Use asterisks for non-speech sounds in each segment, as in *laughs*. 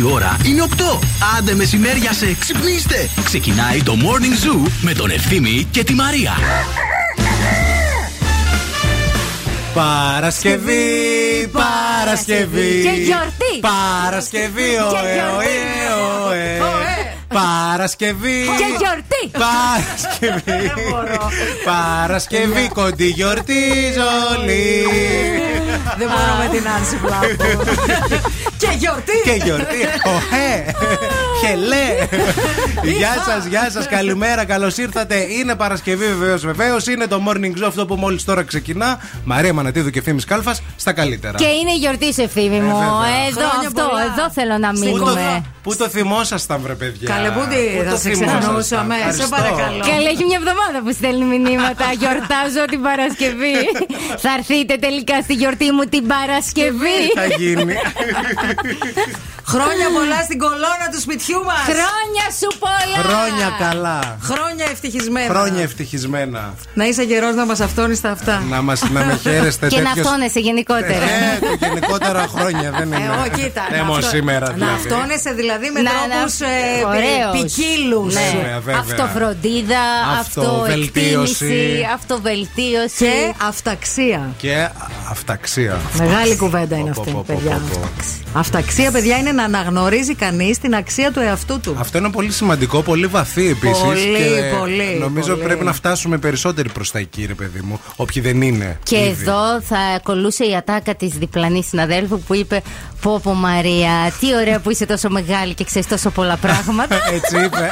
Η ώρα είναι 8. Άντε μεσημέρια σε ξυπνήστε. Ξεκινάει το Morning Zoo με τον Ευθύμη και τη Μαρία. Παρασκευή, Παρασκευή. Και γιορτή. Παρασκευή, ωε, ωε, ωε. Παρασκευή. Και γιορτή. Παρασκευή. Παρασκευή, κοντή γιορτίζει όλοι. Δεν μπορώ με την Άνση Πλάπου. Και γιορτή. Και γιορτή. Οχέ. Χελέ. Γεια σας, γεια σας, καλημέρα, καλώς ήρθατε. Είναι Παρασκευή βεβαίως, βεβαίως. Είναι το morning show αυτό που μόλις τώρα ξεκινά. Μαρία Μανατίδου και Φίμης Κάλφας στα καλύτερα. Και είναι η γιορτή σε ευθύμη μου. βέβαια. Εδώ, Χρόνια αυτό, πολλά. εδώ θέλω να Πού το, μείνουμε. πού το θυμόσασταν, βρε παιδιά; Καλεμπούντι, Πού θα το σε θυμόσασταν. ξεχνούσαμε. Σε Ευχαριστώ. παρακαλώ. Καλά, έχει μια εβδομάδα που στέλνει μηνύματα. *laughs* Γιορτάζω την Παρασκευή. *laughs* Θα έρθετε τελικά στη γιορτή μου την Παρασκευή. Τι θα γίνει. *laughs* Χρόνια πολλά στην κολόνα του σπιτιού μας. Χρόνια σου πολλά! Χρόνια καλά. Χρόνια ευτυχισμένα. Χρόνια ευτυχισμένα. Να είσαι γερός να μας αυτόνει τα αυτά. Να, μας, να με χαίρεστε *laughs* Και να τέτοιος- αυτόνεσαι γενικότερα. Ε, το γενικότερα χρόνια δεν είναι. Ε, ω, κοίτα. Ε, να μόνο αυτό- σήμερα Να δηλαδή. αυτόνεσαι δηλαδή με Να- τρόπους να- ωραίος. ποικίλους. Ναι. Βέβαια, βέβαια. Αυτοφροντίδα, Αυτοβελτίωση. αυτοεκτίμηση, αυτοβελτίωση. Και αυταξία. Και αυταξία. Μεγάλη κουβέντα είναι Πω, αυτή, πω, πω, παιδιά. πω, πω. Αυταξία, παιδιά, είναι να αναγνωρίζει κανείς την αξία του εαυτού του. Αυτό είναι πολύ σημαντικό, πολύ βαθύ επίσης. Πολύ, πολύ, Νομίζω πολύ. πρέπει να φτάσουμε περισσότεροι προς τα εκεί, ρε παιδί μου. Όποιοι δεν είναι. Και ήδη. εδώ θα ακολούσε η ατάκα της διπλανής συναδέλφου που είπε: Πω πω Μαρία, τι ωραία που είσαι τόσο μεγάλη και ξέρεις τόσο πολλά πράγματα. *laughs* Έτσι είπε.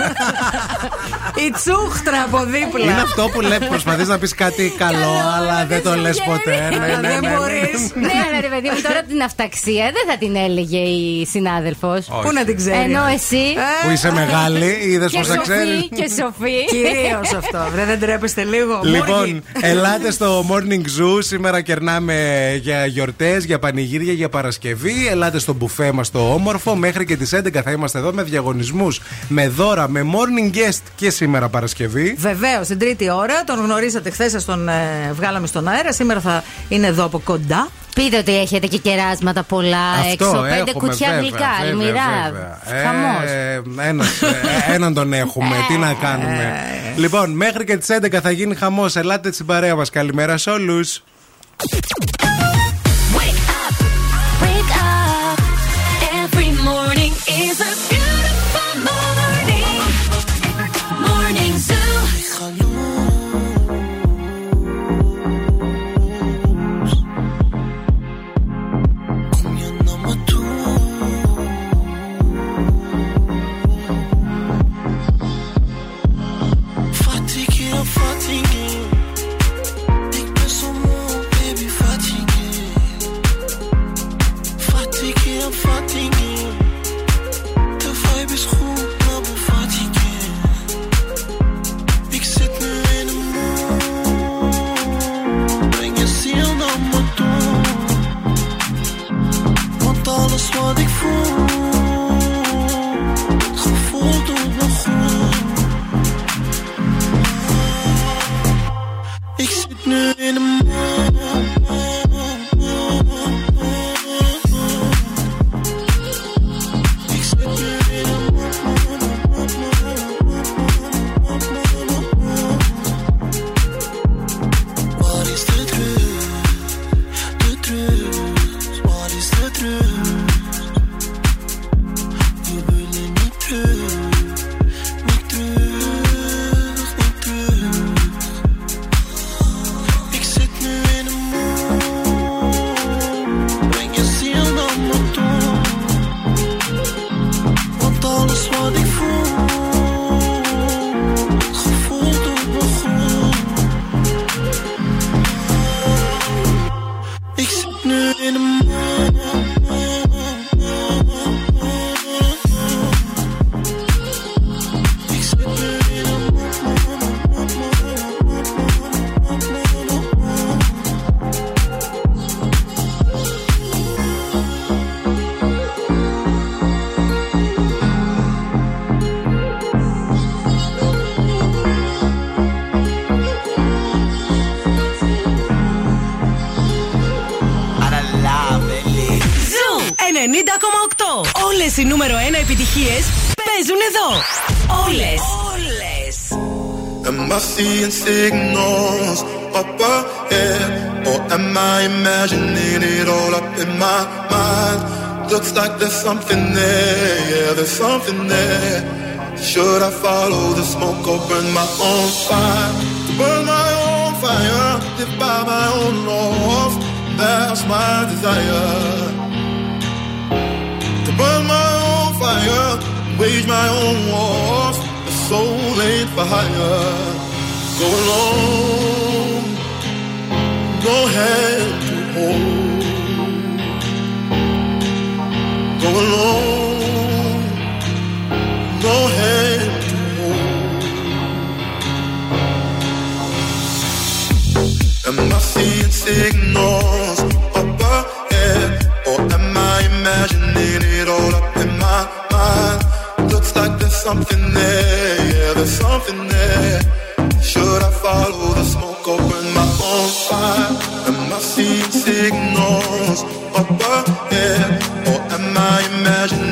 Η τσούχτρα από δίπλα. είναι αυτό που λέει, προσπαθείς να πεις κάτι καλό, αλλά δεν το λες ποτέ. Ναι, ναι, Δεν ναι, ναι. μπορείς. ναι, αλλά ρε παιδί μου, τώρα την αυταξία δεν θα την έλεγε η συνάδελφο. Όχι. Πού να την ξέρει. Ενώ εσύ. Που είσαι μεγάλη, είδες Και πώς θα ξέρει; Σοφή, και Σοφή. *laughs* Κυρίως αυτό. Βρε, δεν τρέπεστε λίγο. Λοιπόν, Μούργη. ελάτε στο Morning Zoo. Σήμερα κερνάμε για γιορτές, για πανηγύρια, για Παρασκευή. Ελάτε στο μπουφέ μας το όμορφο. Μέχρι και τις 11 θα είμαστε εδώ με διαγωνισμούς, με δώρα, με morning guest και σήμερα Παρασκευή. Βεβαίως, την τρίτη ώρα. Τον γνωρίσατε χθες, σας τον ε, βγάλαμε στον αέρα. Σήμερα θα είναι εδώ από κοντά. Πείτε ότι έχετε και κεράσματα πολλά Αυτό έξω. Πέντε έχουμε, κουτιά βέβαια, γλυκά, βέβαια, αλμυρά. βέβαια. Χαμός. Ε, ένας, ε, έναν τον έχουμε. Τι να κάνουμε. λοιπόν, μέχρι και τις 11 θα γίνει χαμός. Ελάτε στην παρέα μας. Καλημέρα σε όλους. 90,8. Όλες οι νούμερο 1 επιτυχίες παίζουν εδώ. Όλες. Όλες. Am I seeing signals up ahead? Or am I imagining it all up in my mind? Looks like there's something there, yeah, there's something there. Should I follow the smoke or burn my own fire? Burn my own fire, live by my own laws. That's my desire. Burn my own fire, wage my own wars. The soul ain't for hire. Go alone, no hand to hold. Go alone, no hand to hold. Am I seeing signals up ahead, or am I imagining mind? Looks like there's something there, yeah, there's something there. Should I follow the smoke or burn my own fire? Am I seeing signals up ahead, or am I imagining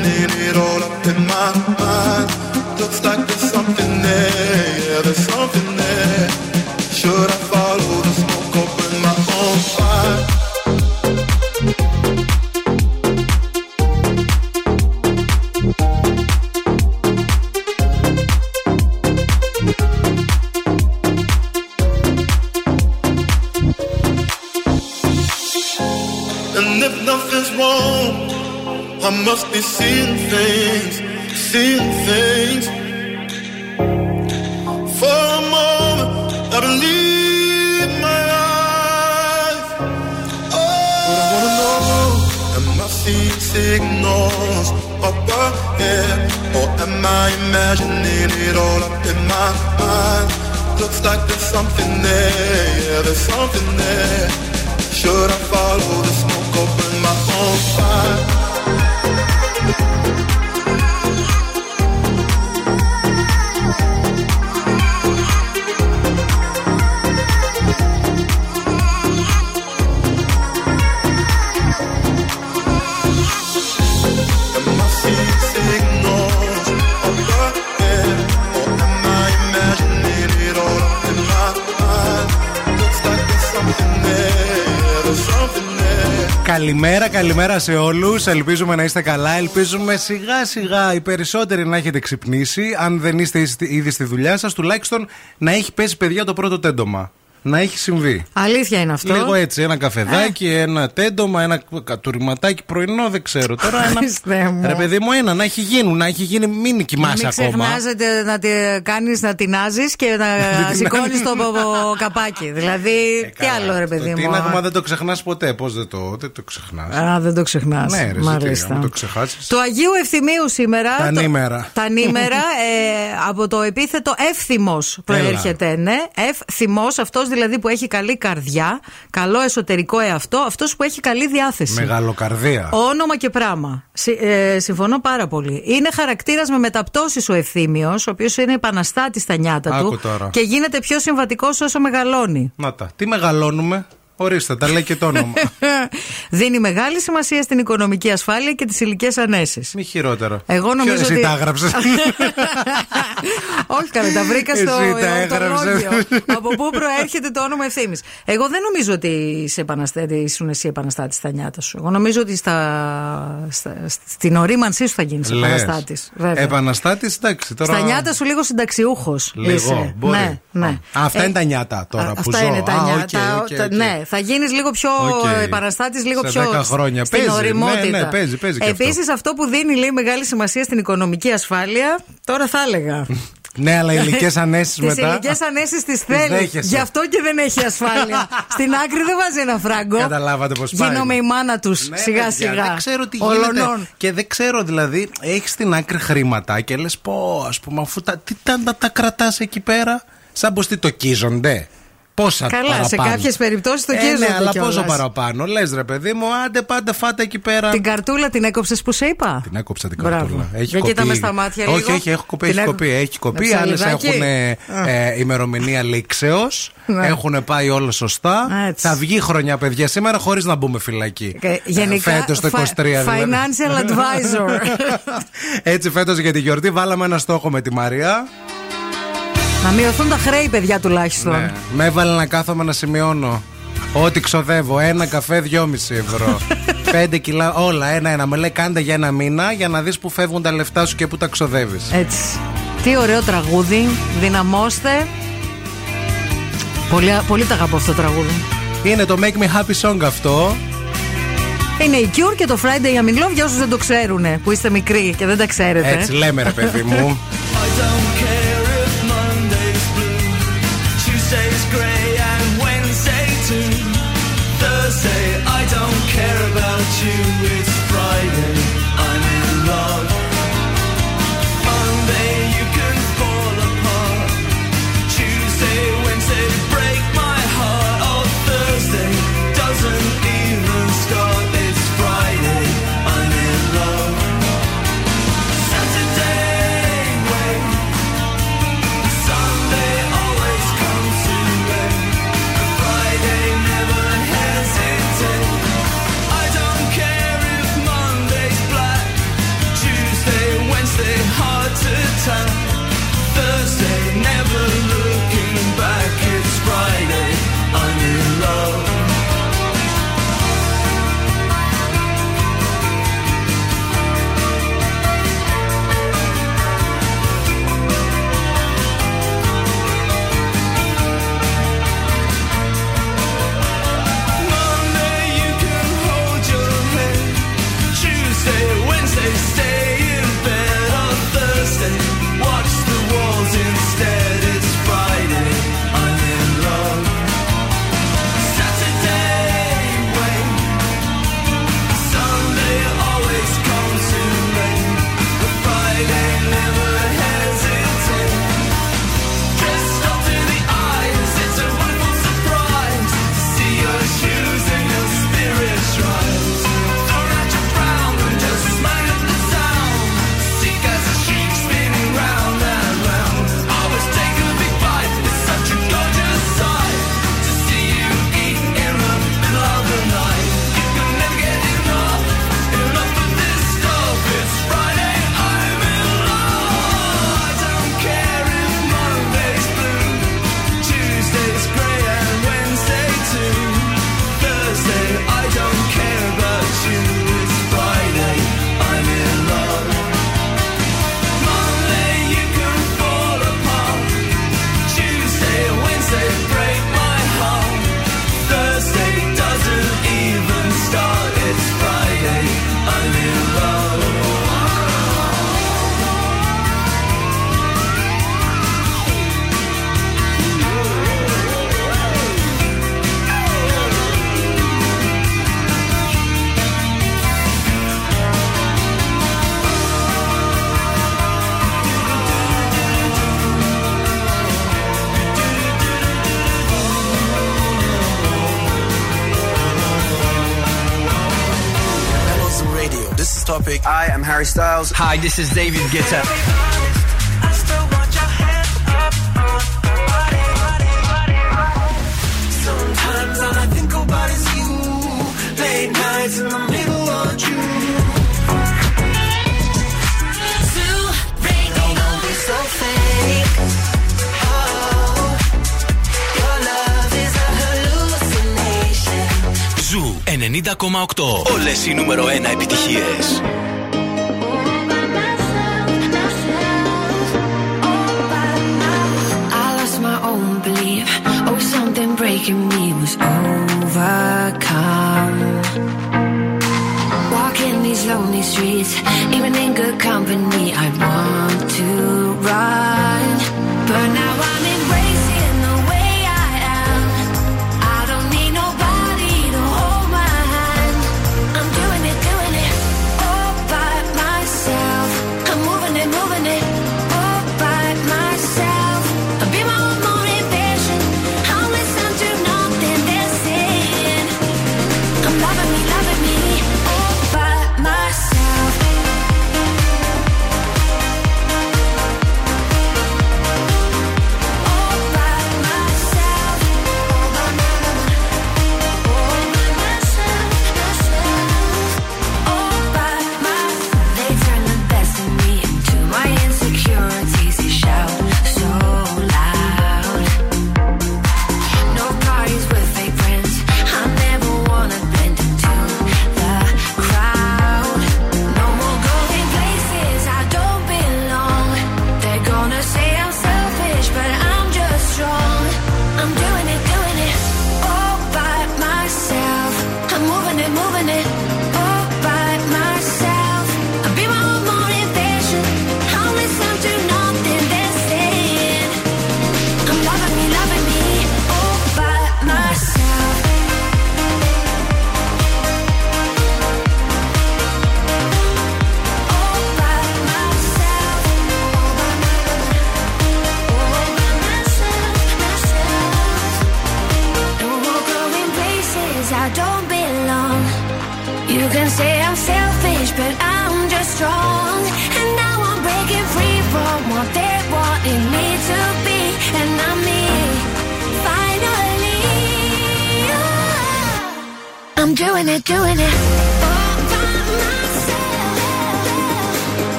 Καλημέρα, καλημέρα σε όλους. Ελπίζουμε να είστε καλά. Ελπίζουμε σιγά σιγά οι περισσότεροι να έχετε ξυπνήσει. Αν δεν είστε ήδη στη δουλειά σας, τουλάχιστον να έχει πέσει παιδιά το πρώτο τέντομα. Να έχει συμβεί. Αλήθεια είναι αυτό. Λίγο έτσι, ένα καφεδάκι, ένα τέντομα, ένα κατουρηματάκι πρωινό, δεν ξέρω. Τώρα ένα. Χριστέ μου. Ρε παιδί μου, ένα να έχει γίνει, να έχει γίνει, μην κοιμάσαι Μην ακόμα. ξεχνάζεται να τη κάνεις να τεινάζεις και να σηκώνεις το πο- πο- καπάκι. Δηλαδή, Ε, τι καλά. άλλο ρε παιδί Το μου. τίναγμα δεν το ξεχνάς ποτέ. Πώς δεν το, δεν το ξεχνάς. Α, δεν το ξεχνάς. Ναι, ρε, Μάλιστα. ζητή, άμα το ξεχάσεις. Του Αγίου Ευθυμίου σήμερα. Τα το- νήμερα. Τα νήμερα ε, από το επίθετο εύθυμος προέρχεται, ναι. Εύθυμος, αυτός δηλαδή που έχει καλή καρδιά, καλό εσωτερικό εαυτό, αυτός που έχει καλή διάθεση. Μεγαλοκαρδία. Όνομα και πράγμα. Συ- ε, συμφωνώ πάρα πολύ. Είναι χαρακτήρας με μεταπτώσεις ο ευθύμιος, ο οποίος είναι επαναστάτης στα νιάτα Άκου του τώρα. και γίνεται πιο συμβατικός όσο μεγαλώνει. Να τα. Τι μεγαλώνουμε; Ορίστε, τα λέει και το όνομα. *laughs* Δίνει μεγάλη σημασία στην οικονομική ασφάλεια και τις ηλικίε ανέσεις. Μη χειρότερα. Εγώ νομίζω Ποιο, εσύ ότι- τα έγραψες; *laughs* Όχι, καλά, τα βρήκα στο Εσύ τα εορτολόγιο. έγραψες. *laughs* Από πού προέρχεται το όνομα ευθύνη. Εγώ δεν νομίζω ότι είσαι επαναστάτη, ήσουν εσύ επαναστάτης στα νιάτα σου. Εγώ νομίζω ότι στα, στα- στην ορίμανσή σου θα γίνεις Λες. επαναστάτης. Επαναστάτης, εντάξει. Τώρα... Στα νιάτα σου λίγο συνταξιούχος. Λίγο. Μπορεί. Ναι, ναι. Α, αυτά Ε, είναι τα νιάτα τώρα α, που Αυτά ζω. είναι τα Α, νιάτα. οκ, οκ, τα- οκ. Ναι, θα γίνεις λίγο πιο Οκ. επαναστάτης, λίγο Σε πιο. 10 χρόνια. Στην Παίζει, οριμότητα. ναι, ναι, παίζει, παίζει και αυτό. Επίσης, αυτό που δίνει λέει, μεγάλη σημασία στην οικονομική ασφάλεια, τώρα θα έλεγα. Ναι, αλλά ηλικέ *laughs* ανέσεις Τις μετά. ηλικίε ανέσεις τις θέλεις. δέχεσαι. Γι' αυτό και δεν έχει ασφάλεια. *laughs* Στην άκρη δεν βάζει ένα φράγκο. Καταλάβατε πώς πάει. Γίνομαι η μάνα τους Ναι, σιγά παιδιά, σιγά. Δεν ξέρω τι Ολονών. γίνεται. Και δεν ξέρω, δηλαδή, έχεις στην άκρη χρήματα και λες πω, ας πούμε, αφού τα, τι τα, τα, τα κρατάς εκεί πέρα, σαν πως τι το κίζονται. Πόσα Καλά, παραπάνω. σε κάποιες περιπτώσεις το ε, κίζονται ναι, αλλά κιόλας. πόσο παραπάνω. Λες ρε παιδί μου, άντε πάντα φάτε εκεί πέρα. Την καρτούλα την έκοψες που σε είπα; Την έκοψα την Μπράβο. καρτούλα. Έχει Για κοπεί. κοίτα με στα μάτια λίγο. Όχι, όχι, έχει κοπεί. Την Έχει έκο- κοπεί, έχει κοπεί. Με Άλλες ψαλιδάκι. έχουν ε, Α. ε, ημερομηνία λήξεως. Ναι. Έχουν πάει όλα σωστά. Έτσι. Θα βγει χρονιά, παιδιά, σήμερα χωρίς να μπούμε φυλακή. Και γενικά, Φέτος το 23 φα- δηλαδή. Financial advisor. *laughs* Έτσι, φέτος για τη γιορτή βάλαμε ένα στόχο με τη Μαρία. Να μειωθούν τα χρέη, παιδιά τουλάχιστον. Ναι. Με έβαλε να κάθομαι να σημειώνω. Ό,τι ξοδεύω. Ένα καφέ, δυόμιση ευρώ. *laughs* Πέντε κιλά, όλα ένα-ένα. Με λέει κάντε για ένα μήνα για να δεις που φεύγουν τα λεφτά σου και που τα ξοδεύεις. Έτσι. Τι ωραίο τραγούδι. Δυναμώστε. Πολύ, πολύ τα αγαπώ αυτό το τραγούδι. Είναι το Make Me Happy Song αυτό. Είναι η Cure και το Friday I'm in Love για όσους δεν το ξέρουν, που είστε μικροί και δεν τα ξέρετε. Έτσι λέμε, ρε παιδί μου. *laughs* to Topic. Hi, I'm Harry Styles. Hi, this is David Guetta. 90,8. Όλες οι νούμερο 1 επιτυχίες. I lost my own belief. Oh, something breaking me was overcome. Walking these lonely streets, even in good company, I want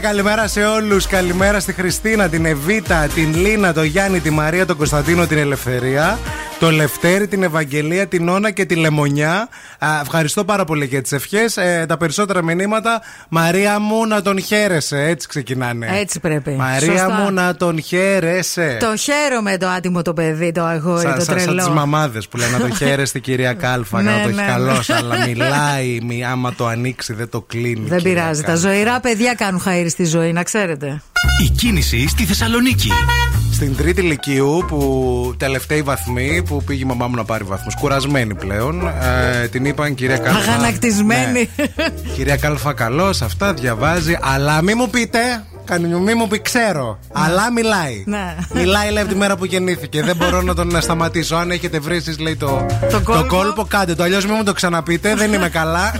Καλημέρα, καλημέρα σε όλους. Καλημέρα στη Χριστίνα, την Εβίτα, την Λίνα, τον Γιάννη, τη Μαρία, τον Κωνσταντίνο, την Ελευθερία, τον Λευτέρη, την Ευαγγελία, την Όνα και τη Λεμονιά. Α, ευχαριστώ πάρα πολύ για τις ευχές. Ε, τα περισσότερα μηνύματα, Μαρία μου να τον χαίρεσαι. Έτσι ξεκινάνε. Έτσι πρέπει. Μαρία Σωστά. μου να τον χαίρεσαι. Το χαίρομαι το άτιμο το παιδί, το αγόρι, Σαν το σα, τρελό. τις μαμάδες που λένε να τον χαίρεστε, κυρία Κάλφα, Ναι, να το έχει ναι, καλός, ναι. αλλά μιλάει, μη, άμα το ανοίξει δεν το κλείνει. Δεν κυρία πειράζει. Τα Κάλφα. ζωηρά παιδιά κάνουν χαίρι στη ζωή, να ξέρετε. Η κίνηση στη Θεσσαλονίκη. Στην τρίτη ηλικίου, που τελευταίοι βαθμοί, που πήγε η μαμά μου να πάρει βαθμούς, κουρασμένη πλέον, ε, την είπαν κυρία Κάλφα. Αγανακτισμένη. Ναι. κυρία Κάλφα, καλώς, αυτά διαβάζει, αλλά μη μου πείτε. Κάνει μη μου πει ξέρω. Αλλά μιλάει. Ναι. Μιλάει λέει από τη μέρα που γεννήθηκε. Δεν μπορώ να τον σταματήσω. Αν έχετε βρει εσείς, λέει το, Το κόλπο. κόλπο, κάντε το. Αλλιώς μην μου το ξαναπείτε. Δεν είμαι καλά. *laughs*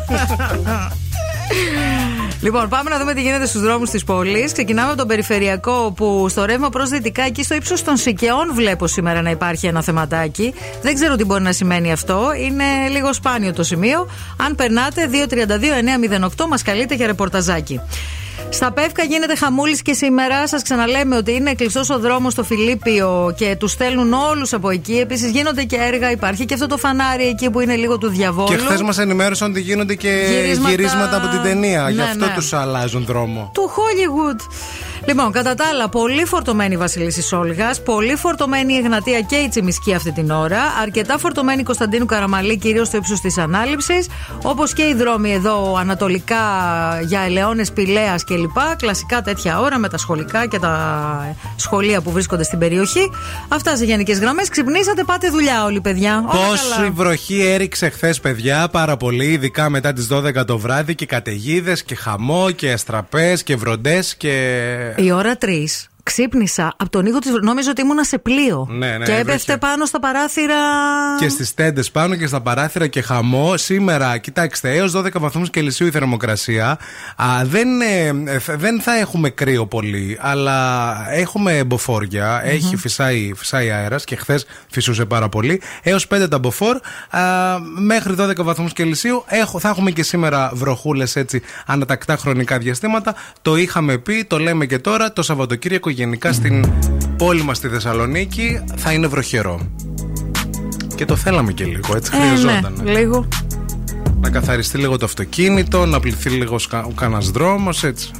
Λοιπόν, πάμε να δούμε τι γίνεται στους δρόμους της πόλης. Ξεκινάμε από τον περιφερειακό, που στο ρεύμα προς δυτικά, εκεί στο ύψος των Σικαιών, βλέπω σήμερα να υπάρχει ένα θεματάκι. Δεν ξέρω τι μπορεί να σημαίνει αυτό. Είναι λίγο σπάνιο το σημείο. Αν περνάτε, 232-908 μας καλείτε για ρεπορταζάκι. Στα Πεύκα γίνεται χαμούλης και σήμερα. Σας ξαναλέμε ότι είναι κλειστός ο δρόμος στο Φιλίππιο και τους στέλνουν όλους από εκεί. Επίσης γίνονται και έργα. Υπάρχει και αυτό το φανάρι εκεί που είναι λίγο του διαβόλου. και χθες μας ενημέρωσαν ότι γίνονται και Γυρίσματα- γυρίσματα, από την ταινία. Γι' Ναι, αυτό ναι. τους αλλάζουν δρόμο. του Hollywood. Λοιπόν, κατά τα άλλα, πολύ φορτωμένη η Βασιλίση Όλγα, πολύ φορτωμένη η Εγνατία και η Τσιμισκή αυτή την ώρα, αρκετά φορτωμένη η Κωνσταντίνου Καραμαλή, κυρίως στο ύψος της ανάληψης, όπως και οι δρόμοι εδώ ανατολικά για Ελαιώνες, Πηλέας κλπ. Κλασικά τέτοια ώρα με τα σχολικά και τα σχολεία που βρίσκονται στην περιοχή. Αυτά σε γενικές γραμμές. Ξυπνήσατε, πάτε δουλειά όλοι, παιδιά. Όλα Πόση καλά. βροχή έριξε χθες, παιδιά, πάρα πολύ, ειδικά μετά τις 12 το βράδυ και καταιγίδες και χαμό και αστραπές και βροντές και. Η ώρα 3 ξύπνησα από τον ήχο της. Νόμιζα ότι ήμουνα σε πλοίο. Ναι, ναι, και έπεφτε βρήκε. πάνω στα παράθυρα. Και στις τέντες πάνω και στα παράθυρα και χαμό. Σήμερα, κοιτάξτε, έως 12 βαθμούς Κελσίου η θερμοκρασία. Α, δεν, ε, ε, δεν θα έχουμε κρύο πολύ, αλλά έχουμε μποφόρια. Έχει φυσάει, φυσάει αέρας και χθες φυσούσε πάρα πολύ. Έως 5 τα μποφόρ. Α, μέχρι 12 βαθμούς Κελσίου έχω, θα έχουμε και σήμερα βροχούλες έτσι ανατακτά χρονικά διαστήματα. Το είχαμε πει, το λέμε και τώρα. Το Σαββατοκύριακο γενικά στην πόλη μας στη Θεσσαλονίκη θα είναι βροχερό. Και το θέλαμε και λίγο, έτσι Ε, χρειαζόταν. ναι, λίγο. Να καθαριστεί λίγο το αυτοκίνητο, να πληθεί λίγο σκα- ο κανένας δρόμος, έτσι.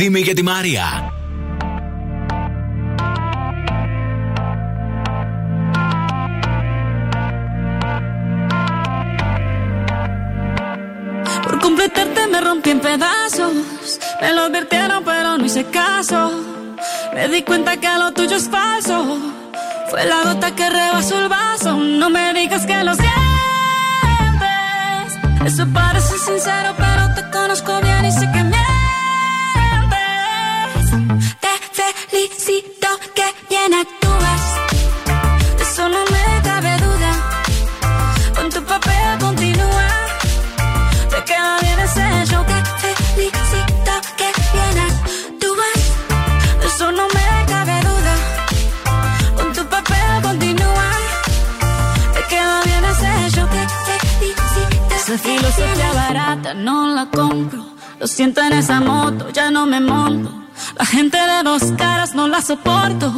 Ευθύμη και τη Μαρία. Por completarte me rompí en pedazos. Me lo advirtieron, pero no hice caso. Me di cuenta que lo tuyo es falso. Fue la gota que rebasó el vaso. No me digas que lo sientes. Eso parece sincero, pero Esa moto, ya no me monto. La gente de dos caras no la soporto.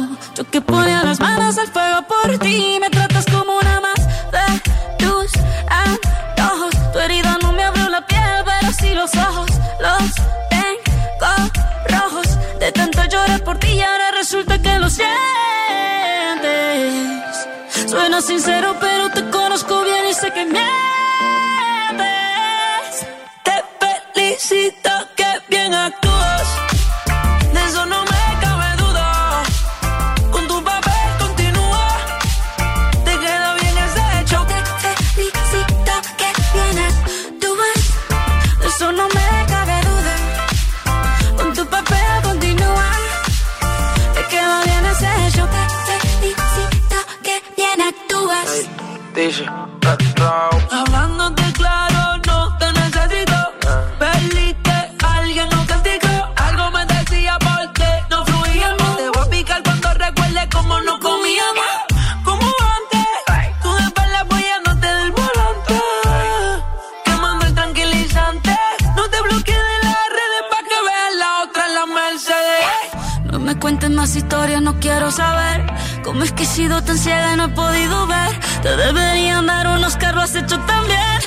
sido tan ciega y no he podido ver. Te deberían dar unos carros has hecho también.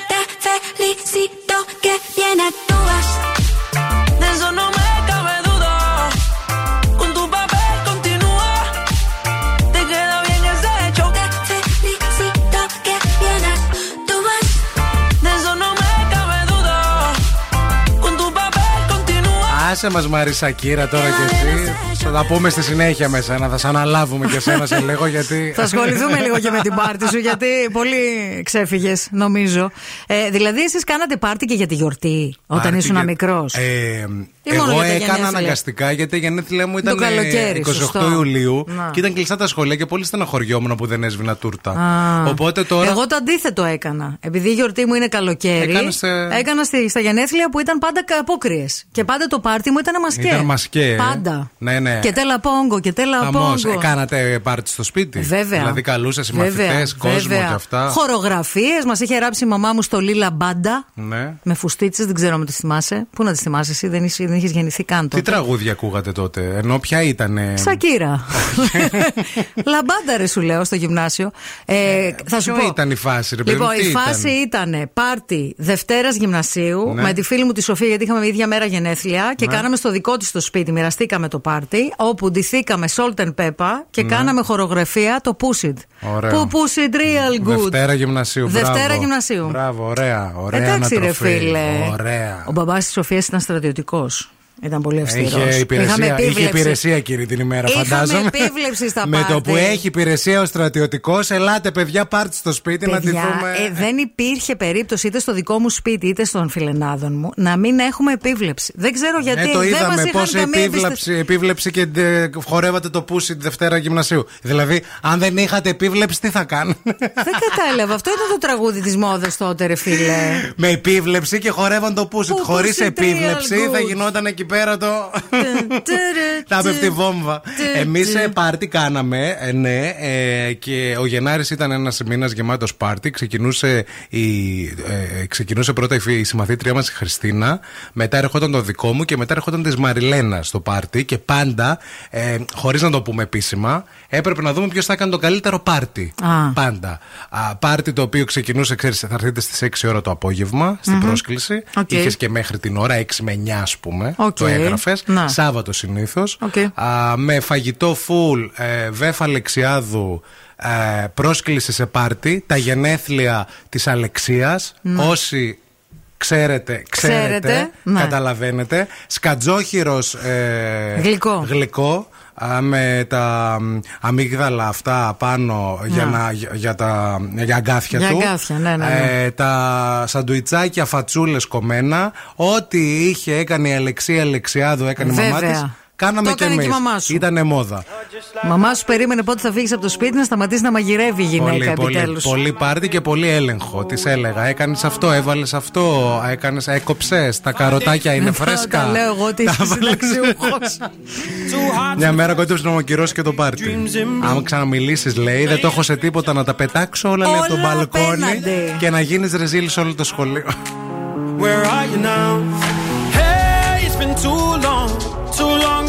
Te felicito que bien actúas. De eso no me cabe duda. Con tu papel continúa. Te queda bien ese hecho. Te felicito que bien actúas. De eso no me cabe duda. Con tu papel continúa. Άσε μα Μαρίσα Κύρα τώρα κι εσύ. Θα τα πούμε στη συνέχεια με σένα. Θα σε αναλάβουμε και σένα σε λίγο γιατί. Θα ασχοληθούμε λίγο και με την πάρτι σου, γιατί πολύ ξέφυγες, νομίζω. Ε, δηλαδή, εσείς κάνατε πάρτι και για τη γιορτή, όταν Πάρτι ήσουν για- μικρός; Ε, Ή μόνο εγώ για τα έκανα γενέθλια; αναγκαστικά γιατί τα γενέθλιά μου ήταν Το καλοκαίρι, 28 σωστό. Ιουλίου Να. και ήταν κλειστά τα σχολεία και πολύ στεναχωριόμουν που δεν έσβηνα τούρτα. Α. Οπότε τώρα. Εγώ το αντίθετο έκανα. Επειδή η γιορτή μου είναι καλοκαίρι, Έκανες, ε, έκανα στη, στα γενέθλια που ήταν πάντα απόκριες. Και πάντα το πάρτι μου ήταν μασκέ. Ήταν μασκέ, ε. Πάντα. Ναι, ναι. Και τέλα πόγκο, και τέλα Χαμός. πόγκο. Ε, κάνατε πάρτι στο σπίτι. Βέβαια. Δηλαδή καλούσες οι Βέβαια, μαθητές, κόσμο βέβαια. και αυτά. Χορογραφίες, μας είχε ράψει η μαμά μου στολή λαμπάντα. Ναι. Με φουστίτσες, δεν ξέρω αν τις θυμάσαι. Πού να τις θυμάσαι, εσύ δεν, είσαι, δεν είχε γεννηθεί καν Τι τότε. τραγούδια ακούγατε τότε, ενώ ποια ήταν. Σακίρα. *laughs* Λαμπάντα, ρε σου λέω στο γυμνάσιο. Ε, θα σου ποιο πω. ήταν η φάση, ρε παιδί Λοιπόν, μου, τι η φάση ήταν πάρτι Δευτέρας γυμνασίου Ναι. με τη φίλη μου τη Σοφία, γιατί είχαμε ίδια μέρα γενέθλια και Ναι. κάναμε κάναμε στο δικό της το σπίτι. Μοιραστήκαμε το πάρτι. Όπου ντυθήκαμε Salt-N-Pepa και κάναμε χορογραφία το Push It. Ναι. Ωραίο. Που Push It real good. Δευτέρα γυμνασίου. Δευτέρα μπράβο. γυμνασίου. Μπράβο, ωραία. ωραία Εντάξει, ρε ανατροφή. φίλε. Ωραία. Ο μπαμπάς της Σοφίας ήταν στρατιωτικός. Ήταν πολύ αυστηρός. Είχε υπηρεσία, είχε υπηρεσία εκείνη την ημέρα, Είχαμε φαντάζομαι. επίβλεψη στα Με το πάρτι. που έχει υπηρεσία ο στρατιωτικός, ελάτε παιδιά, πάρτε στο σπίτι να τη Παιδιά, δούμε. ε, δεν υπήρχε περίπτωση είτε στο δικό μου σπίτι είτε στον φιλενάδων μου να μην έχουμε επίβλεψη. Δεν ξέρω γιατί. Ε, το δεν είδαμε μας είχαν πώ καμία επίβλεψη, επίβλεψη και ε, χορεύατε το πούσι τη Δευτέρα γυμνασίου. Δηλαδή, αν δεν είχατε επίβλεψη, τι θα κάνετε. Δεν κατάλαβα. Αυτό ήταν το τραγούδι της μόδας τότε, ρε φίλε. Με επίβλεψη και χορεύαν το πούσι. Που Χωρίς push it επίβλεψη real θα good. γινόταν εκεί πέρα το. Θα πέφτει βόμβα. Εμείς πάρτι κάναμε, ε, ναι, ε, και ο Γενάρης ήταν ένας μήνας γεμάτος πάρτι. Ξεκινούσε, η, ε, ξεκινούσε πρώτα η, φι- η συμμαθήτριά μας η Χριστίνα, μετά ερχόταν το δικό μου και μετά ερχόταν της Μαριλένα στο πάρτι. Και πάντα, ε, χωρίς να το πούμε επίσημα, έπρεπε να δούμε ποιος θα έκανε το καλύτερο πάρτι. Α. Πάντα. Α, πάρτι το οποίο ξεκινούσε, ξέρεις, θα έρθετε στις 6 ώρα το απόγευμα στην πρόσκληση. Οκ. Είχες και μέχρι την ώρα 6 με 9, ας πούμε. Οκ. Το έγραφες. Να. Σάββατο συνήθως. Οκ. Με φαγητό φουλ, ε, Βέφα Αλεξιάδου, ε, πρόσκληση σε πάρτι, τα γενέθλια της Αλεξίας. Όσοι ξέρετε, ξέρετε, Ξέρετε, ναι. καταλαβαίνετε. Σκατζόχυρος ε, Γλυκό. γλυκό α, με τα μ, αμύγδαλα αυτά πάνω για, Να. να, για, για τα για αγκάθια Για του. αγκάθια, ναι, ναι, ναι. Ε, τα σαντουιτσάκια φατσούλες κομμένα. Ό,τι είχε έκανε η Αλεξία Αλεξιάδου, έκανε η μαμά Βέβαια. της. Κάναμε Το και έκανε και η εμείς. μαμά σου. Ήτανε μόδα. Μαμά σου περίμενε πότε θα φύγεις από το σπίτι να σταματήσει να μαγειρεύει η γυναίκα Πολύ, πολύ, επιτέλους. πολύ πάρτι και πολύ έλεγχο. Της έλεγα: Έκανες αυτό, έβαλες αυτό, έκανες, έκοψες. Τα καροτάκια είναι φρέσκα. Τα λέω εγώ ότι Τα είσαι βάλες. συνταξιούχος. Μια μέρα κόντεψε να μου ακυρώσει και το πάρτι. Άμα ξαναμιλήσεις, λέει, δεν το έχω σε τίποτα να τα πετάξω όλα, λέει, από το Όλα μπαλκόνι απέναντι. και να γίνεις ρεζίλ σε όλο το σχολείο. Where are you now?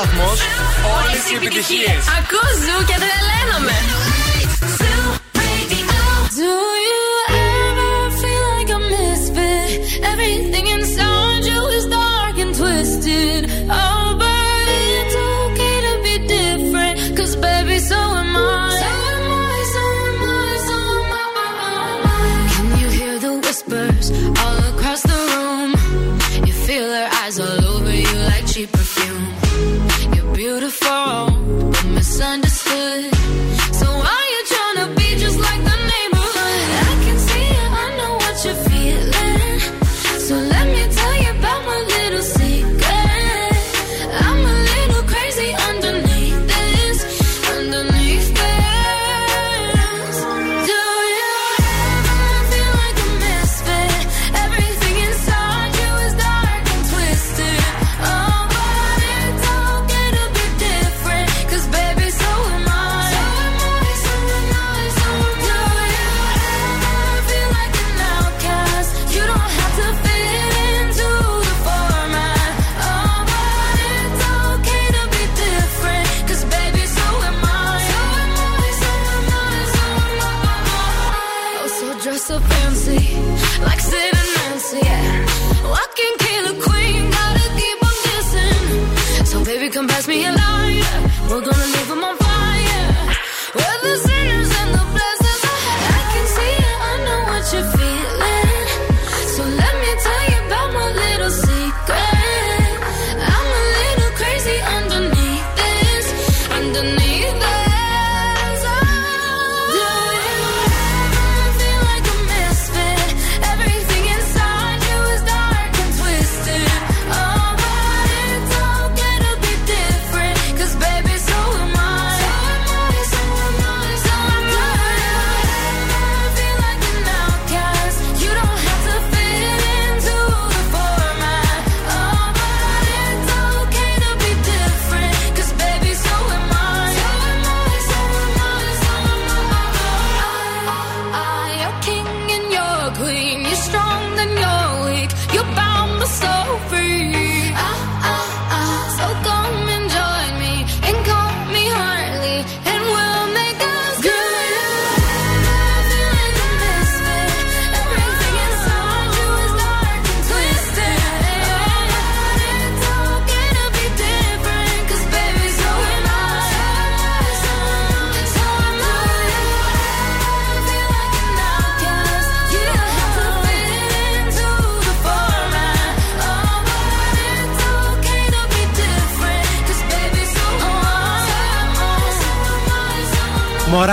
Σταθμός, όλες οι επιτυχίες. Ακούς ζου και τρελαίνομαι.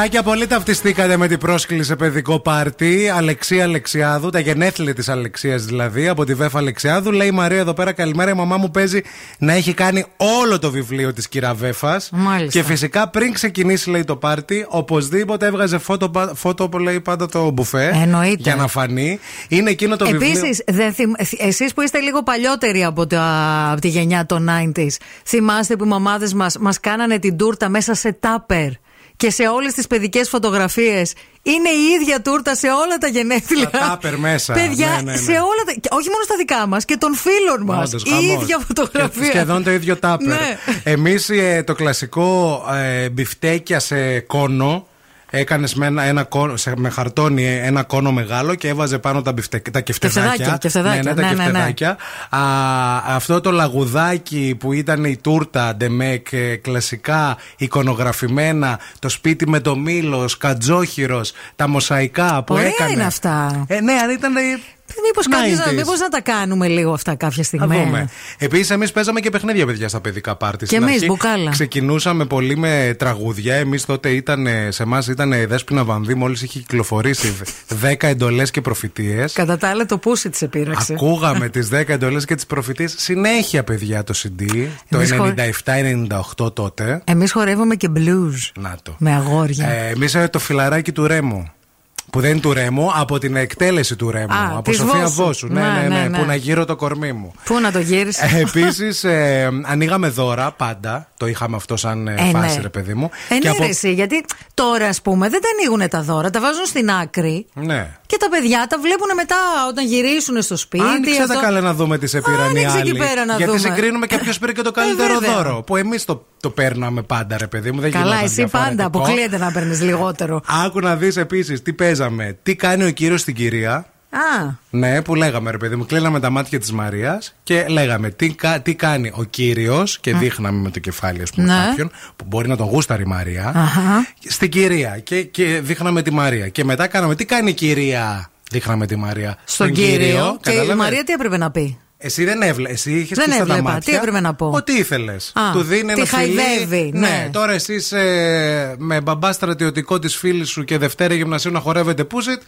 Am I. Μωράκια, πολύ ταυτιστήκατε με την πρόσκληση σε παιδικό πάρτι. Αλεξία Αλεξιάδου, τα γενέθλια της Αλεξίας δηλαδή, από τη Βέφα Αλεξιάδου. Λέει η Μαρία εδώ πέρα, καλημέρα. Η μαμά μου παίζει να έχει κάνει όλο το βιβλίο της κυρα Βέφας. Μάλιστα. Και φυσικά πριν ξεκινήσει, λέει το πάρτι, οπωσδήποτε έβγαζε φώτο, φώτο που λέει πάντα το μπουφέ. Εννοείται. Για να φανεί. Είναι εκείνο το βιβλίο. Επίσης, εσείς που είστε λίγο παλιότεροι από, τα, από τη γενιά των 90s, θυμάστε που οι μαμάδες μα μας κάνανε την τούρτα μέσα σε τάπερ και σε όλες τις παιδικές φωτογραφίες είναι η ίδια τούρτα σε όλα τα γενέθλια. Τα τάπερ μέσα. Παιδιά, Ναι, ναι, ναι. σε όλα τα. και Όχι μόνο στα δικά μας και των φίλων μας. Όντως, Η χαμός. ίδια φωτογραφία. Σχεδόν το ίδιο τάπερ. Ναι. Εμείς το κλασικό ε, μπιφτέκια σε κόνο. Έκανες με, ένα, ένα κόνο, σε- με χαρτόνι ένα κόνο μεγάλο και έβαζε πάνω τα, μπιφτε, τα κεφτεδάκια. Κεφτεδάκια, κεφτεδάκια. Ναι, ναι, τα Ναι, ναι, ναι. κεφτεδάκια. Α, αυτό το λαγουδάκι που ήταν η τούρτα ντεμεκ, ε, κλασικά εικονογραφημένα, το σπίτι με το μήλος, κατζόχυρος, τα μοσαϊκά που Ωραία έκανε. είναι αυτά. Ε, ναι, αν ήταν. Μήπως 90s. μήπως να τα κάνουμε λίγο αυτά κάποια Θα στιγμή. δούμε. Επίσης, εμείς παίζαμε και παιχνίδια, παιδιά, στα παιδικά πάρτι. Και Στην εμείς, αρχή μπουκάλα. Ξεκινούσαμε πολύ με τραγούδια. Εμείς τότε ήταν, σε εμάς ήταν η Δέσποινα Βανδύ, μόλις είχε κυκλοφορήσει 10 εντολές και προφητείες. Κατά τα άλλα, το πούσι της επήραξε. Ακούγαμε τις 10 εντολές και τις προφητείες συνέχεια, παιδιά, το CD. Το Εμείς χω- 97-98 τότε. Εμείς χορεύουμε και blues. Να το. Με αγόρια. Ε, Εμείς το φιλαράκι του Ρέμου. Που δεν είναι του Ρέμου, από την εκτέλεση του Ρέμου. Α, από της Σοφία Βόσου. Βόσου. Ναι, Ναι, ναι, ναι, ναι, ναι. Που να γύρω το κορμί μου. Πού να το γύρισε. Επίσης, ε, ανοίγαμε δώρα πάντα. Το είχαμε αυτό σαν ε, Ε, φάση, ναι. ρε παιδί μου. Ε, Και ναι, από- ρε, εσύ, γιατί τώρα, ας πούμε, δεν τα ανοίγουν τα δώρα, τα βάζουν στην άκρη Ναι. και τα παιδιά τα βλέπουν μετά όταν γυρίσουν στο σπίτι. Άνοιξε αυτό- τα καλά να δούμε τι σε πήραν οι Άνοιξε εκεί άλλοι. πέρα να Γιατί δούμε. συγκρίνουμε και ποιος πήρε και το καλύτερο Ε, βέβαια. δώρο. Που εμείς το, το παίρναμε πάντα, ρε παιδί μου. Δεν Καλά, γινόταν εσύ πάντα διαφορετικό. αποκλείεται να παίρνεις λιγότερο. Άκου να δεις επίσης τι παίζαμε. Τι κάνει ο κύριος στην κυρία. Α, Ναι, που λέγαμε ρε παιδί μου, κλείναμε τα μάτια της Μαρίας και λέγαμε τι, κα- τι κάνει ο κύριος και δείχναμε με το κεφάλι, ας πούμε, Ναι. κάποιον που μπορεί να τον γούσταρει η Μαρία. Αχα. Στην κυρία και, και δείχναμε τη Μαρία. Και μετά κάναμε τι κάνει η κυρία. Δείχναμε τη Μαρία. στον κύριο. Και η κατάλαβες; Μαρία τι έπρεπε να πει; Εσύ δεν έβλεπε. Εσύ είχες Δεν κλειστά τα έβλεπα. μάτια. Τι έπρεπε να πω; Ό,τι ήθελες. Α, Του δίνει τη ένα φιλί. χαϊδεύει, ναι. τώρα εσύ είσαι με μπαμπά στρατιωτικό της φίλης σου και Δευτέρα γυμνασίου να χορεύετε πούσιτ.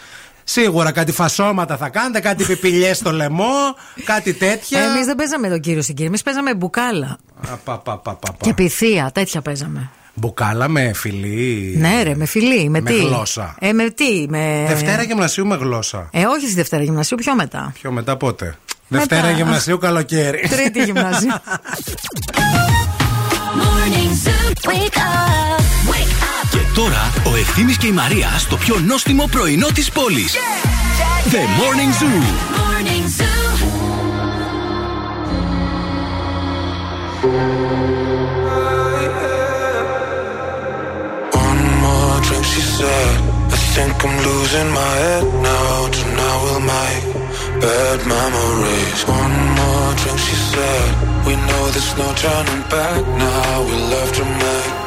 Σίγουρα κάτι φασώματα θα κάνετε, κάτι πιπηλιές στο λαιμό, κάτι τέτοια. Εμείς δεν παίζαμε τον κύριο στην κύρια, εμείς παίζαμε μπουκάλα. Α, πα, πα, πα, πα, πα. Και πυθία, τέτοια παίζαμε. Μπουκάλα με φιλί. Ναι, ρε, με φιλί, με, Με τι; γλώσσα. Ε, με τι, με. Δευτέρα γυμνασίου με γλώσσα. Ε, όχι στη Δευτέρα γυμνασίου, πιο μετά. Πιο μετά πότε; Δευτέρα γυμνασίου καλοκαίρι. Τρίτη γυμνασίου. Morning Zoo. Wake up. Wake up. Και τώρα ο Ευθύμης και η Μαρία στο πιο νόστιμο πρωινό της πόλης. The Morning Zoo. Morning Zoo. One more drink, she said. A think I'm losing my head now. Tonight we'll make bad memories. One more drink, she said. We know there's no turning back now. We love to make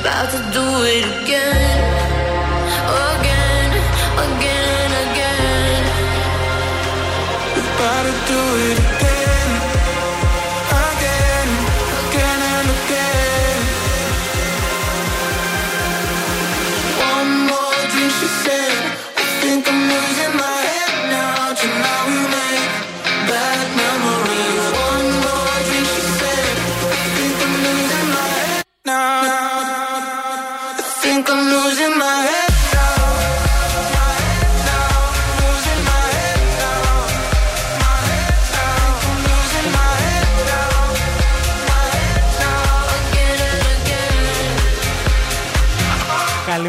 about to do it again. Again, again, again. About to do it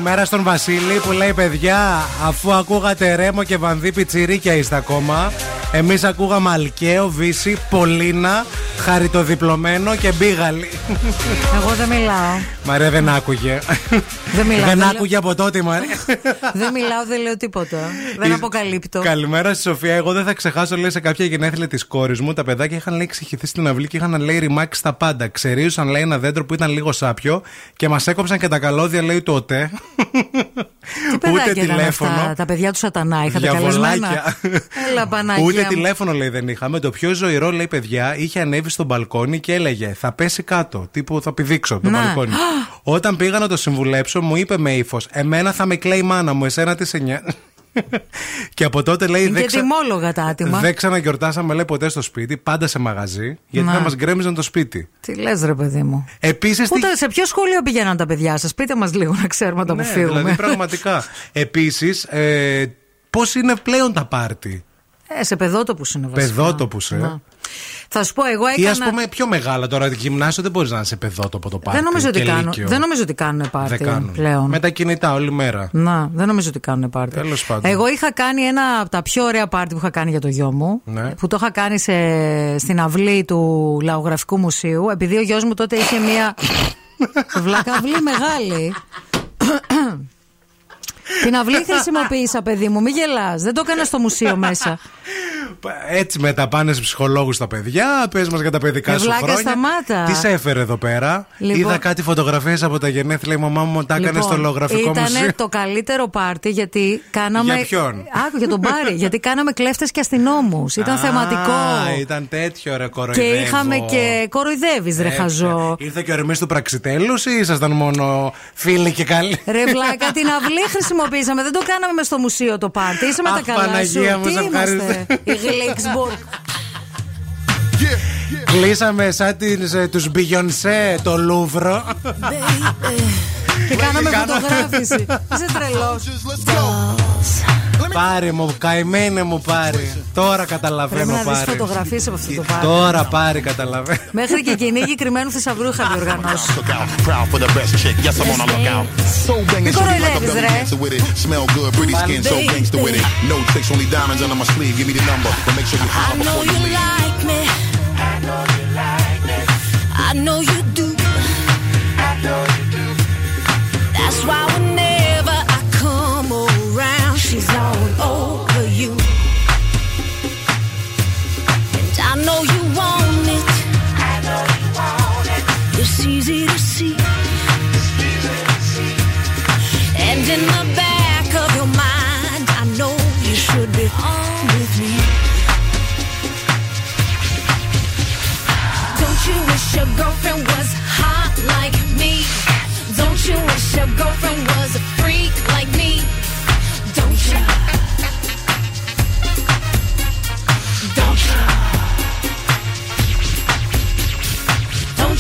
Καλημέρα στον Βασίλη που λέει: Παιδιά, αφού ακούγατε Ρέμο και Βανδί Πιτσιρίκια είστε ακόμα. Εμείς ακούγαμε Αλκαίο, Βύση, Πολίνα, Χαριτοδιπλωμένο και Μπίγαλη. Εγώ δεν μιλάω. Μαρία δεν άκουγε. Δεν μιλάω. δεν λέω- άκουγε από τότε, Μαρία. Δεν μιλάω, δεν λέω τίποτα. Δεν Εις- αποκαλύπτω. Καλημέρα στη Σοφία. Εγώ δεν θα ξεχάσω, λέει, σε κάποια γενέθλια της κόρης μου. Τα παιδάκια είχαν λέει ξεχυθεί στην αυλή και είχαν λέει ρημάξει στα πάντα. Ξερίουσαν, λέει, ένα δέντρο που ήταν λίγο σάπιο και μας έκοψαν και τα καλώδια, λέει, του ΟΤΕ. Τι παιδάκια ήταν αυτά, τα παιδιά του Σατανά, είχατε καλεσμένα. Διαβολάκια. Έλα, Παναγία. Ούτε μου. τηλέφωνο λέει δεν είχαμε. Το πιο ζωηρό λέει παιδιά είχε ανέβει στο μπαλκόνι και έλεγε Θα πέσει κάτω. Τύπου θα πηδήξω από το Να. μπαλκόνι. Όταν πήγα να το συμβουλέψω, μου είπε με ύφος Εμένα θα με κλαίει η μάνα μου, εσένα τι σε νοιάζει». *laughs* και από τότε λέει Είναι δεν, και ξα... τιμόλογα τα άτομα. δεν ξαναγιορτάσαμε λέει ποτέ στο σπίτι, πάντα σε μαγαζί, γιατί Να. θα μας γκρέμιζαν το σπίτι. Τι λες, ρε παιδί μου. Επίσης. Πού τα- σε ποιο σχολείο πηγαίναν τα παιδιά σας, πείτε μας λίγο να ξέρουμε να τα Ναι, αποφύγουμε. δηλαδή πραγματικά. *laughs* Επίσης, ε, πώς είναι πλέον τα πάρτι; Ε, σε παιδότοπου είναι βασικά. Παιδότοπους, ε. Να. Θα σου πω, εγώ Ή έκανα. ας πούμε πιο μεγάλα τώρα. Γυμνάσιο δεν μπορείς να είναι σε παιδότοπο το πάρτι. δεν, νομίζω ότι και κάνουν, λύκειο. δεν νομίζω ότι κάνουν πάρτι Δεν κάνουν. πλέον. Με τα κινητά όλη μέρα. Να, δεν νομίζω ότι κάνουν πάρτι. Τέλος πάντων. Εγώ είχα κάνει ένα από τα πιο ωραία πάρτι που είχα κάνει για το γιο μου. Ναι. Που το είχα κάνει σε, στην αυλή του Λαογραφικού Μουσείου. Επειδή ο γιος μου τότε είχε μία. *laughs* Βλάκα αυλή μεγάλη. Την αυλή χρησιμοποίησα, παιδί μου, μην γελάς. Δεν το έκανα στο μουσείο μέσα. Έτσι μετά πάνε σε ψυχολόγους τα παιδιά. Πες μας για τα παιδικά Ε, σου βλάκα, χρόνια. σταμάτα. Τις σε έφερε εδώ πέρα. Λοιπόν- Είδα κάτι φωτογραφίες από τα γενέθλια. Η μαμά μου τα έκανε στο λογραφικό ήτανε μουσείο. το καλύτερο πάρτι γιατί κάναμε. Για ποιον; Άκου για τον Πάρη. γιατί κάναμε κλέφτες και αστυνόμους. Ήταν Α, θεματικό. Ήταν τέτοιο ρε Και κοροϊδεύω. είχαμε και κοροϊδεύεις, ρε Έπια. χαζό. Ήρθε και ο Ερμής του Πραξιτέλους ή ήσασταν μόνο φίλοι και καλοί; Ρε βλάκα, την αυλή *laughs* χρησιμοποίησαμε. Δεν το κάναμε μες στο μουσείο το πάρτι. Είσαι με τα Αχ, καλά σου. Παναγία μου, Τι σε ευχαριστώ. είμαστε, η Γλίξμπουργκ. Κλείσαμε σαν τους Μπιγιονσέ το Λούβρο. Και κάναμε Κάνα- φωτογράφηση. Είσαι τρελός. Πάρε μου, καημένε μου πάρει Τώρα καταλαβαίνω πάρε. φωτογραφίες από αυτό το πάλι. Τώρα πάει καταλαβαίνω. Μέχρι και γιατί είναι η γικριμένου σε αβρούχαριο μα στο καμ. She's all over you. And I know you want it. It's easy to see. And in the back of your mind. I know you should be on with me. Don't you wish your girlfriend was hot like me? Don't you wish your girlfriend was a freak like me?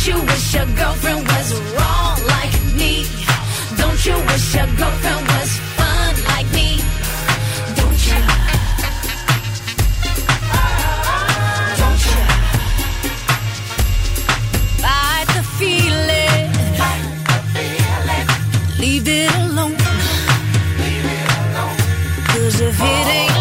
Don't you wish your girlfriend was wrong like me? Don't you wish your girlfriend was fun like me? Don't you? Don't you? Fight the feeling. Leave it alone. Cause if it ain't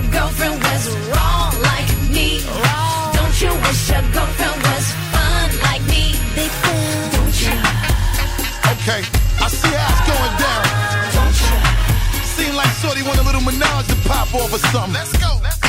your girlfriend was wrong like me? Wrong. Don't you wish your girlfriend was fun like me? Big fan. Don't you? Okay, I see how it's going down. Don't you? Seem like Shorty want a little menage to pop off or something. Let's go, let's go.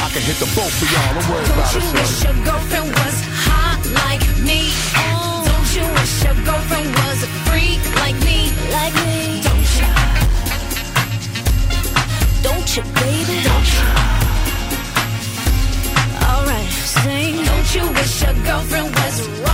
I can hit the boat for y'all. Don't worry about Don't you wish your girlfriend was hot like me? Don't you wish your girlfriend was a freak like me? Like me? Don't you? Don't you, baby? Don't you? Alright, sing. Don't you wish your girlfriend was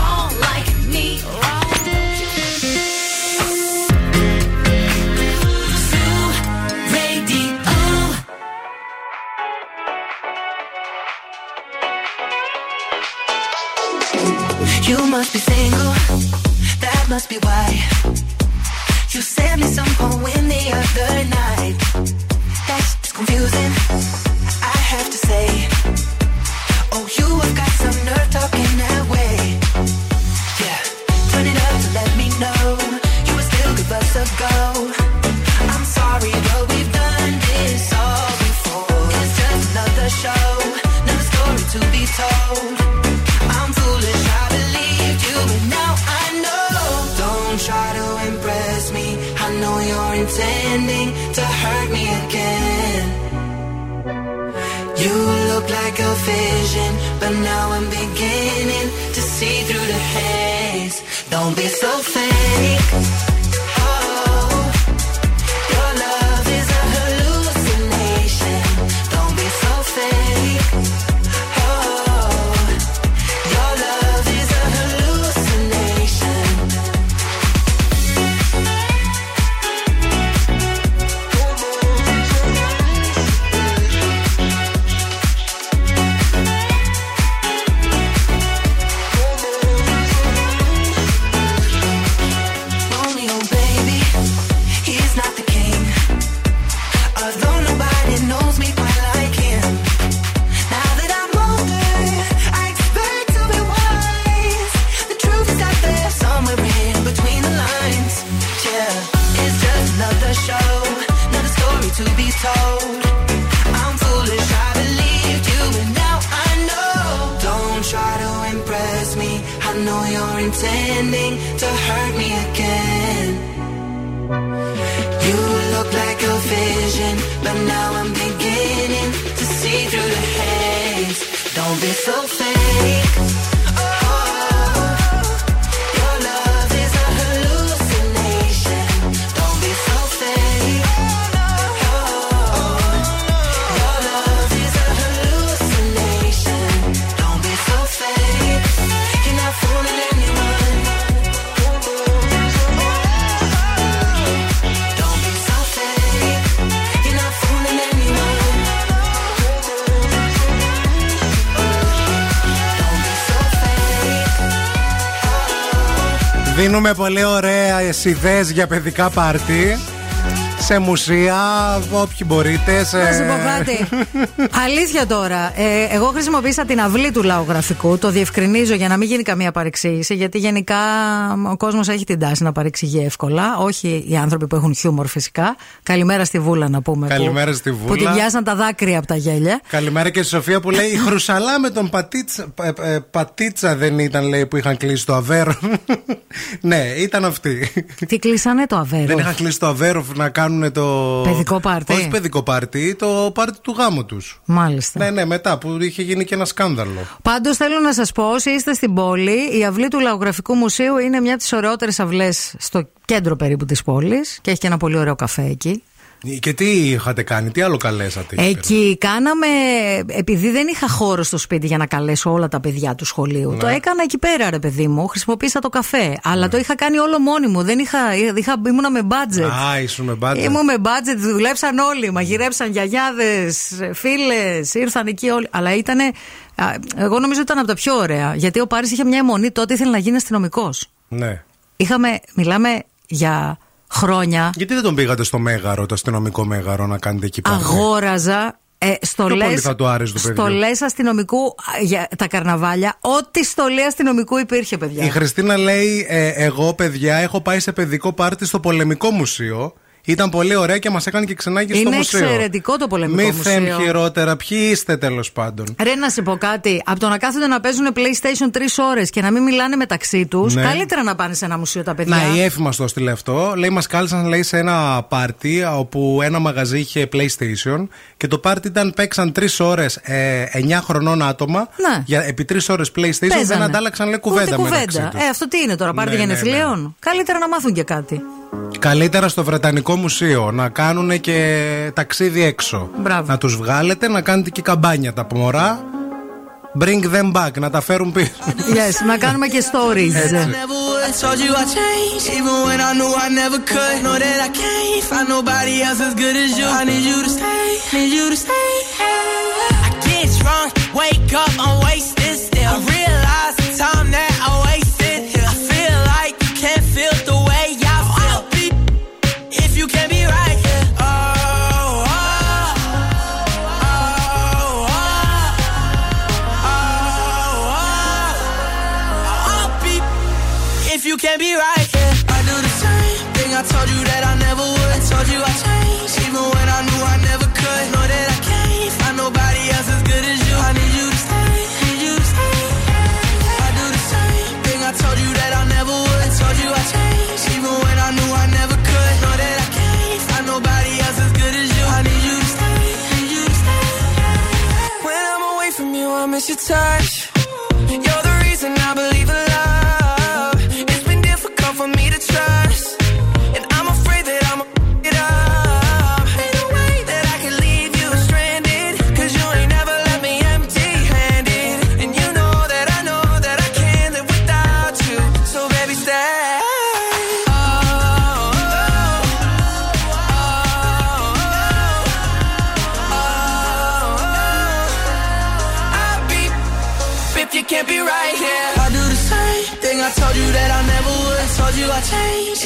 Δίνουμε πολύ ωραία ιδέες για παιδικά πάρτι. Σε μουσεία, όποιοι μπορείτε. Σε... Να σου πω κάτι. *laughs* Αλήθεια τώρα. Ε, εγώ χρησιμοποίησα την αυλή του λαογραφικού. Το διευκρινίζω για να μην γίνει καμία παρεξήγηση. Γιατί γενικά ο κόσμος έχει την τάση να παρεξηγεί εύκολα. Όχι οι άνθρωποι που έχουν χιούμορ φυσικά. Καλημέρα στη Βούλα να πούμε. Καλημέρα που, στη Που Βούλα. την πιάσαν τα δάκρυα από τα γέλια. Καλημέρα και στη Σοφία που λέει: Η Χρουσαλά με τον πατίτσα, ε, ε, πατίτσα δεν ήταν, λέει, που είχαν κλείσει το Αβέρο. *laughs* ναι, ήταν αυτή. Τι κλείσανε το αβέρο; Δεν είχαν κλείσει το Αβέρο να κάνουν το. Παιδικό πάρτι; Όχι παιδικό πάρτι, το πάρτι του γάμου τους. Μάλιστα. Ναι, ναι, μετά που είχε γίνει και ένα σκάνδαλο. Πάντως θέλω να σας πω, όσοι είστε στην πόλη, η αυλή του Λαογραφικού Μουσείου είναι μια από τις ωραιότερες αυλές στο κέντρο περίπου της πόλης και έχει και ένα πολύ ωραίο καφέ εκεί. Και τι είχατε κάνει, τι άλλο καλέσατε. Εκεί κάναμε, επειδή δεν είχα χώρο στο σπίτι για να καλέσω όλα τα παιδιά του σχολείου, Ναι. το έκανα εκεί πέρα, ρε παιδί μου. Χρησιμοποίησα το καφέ. Αλλά το είχα κάνει όλο μόνη μου. Δεν είχα, είχα, ήμουνα με budget. Α, ήσουν με μπάτζετ. Ήμουν με budget, δουλέψαν όλοι. Μαγειρέψαν γιαγιάδες, φίλες, ήρθαν εκεί όλοι. Αλλά ήταν. Εγώ νομίζω ότι ήταν από τα πιο ωραία. Γιατί ο Πάρης είχε μια αιμονή τότε, ήθελε να γίνει αστυνομικός. Ναι. Είχαμε, μιλάμε για χρόνια. Γιατί δεν τον πήγατε στο Μέγαρο, το αστυνομικό Μέγαρο, να κάνετε εκεί πέρα. Αγόραζα ε, στολές, πολύ θα του άρεσε το παιδί. στολές αστυνομικού α, για τα καρναβάλια. Ό,τι στολή αστυνομικού υπήρχε, παιδιά. Η Χριστίνα λέει: ε, Εγώ, παιδιά, έχω πάει σε παιδικό πάρτι στο Πολεμικό Μουσείο. Ήταν πολύ ωραία και μας έκανε και ξενάγει στο Είναι μουσείο. εξαιρετικό το πολεμικό Μη μουσείο. θέμ χειρότερα, ποιοι είστε τέλος πάντων. Ρε να σε πω κάτι. Από το να κάθονται να παίζουν PlayStation τρεις ώρες και να μην μιλάνε μεταξύ τους, Ναι. καλύτερα να πάνε σε ένα μουσείο τα παιδιά. Να, η Εφη μας το έστειλε αυτό. Λέει: Μας κάλεσαν λέει, σε ένα πάρτι όπου ένα μαγαζί είχε PlayStation και το πάρτι ήταν παίξαν τρεις ώρες ε, 9 χρονών άτομα. Ναι. Για, επί τρεις ώρες PlayStation Παίζανε. δεν αντάλλαξαν λέει, Ούτε κουβέντα μεταξύ κουβέντα. τους. Ε, αυτό τι είναι τώρα, πάρτι Ναι, ναι, ναι. γενεθλίων. Καλύτερα να μάθουν και κάτι. Καλύτερα στο Βρετανικό Μουσείο να κάνουν και ταξίδι έξω. Μπράβο. Να τους βγάλετε, να κάνετε και καμπάνια τα μωρά. Bring them back, να τα φέρουν πίσω. Yes, να κάνουμε και stories. Έτσι. Never would, told you I changed. Even when I knew I never could. Know that I can't find nobody else as good as you. I need you to stay, need you to stay. I get drunk, wake up, I'm wasted still. I realize the time touch.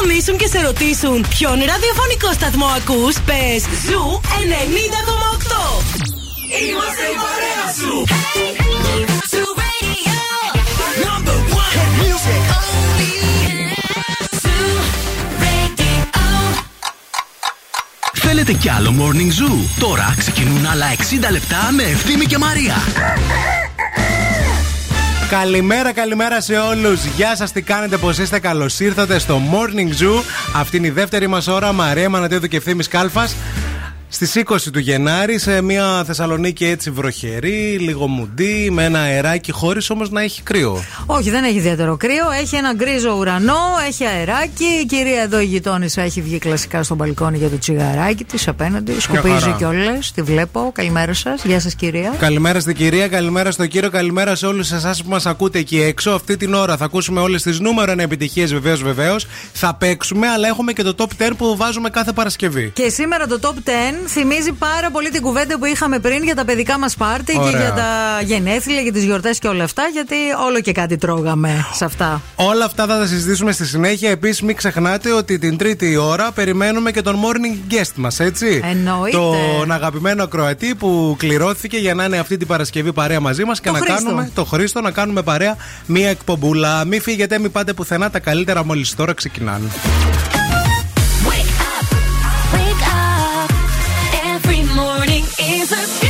Τηλεφωνήσουν και σε ρωτήσουν ποιον ραδιοφωνικό σταθμό ακούς, πες Zoo 90,8. Είμαστε η παρέα σου. Number one hit music. Θέλετε κι άλλο Morning Zoo? Τώρα ξεκινούν άλλα 60 λεπτά με Ευθύμη και Μαρία. Καλημέρα, καλημέρα σε όλους. Γεια σας, τι κάνετε, πώ είστε, καλώς ήρθατε στο Morning Zoo. Αυτή είναι η δεύτερη μας ώρα. Μαρία Μανατίδου και ευθύνη Κάλφας. Στις 20 του Γενάρη, σε μια Θεσσαλονίκη έτσι βροχερή, λίγο μουντή, με ένα αεράκι, χωρίς όμως να έχει κρύο. Όχι, δεν έχει ιδιαίτερο κρύο. Έχει ένα γκρίζο ουρανό, έχει αεράκι. Η κυρία εδώ η γειτόνισσα έχει βγει κλασικά στο μπαλκόνι για το τσιγαράκι της απέναντι. Σκουπίζει χαρά. κιόλας. Τη βλέπω. Καλημέρα σας. Γεια σας, κυρία. Καλημέρα στην κυρία, καλημέρα στον κύριο, καλημέρα σε όλους εσάς που μας ακούτε εκεί έξω. Αυτή την ώρα θα ακούσουμε όλες τις νούμερο 1 επιτυχίες, βεβαίως, βεβαίως. Θα παίξουμε, αλλά έχουμε και το top 10 που βάζουμε κάθε Παρασκευή. Και σήμερα το top 10 θυμίζει πάρα πολύ την κουβέντα που είχαμε πριν για τα παιδικά μας πάρτι και Ωραία. για τα γενέθλια, για τις γιορτές και όλα αυτά. Γιατί όλο και κάτι τρώγαμε σε αυτά. Όλα αυτά θα τα συζητήσουμε στη συνέχεια. Επίσης, μην ξεχνάτε ότι την τρίτη ώρα περιμένουμε και τον morning guest μας, έτσι. Εννοείται. Τον αγαπημένο ακροατή που κληρώθηκε για να είναι αυτή την Παρασκευή παρέα μαζί μας και Το να Χρήστο. κάνουμε το Χρήστο να κάνουμε παρέα μία εκπομπούλα. Μην φύγετε, μην πάτε πουθενά. Τα καλύτερα μόλις τώρα ξεκινάνε. Is a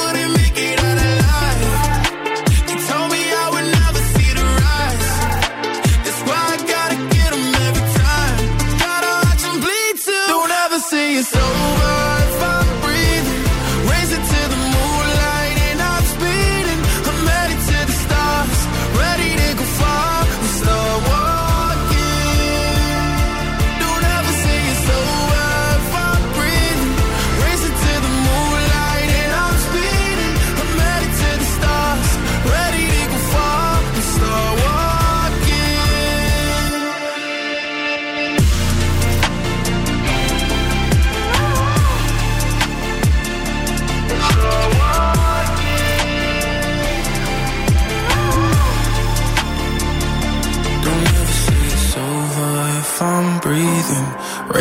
so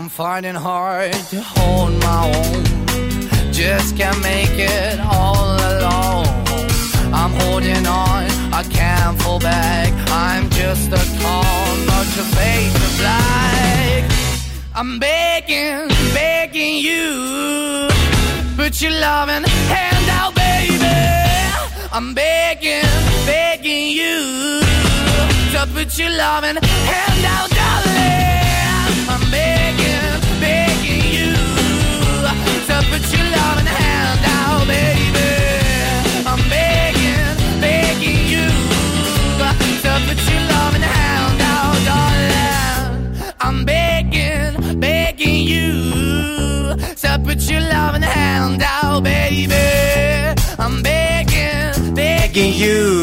I'm finding hard to hold my own. Just can't make it all alone. I'm holding on, I can't fall back. I'm just a call, not your face is black. I'm begging, begging you. Put your loving hand out, baby. I'm begging, begging you to put your loving hand out, darling. I'm begging, begging you to put your loving hand out, baby. I'm begging, begging you to put your loving hand out, darling. I'm begging, begging you to put your loving hand out, baby. I'm begging, begging you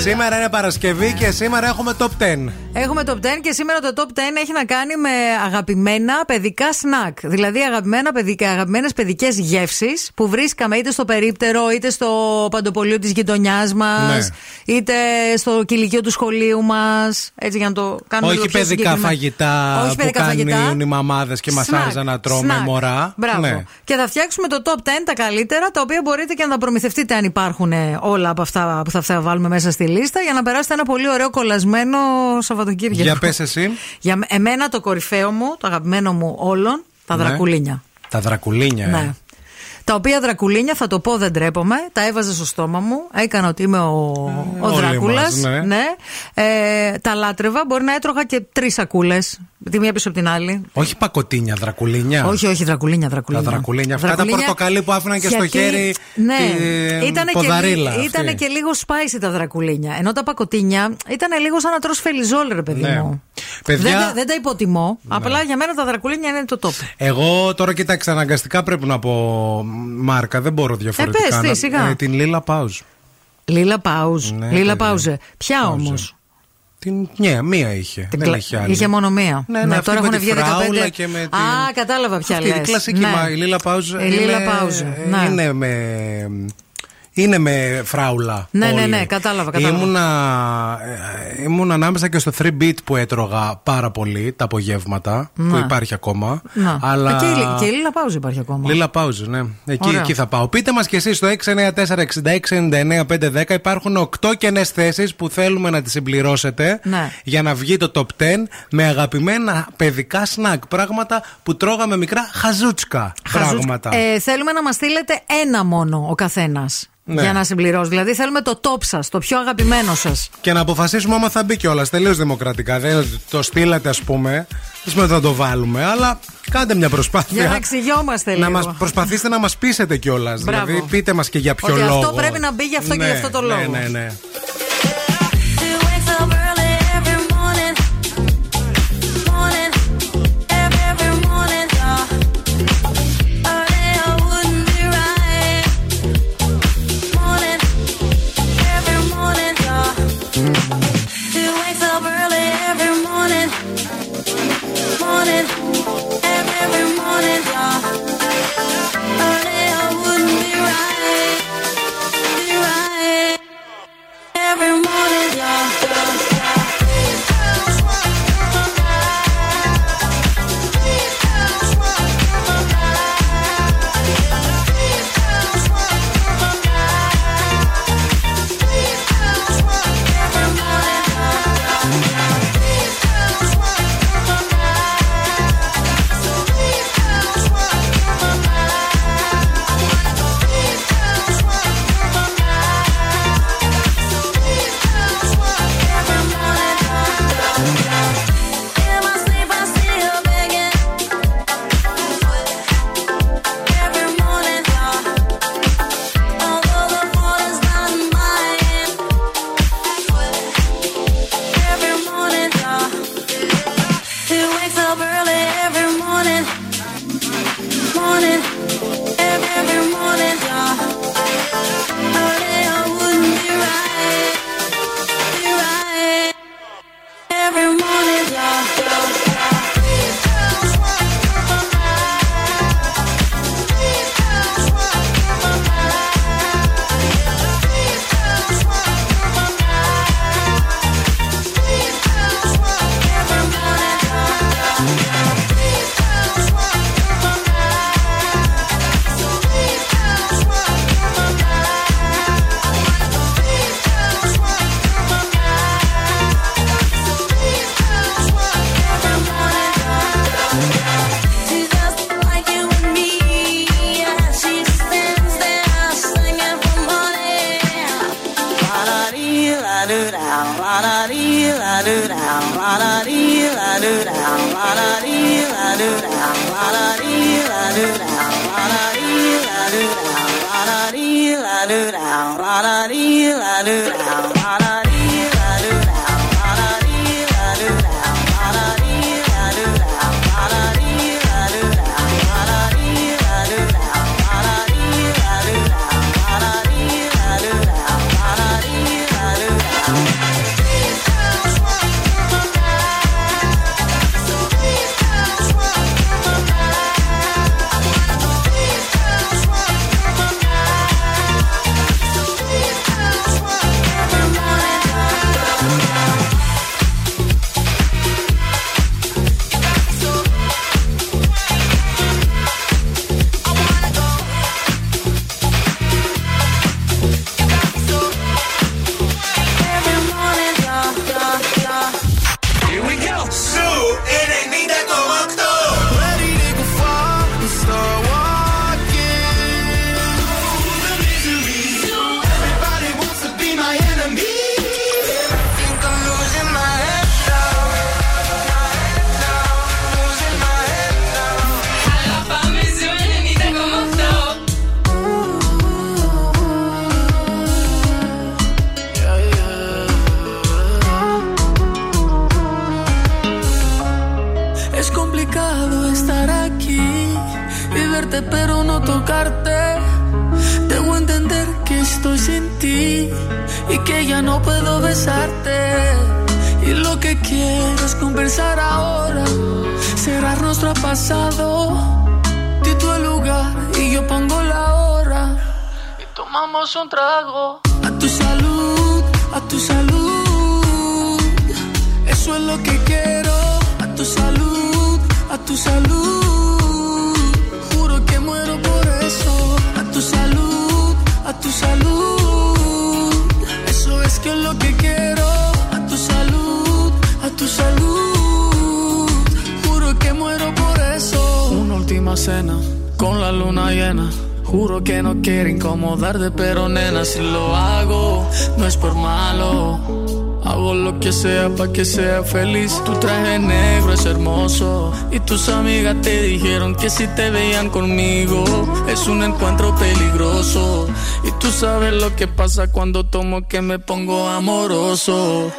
Σήμερα είναι Παρασκευή και σήμερα έχουμε top 10. Έχουμε top 10 και σήμερα το top 10 έχει να κάνει με αγαπημένα παιδικά σνακ. Δηλαδή αγαπημένα παιδικά, αγαπημένες παιδικές γεύσεις που βρίσκαμε είτε στο περίπτερο, είτε στο παντοπολείο της γειτονιάς μας, Ναι. είτε στο κηλικείο του σχολείου μας. Έτσι για να το κάνουμε λίγο Όχι πιο παιδικά συγκεκριμένα. φαγητά Όχι που παιδικά φαγητά. κάνουν οι μαμάδες και μα Σνακ, άρεσαν να τρώμε σνακ. μωρά. Μπράβο. Ναι. Και θα φτιάξουμε το top 10 τα καλύτερα, τα οποία μπορείτε και να τα προμηθευτείτε αν υπάρχουν ε, όλα από αυτά που θα, θα βάλουμε μέσα στη λίστα, για να περάσετε ένα πολύ ωραίο κολλασμένο Σαββατοκύριακο. Για πες εσύ. *laughs* Για μ- εμένα το κορυφαίο μου, το αγαπημένο μου όλων, τα Ναι. δρακουλίνια. Τα δρακουλίνια. ε. Ναι. Τα οποία δρακουλίνια, θα το πω, δεν τρέπομαι. Τα έβαζα στο στόμα μου. Έκανα ότι είμαι ο, ο όλοι Δράκουλας. μας, ναι. Ε, τα λάτρευα. Μπορεί να έτρωγα και τρεις σακούλες. Τη μία πίσω από την άλλη. Όχι πακοτίνια, δρακουλίνια. Όχι, όχι, δρακουλίνια, δρακουλίνια. Τα δρακουλίνια. Αυτά τα πορτοκαλί που άφηναν και στο γιατί- χέρι Ναι, τη ήτανε ποδαρίλα και, αυτή. ήτανε και λίγο spicy τα δρακουλίνια. Ενώ τα πακοτίνια ήταν λίγο σαν να τρως φελιζόλ, ρε παιδί Ναι. μου. Παιδιά- Ναι. Δεν, τα- δεν τα υποτιμώ. Απλά για μένα τα δρακουλίνια είναι το top. Εγώ τώρα κοιτάξτε, αναγκαστικά πρέπει να πω μάρκα, δεν μπορώ διαφορετικά. Ε, πες, τι, να- σιγά. την Λίλα Πάουζ. Λίλα Πάουζ. Ναι, Λίλα παιδιά. Πάουζε. Ποια Πάουζε. όμως; Την, ναι, μία είχε. Την δεν κλα- είχε άλλη. Είχε μόνο μία. Ναι, ναι, αυτή τώρα με έχουν τη βγει 15. φράουλα και με την- Α, κατάλαβα ποια Αυτή, λες. η κλασική Ναι. μα, η Λίλα Πάουζ. Η Λίλα είναι- Πάουζ. ε, Ναι. Είναι με. Είναι με φράουλα. Ναι, ναι, όλη. ναι, κατάλαβα, κατάλαβα. Ήμουνα, ε, ήμουν ανάμεσα και στο 3-beat που έτρωγα πάρα πολύ τα απογεύματα. Που Να. υπάρχει ακόμα. Να. Αλλά... Ε, Και, η, Λι- και η Λίλα Πάουζ υπάρχει ακόμα. Λίλα Πάουζ, ναι. Εκεί, Ωραία. εκεί θα πάω. Πείτε μας κι εσείς στο 694-6699-510 υπάρχουν 8 κενές θέσεις που θέλουμε να τις συμπληρώσετε Ναι. για να βγει το top 10 με αγαπημένα παιδικά σνακ. Πράγματα που τρώγαμε μικρά χαζούτσκα Χαζούτσκα. πράγματα. Ε, θέλουμε να μας στείλετε ένα μόνο ο καθένας. Ναι. Για να συμπληρώσει. Δηλαδή θέλουμε το top σας, το πιο αγαπημένο σας. Και να αποφασίσουμε άμα θα μπει κιόλας. Τελείως δημοκρατικά. Δεν είναι ότι το στείλατε, ας πούμε. Δεν σημαίνει ότι θα το βάλουμε. Αλλά κάντε μια προσπάθεια. Για να εξηγιόμαστε λίγο. να μας, προσπαθήστε να μας πείσετε κιόλας. Μπράβο. Δηλαδή, πείτε μας και για ποιο Ότι αυτό λόγο. πρέπει να μπει γι' αυτό και Ναι, γι' αυτό το λόγο. Ναι, ναι, ναι. feliz. Tu traje negro es hermoso y tus amigas te dijeron que si te veían conmigo es un encuentro peligroso. Y tú sabes lo que pasa cuando tomo que me pongo amoroso.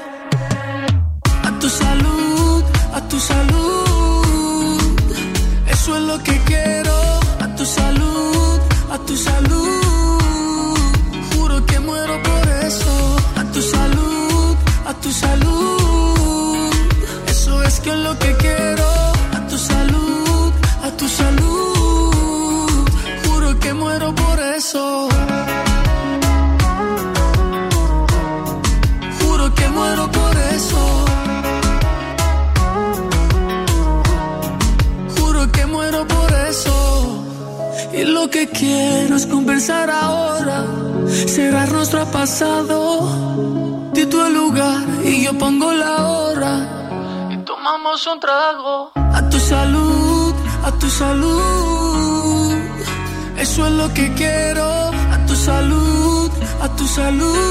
jaloux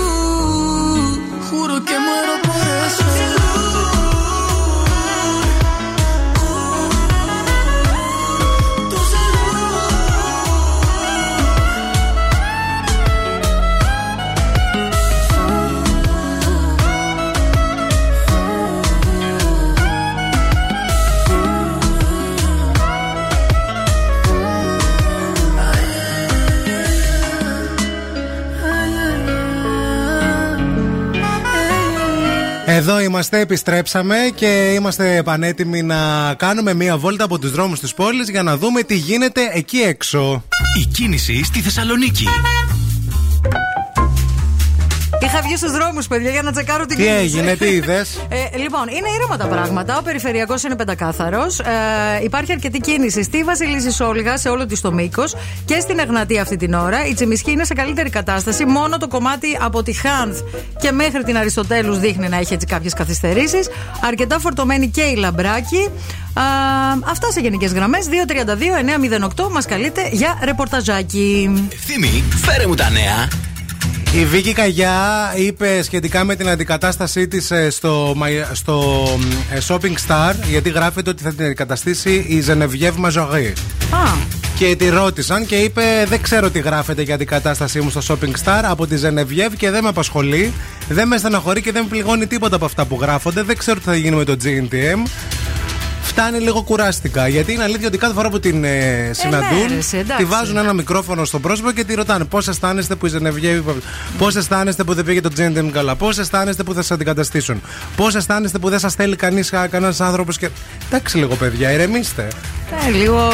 Εδώ είμαστε, επιστρέψαμε και είμαστε πανέτοιμοι να κάνουμε μία βόλτα από τους δρόμους της πόλης για να δούμε τι γίνεται εκεί έξω. Η κίνηση στη Θεσσαλονίκη. Είχα βγει στους δρόμους, παιδιά, για να τσεκάρω την Τι κίνηση. έγινε, τι είδες; Ε, λοιπόν, είναι ήρεμα τα πράγματα. Ο περιφερειακός είναι πεντακάθαρος. Ε, υπάρχει αρκετή κίνηση στη Βασιλίση Όλγα σε όλο της το μήκος και στην Εγνατία αυτή την ώρα. Η Τσιμισχή είναι σε καλύτερη κατάσταση. Μόνο το κομμάτι από τη Χάνθ και μέχρι την Αριστοτέλους δείχνει να έχει έτσι κάποιες καθυστερήσεις. Αρκετά φορτωμένη και η Λαμπράκη. Α, αυτά σε γενικές γραμμές. 232-908 μας καλείτε για ρεπορταζάκι. Θύμη, φέρε μου τα νέα. Η Βίκη Καγιά είπε σχετικά με την αντικατάστασή της στο, Μαϊ- στο ε, Shopping Star, γιατί γράφεται ότι θα την αντικαταστήσει η Ζενεβιέβ Μαζογή. Α, Και τη ρώτησαν και είπε: Δεν ξέρω τι γράφεται για την κατάστασή μου στο Shopping Star από τη Ζενεβιέβ και δεν με απασχολεί. Δεν με στεναχωρεί και δεν με πληγώνει τίποτα από αυτά που γράφονται. Δεν ξέρω τι θα γίνει με το GNTM. Φτάνει λίγο κουράστηκα. Γιατί είναι αλήθεια ότι κάθε φορά που την ε, συναντούν, ναι, ρε, εσύ, εντάξει. τη βάζουν ένα μικρόφωνο στο πρόσωπο και τη ρωτάνε πώς αισθάνεστε που η Ζενεβιέβ. Πώς αισθάνεστε που δεν πήγε το GNTM καλά; Πώς αισθάνεστε που θα σας αντικαταστήσουν; Πώς αισθάνεστε που δεν σας θέλει κανείς κανένας άνθρωπος. Και... Εντάξει λίγο, παιδιά, ηρεμήστε. ε, λίγο.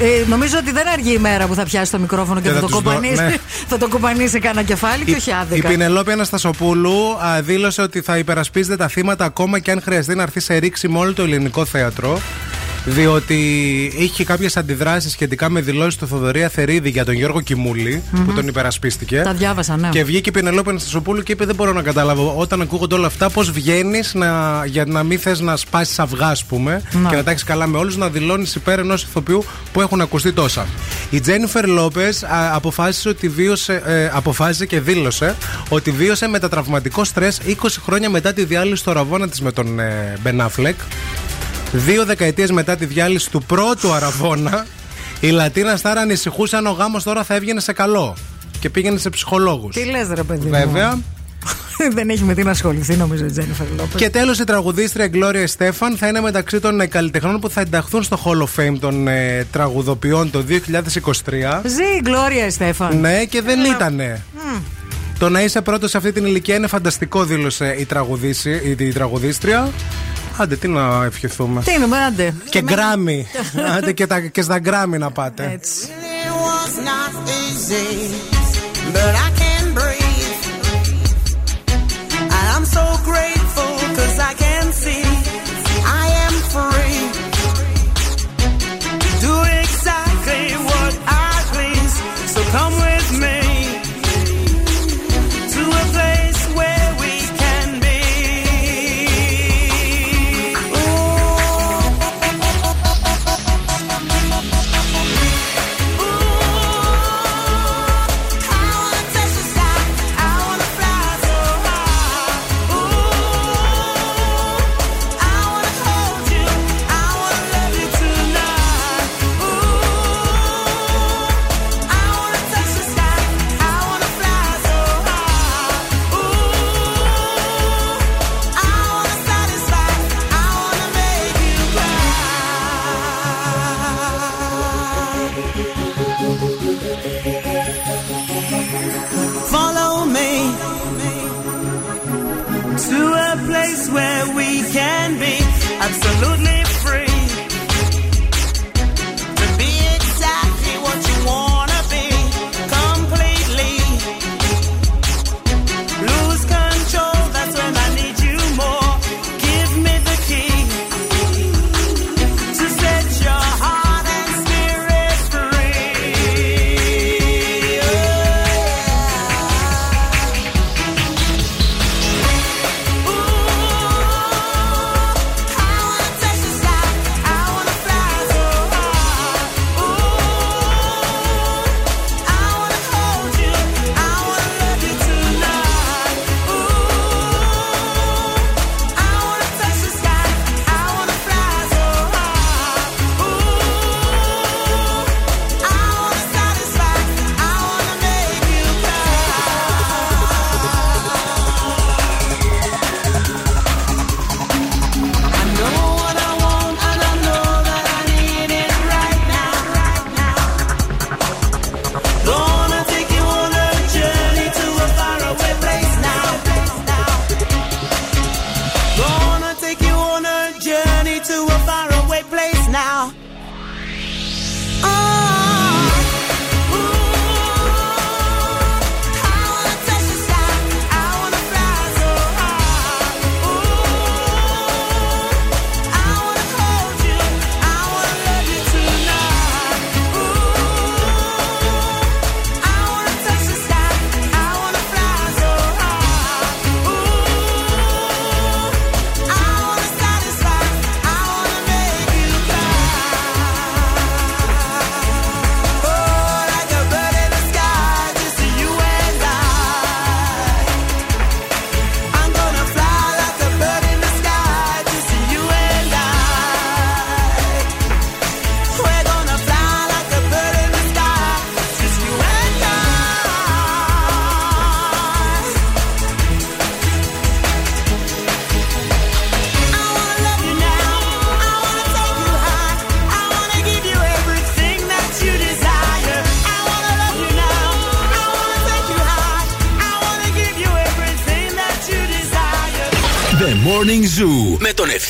ε, ε, νομίζω ότι δεν αργεί η μέρα που θα πιάσει το μικρόφωνο και, Και θα, θα το τους δω- κοπανίσει, ναι. *laughs* θα το κοπανίσει κανένα κεφάλι και όχι Η άδικα. Πινελόπη Αναστασοπούλου α, δήλωσε ότι θα υπερασπίζεται τα θύματα ακόμα και αν χρειαστεί να έρθει σε ρήξη με όλο το ελληνικό θέατρο. Διότι είχε κάποιες αντιδράσεις σχετικά με δηλώσεις του Θοδωρή Αθερίδη για τον Γιώργο Κιμούλη, που τον υπερασπίστηκε. Τα διάβασα, ναι. Και βγήκε η Πινελόπη Αναστασοπούλου και είπε: Δεν μπορώ να καταλάβω όταν ακούγονται όλα αυτά πώς βγαίνεις να, για να μην θες να σπάσεις αυγά, ας πούμε, Να. και να τα έχεις καλά με όλους, να δηλώνεις υπέρ ενός ηθοποιού που έχουν ακουστεί τόσα. Η Τζένιφερ Λόπες αποφάσισε, ότι βίωσε, ε, αποφάσισε και δήλωσε ότι βίωσε μετατραυματικό στρες 20 χρόνια μετά τη διάλυση στο ραβόνα της με τον ε, Μπεν Αφλεκ. Δύο δεκαετίες μετά τη διάλυση του πρώτου αραβόνα, η Λατίνας Στάρα ανησυχούσε αν ο γάμος τώρα θα έβγαινε σε καλό. Και πήγαινε σε ψυχολόγους. Τι λες, ρε παιδί. μου. Βέβαια. *laughs* δεν έχει με τι να ασχοληθεί, νομίζω, η Τζένιφερ Λόπες. Και τέλος, η τραγουδίστρια Γκλώρια Στέφαν θα είναι μεταξύ των ε, καλλιτεχνών που θα ενταχθούν στο Hall of Fame των ε, τραγουδοποιών το 2023. Ζει η Γκλώρια Στέφαν. Ναι, και δεν ήτανε. Το να είσαι πρώτος σε αυτή την ηλικία είναι φανταστικό, δήλωσε η, τραγουδίση, η, η τραγουδίστρια. Άντε, τι να ευχηθούμε. Τι είναι, άντε. Και γκράμι. *laughs* Άντε και, τα, και στα γκράμι να πάτε. Έτσι. It was not easy, but I can breathe. And I'm so grateful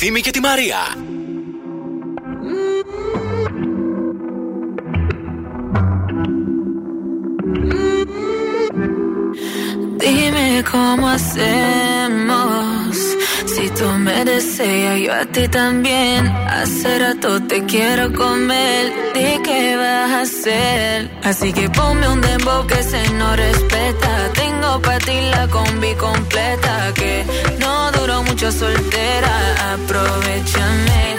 με τον Ευθύμη και τη Μαρία. Dime cómo hacemos. Si tú me deseas, yo a ti también. Hace rato te quiero comer. Di qué vas a hacer. Así que ponme un dembow que se no respeta. Tengo para ti la combi completa. Que no duró mucho soltera. Aprovechame.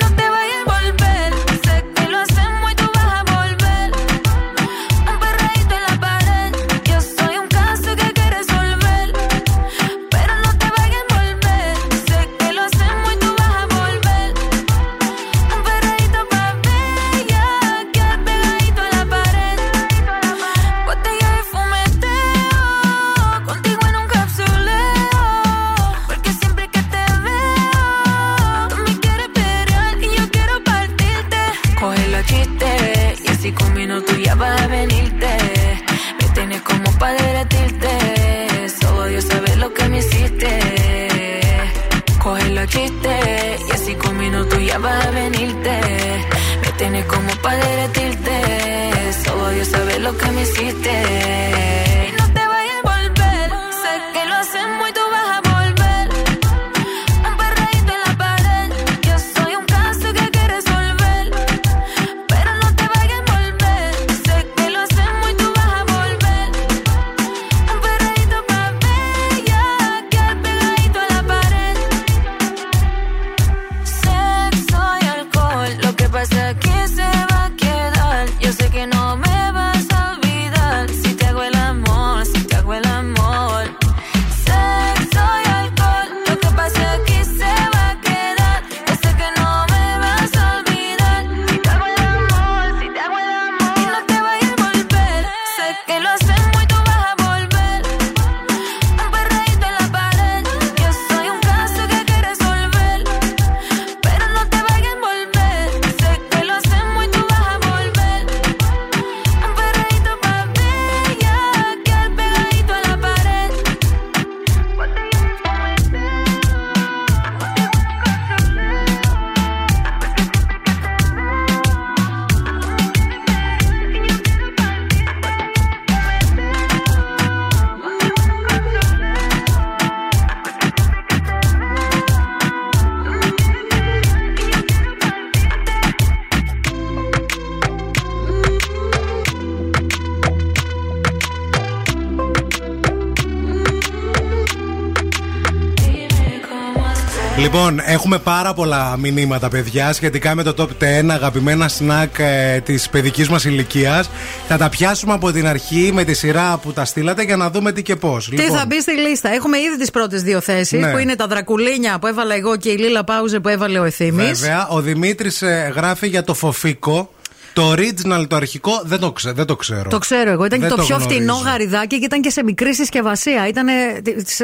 Λοιπόν, έχουμε πάρα πολλά μηνύματα, παιδιά, σχετικά με το top 10 αγαπημένα σνακ ε, της παιδικής μας ηλικίας. Θα τα πιάσουμε από την αρχή με τη σειρά που τα στείλατε για να δούμε τι και πώς. Τι θα μπει στη λίστα. Έχουμε ήδη τις πρώτες δύο θέσεις Ναι. που είναι τα δρακουλίνια που έβαλα εγώ και η Λίλα Πάουζε που έβαλε ο Εθήμης. Βέβαια, ο Δημήτρης γράφει για το φοφίκο. Το original, το αρχικό, δεν το, ξε- δεν το ξέρω. Το ξέρω εγώ. Ήταν Δεν και το, πιο γνωρίζω. φτηνό γαριδάκι και ήταν και σε μικρή συσκευασία. Ήταν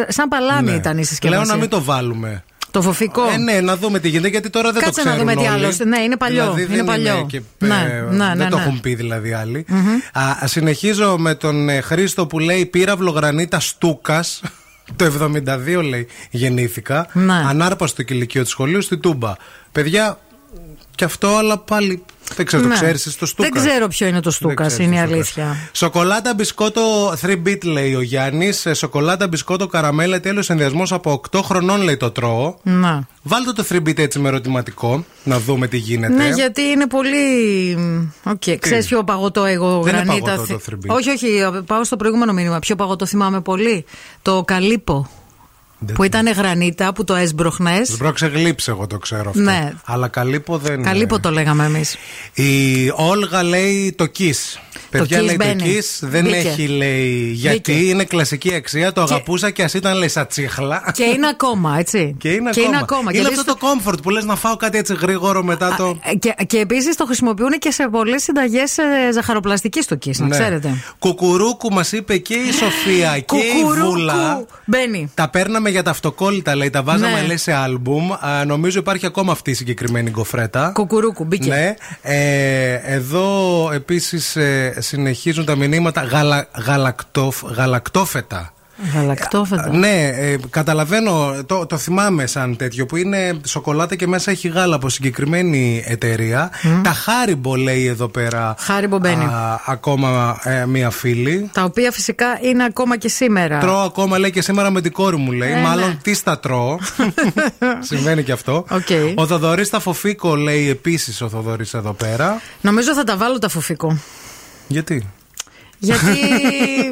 σαν παλάμη Ναι. ήταν η συσκευασία. Λέω να μην το βάλουμε. Το φοφικό. Ε, ναι, να δούμε τι γίνεται, γιατί τώρα δεν Κάτσε το να ξέρουν δούμε τι όλοι. άλλος. Ναι, είναι παλιό. Δηλαδή, είναι δεν παλιό. και, ναι, ε, ναι, ναι, δεν το ναι. έχουν πει δηλαδή άλλοι. Α, συνεχίζω με τον ε, Χρήστο που λέει πύραυλο γρανίτα Στούκας. *laughs* Το 72 λέει γεννήθηκα. Ναι. Ανάρπαστο κηλικείο του σχολείου στη Τούμπα. Παιδιά, και αυτό, αλλά πάλι δεν ξέρω, το Ναι. ξέρεις το Στούκα. Δεν ξέρω ποιο είναι το Στούκας, είναι η αλήθεια. Σοκολάτα μπισκότο 3-bit λέει ο Γιάννης. Σοκολάτα μπισκότο καραμέλα. Τέλειος συνδυασμός από 8 χρονών λέει το τρώω. Να. Βάλτε το 3-bit έτσι με ερωτηματικό, να δούμε τι γίνεται. Ναι, γιατί είναι πολύ. Οκ, ξέρεις ποιο παγωτό εγώ Δεν είναι γρανίτα. παγωτό το θυ- 3B. όχι, όχι, πάω στο προηγούμενο μήνυμα. Ποιο παγωτό θυμάμαι πολύ; Το Calippo. Που ήταν γρανίτα που το έσπρωχνες. Σπρώξε γλύψε, εγώ το ξέρω αυτό. Ναι. Αλλά Calippo δεν. Calippo το λέγαμε εμείς. Η Όλγα λέει το kiss. Παιδιά kiss λέει μπαίνει. το kiss δεν Μπήκε. έχει λέει γιατί Μπήκε. είναι κλασική αξία. Το αγαπούσα και ας ήταν λέει σαν τσίχλα. Και είναι ακόμα, έτσι. *laughs* Και είναι και ακόμα. Είναι, ακόμα. Είναι Και αυτό το comfort που λες να φάω κάτι έτσι γρήγορο μετά το. Ε, Και, και επίσης το χρησιμοποιούν και σε πολλές συνταγές ζαχαροπλαστικής στο kiss, να Ναι. ξέρετε. Κουκουρούκου μας είπε και η Σοφία και η Κουκουρούκου. Βούλα. Μπαίνει. Τα παίρναμε για τα αυτοκόλλητα, λέει. Τα βάζαμε, Ναι. λέει, σε άλμπουμ. Α, νομίζω υπάρχει ακόμα αυτή η συγκεκριμένη γκοφρέτα. Κουκουρούκου, μπήκε. Ναι. Ε, εδώ επίσης συνεχίζουν τα μηνύματα. Γαλα, γαλακτόφ, γαλακτόφετα. Γαλακτόφεδο. Ναι, ε, καταλαβαίνω, το, το θυμάμαι σαν τέτοιο που είναι σοκολάτα και μέσα έχει γάλα από συγκεκριμένη εταιρεία. Τα Χάριμπο λέει εδώ πέρα. Χάριμπο μπαίνει. α, ακόμα ε, μία φίλη. Τα οποία φυσικά είναι ακόμα και σήμερα. Τρώω ακόμα λέει και σήμερα με την κόρη μου λέει. Ε, Μάλλον ναι. τι τα τρώω. *laughs* Συμβαίνει και αυτό. Οκ. Ο Θοδωρής τα φοφίκο λέει επίσης ο Θοδωρής εδώ πέρα. Νομίζω θα τα βάλω τα φουφίκο. Γιατί; Γιατί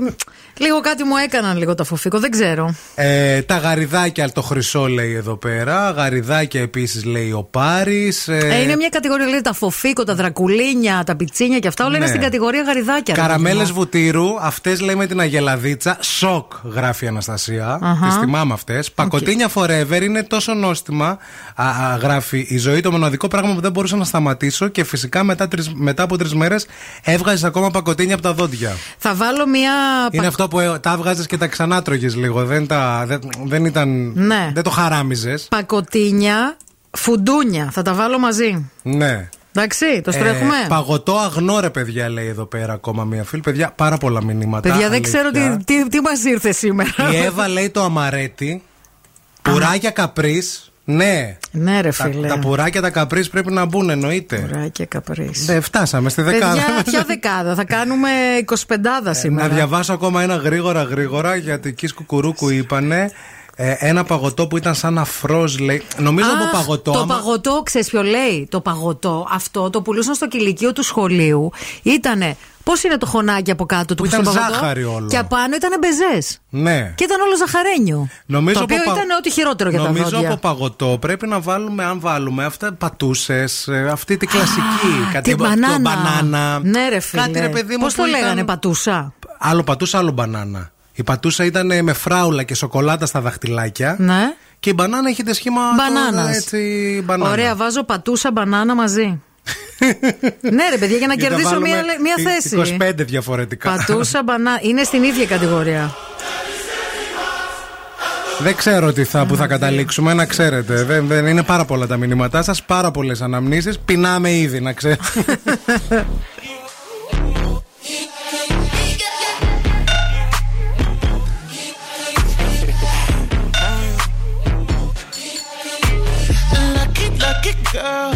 *laughs* λίγο κάτι μου έκαναν λίγο τα φουφίκο, δεν ξέρω. Ε, τα γαριδάκια το χρυσό λέει εδώ πέρα. Γαριδάκια επίσης λέει ο Πάρης. Ε, είναι μια κατηγορία, λέει τα φοφίκο, τα δρακουλίνια, τα πιτσίνια και αυτά όλα είναι Ναι. στην κατηγορία γαριδάκια. ρε Καραμέλες παιδί μου. βουτύρου, αυτές λέει με την αγελαδίτσα. Σοκ, γράφει η Αναστασία. Αχα. Τις θυμάμαι αυτές. Πακοτίνια forever είναι τόσο νόστιμα, α, α, γράφει η ζωή, το μοναδικό πράγμα που δεν μπορούσα να σταματήσω και φυσικά μετά, τρεις- μετά από τρεις μέρες έβγαζες ακόμα πακοτίνια από τα δόντια. Θα βάλω μια. Είναι πα- αυτό που ε, τα έβγαζες και τα ξανάτρωγε λίγο. Δεν, τα, δεν, δεν ήταν. Ναι. Δεν το χαράμιζες. Πακοτίνια, φουντούνια. Θα τα βάλω μαζί. Ναι. Εντάξει, το στρέχουμε. Ε, παγωτό αγνό ρε παιδιά λέει εδώ πέρα ακόμα μία φίλη. Παιδιά πάρα πολλά μηνύματα. Παιδιά, δεν αλήθεια. ξέρω τι, τι, τι μας ήρθε σήμερα. Η Εύα λέει το αμαρέτι. Πουράκια καπρίς. Ναι. Ναι, ρε Τα, φίλε. τα πουράκια τα καπρίς πρέπει να μπουν, εννοείται. Πουράκια καπρίς. Ναι, φτάσαμε στη δεκάδα. Παιδιά, ποια δεκάδα; Θα κάνουμε 25 σήμερα. να διαβάσω ακόμα ένα γρήγορα γρήγορα γιατί εκεί σκουκουρούκου είπανε. ε, ένα παγωτό που ήταν σαν αφρός λέει. Νομίζω Αχ, από παγωτό. Το άμα- παγωτό, ξέρεις ποιο λέει; Το παγωτό αυτό το πουλούσαν στο κηλικείο του σχολείου. Ήτανε. Πώς είναι το χωνάκι από κάτω του ήταν στο παγωτό; ζάχαρη όλο. Και απάνω ήταν μπεζές. Ναι. Και ήταν όλο ζαχαρένιο. Νομίζω το οποίο από πα- ήταν ό,τι χειρότερο για Νομίζω τα δόντια. από παγωτό πρέπει να βάλουμε, αν βάλουμε αυτά πατούσες, αυτή την κλασική. κάτι Την αυτό, μπανάνα. μπανάνα. Ναι, ρε φίλε. Κάτι ρε παιδί μου. Πώς το που λέγανε, ήταν- πατούσα; Άλλο πατούσα, άλλο μπανάνα. Η πατούσα ήταν με φράουλα και σοκολάτα στα δαχτυλάκια. Ναι. Και η μπανάνα είχε το σχήμα. Μπανάνας. το- Έτσι, μπανάνα. Ωραία, βάζω πατούσα μπανάνα μαζί. Ναι, ρε παιδιά, για να Για να κερδίσω βάλουμε μία, μία θέση. 25 διαφορετικά. Πατούσα μπανάνα. Είναι στην ίδια κατηγορία. Δεν ξέρω τι θα, που θα καταλήξουμε, να ξέρετε. Δεν, δεν είναι πάρα πολλά τα μηνύματά σας, πάρα πολλές αναμνήσεις. Πεινάμε ήδη, να ξέρετε. Lucky, lucky girl.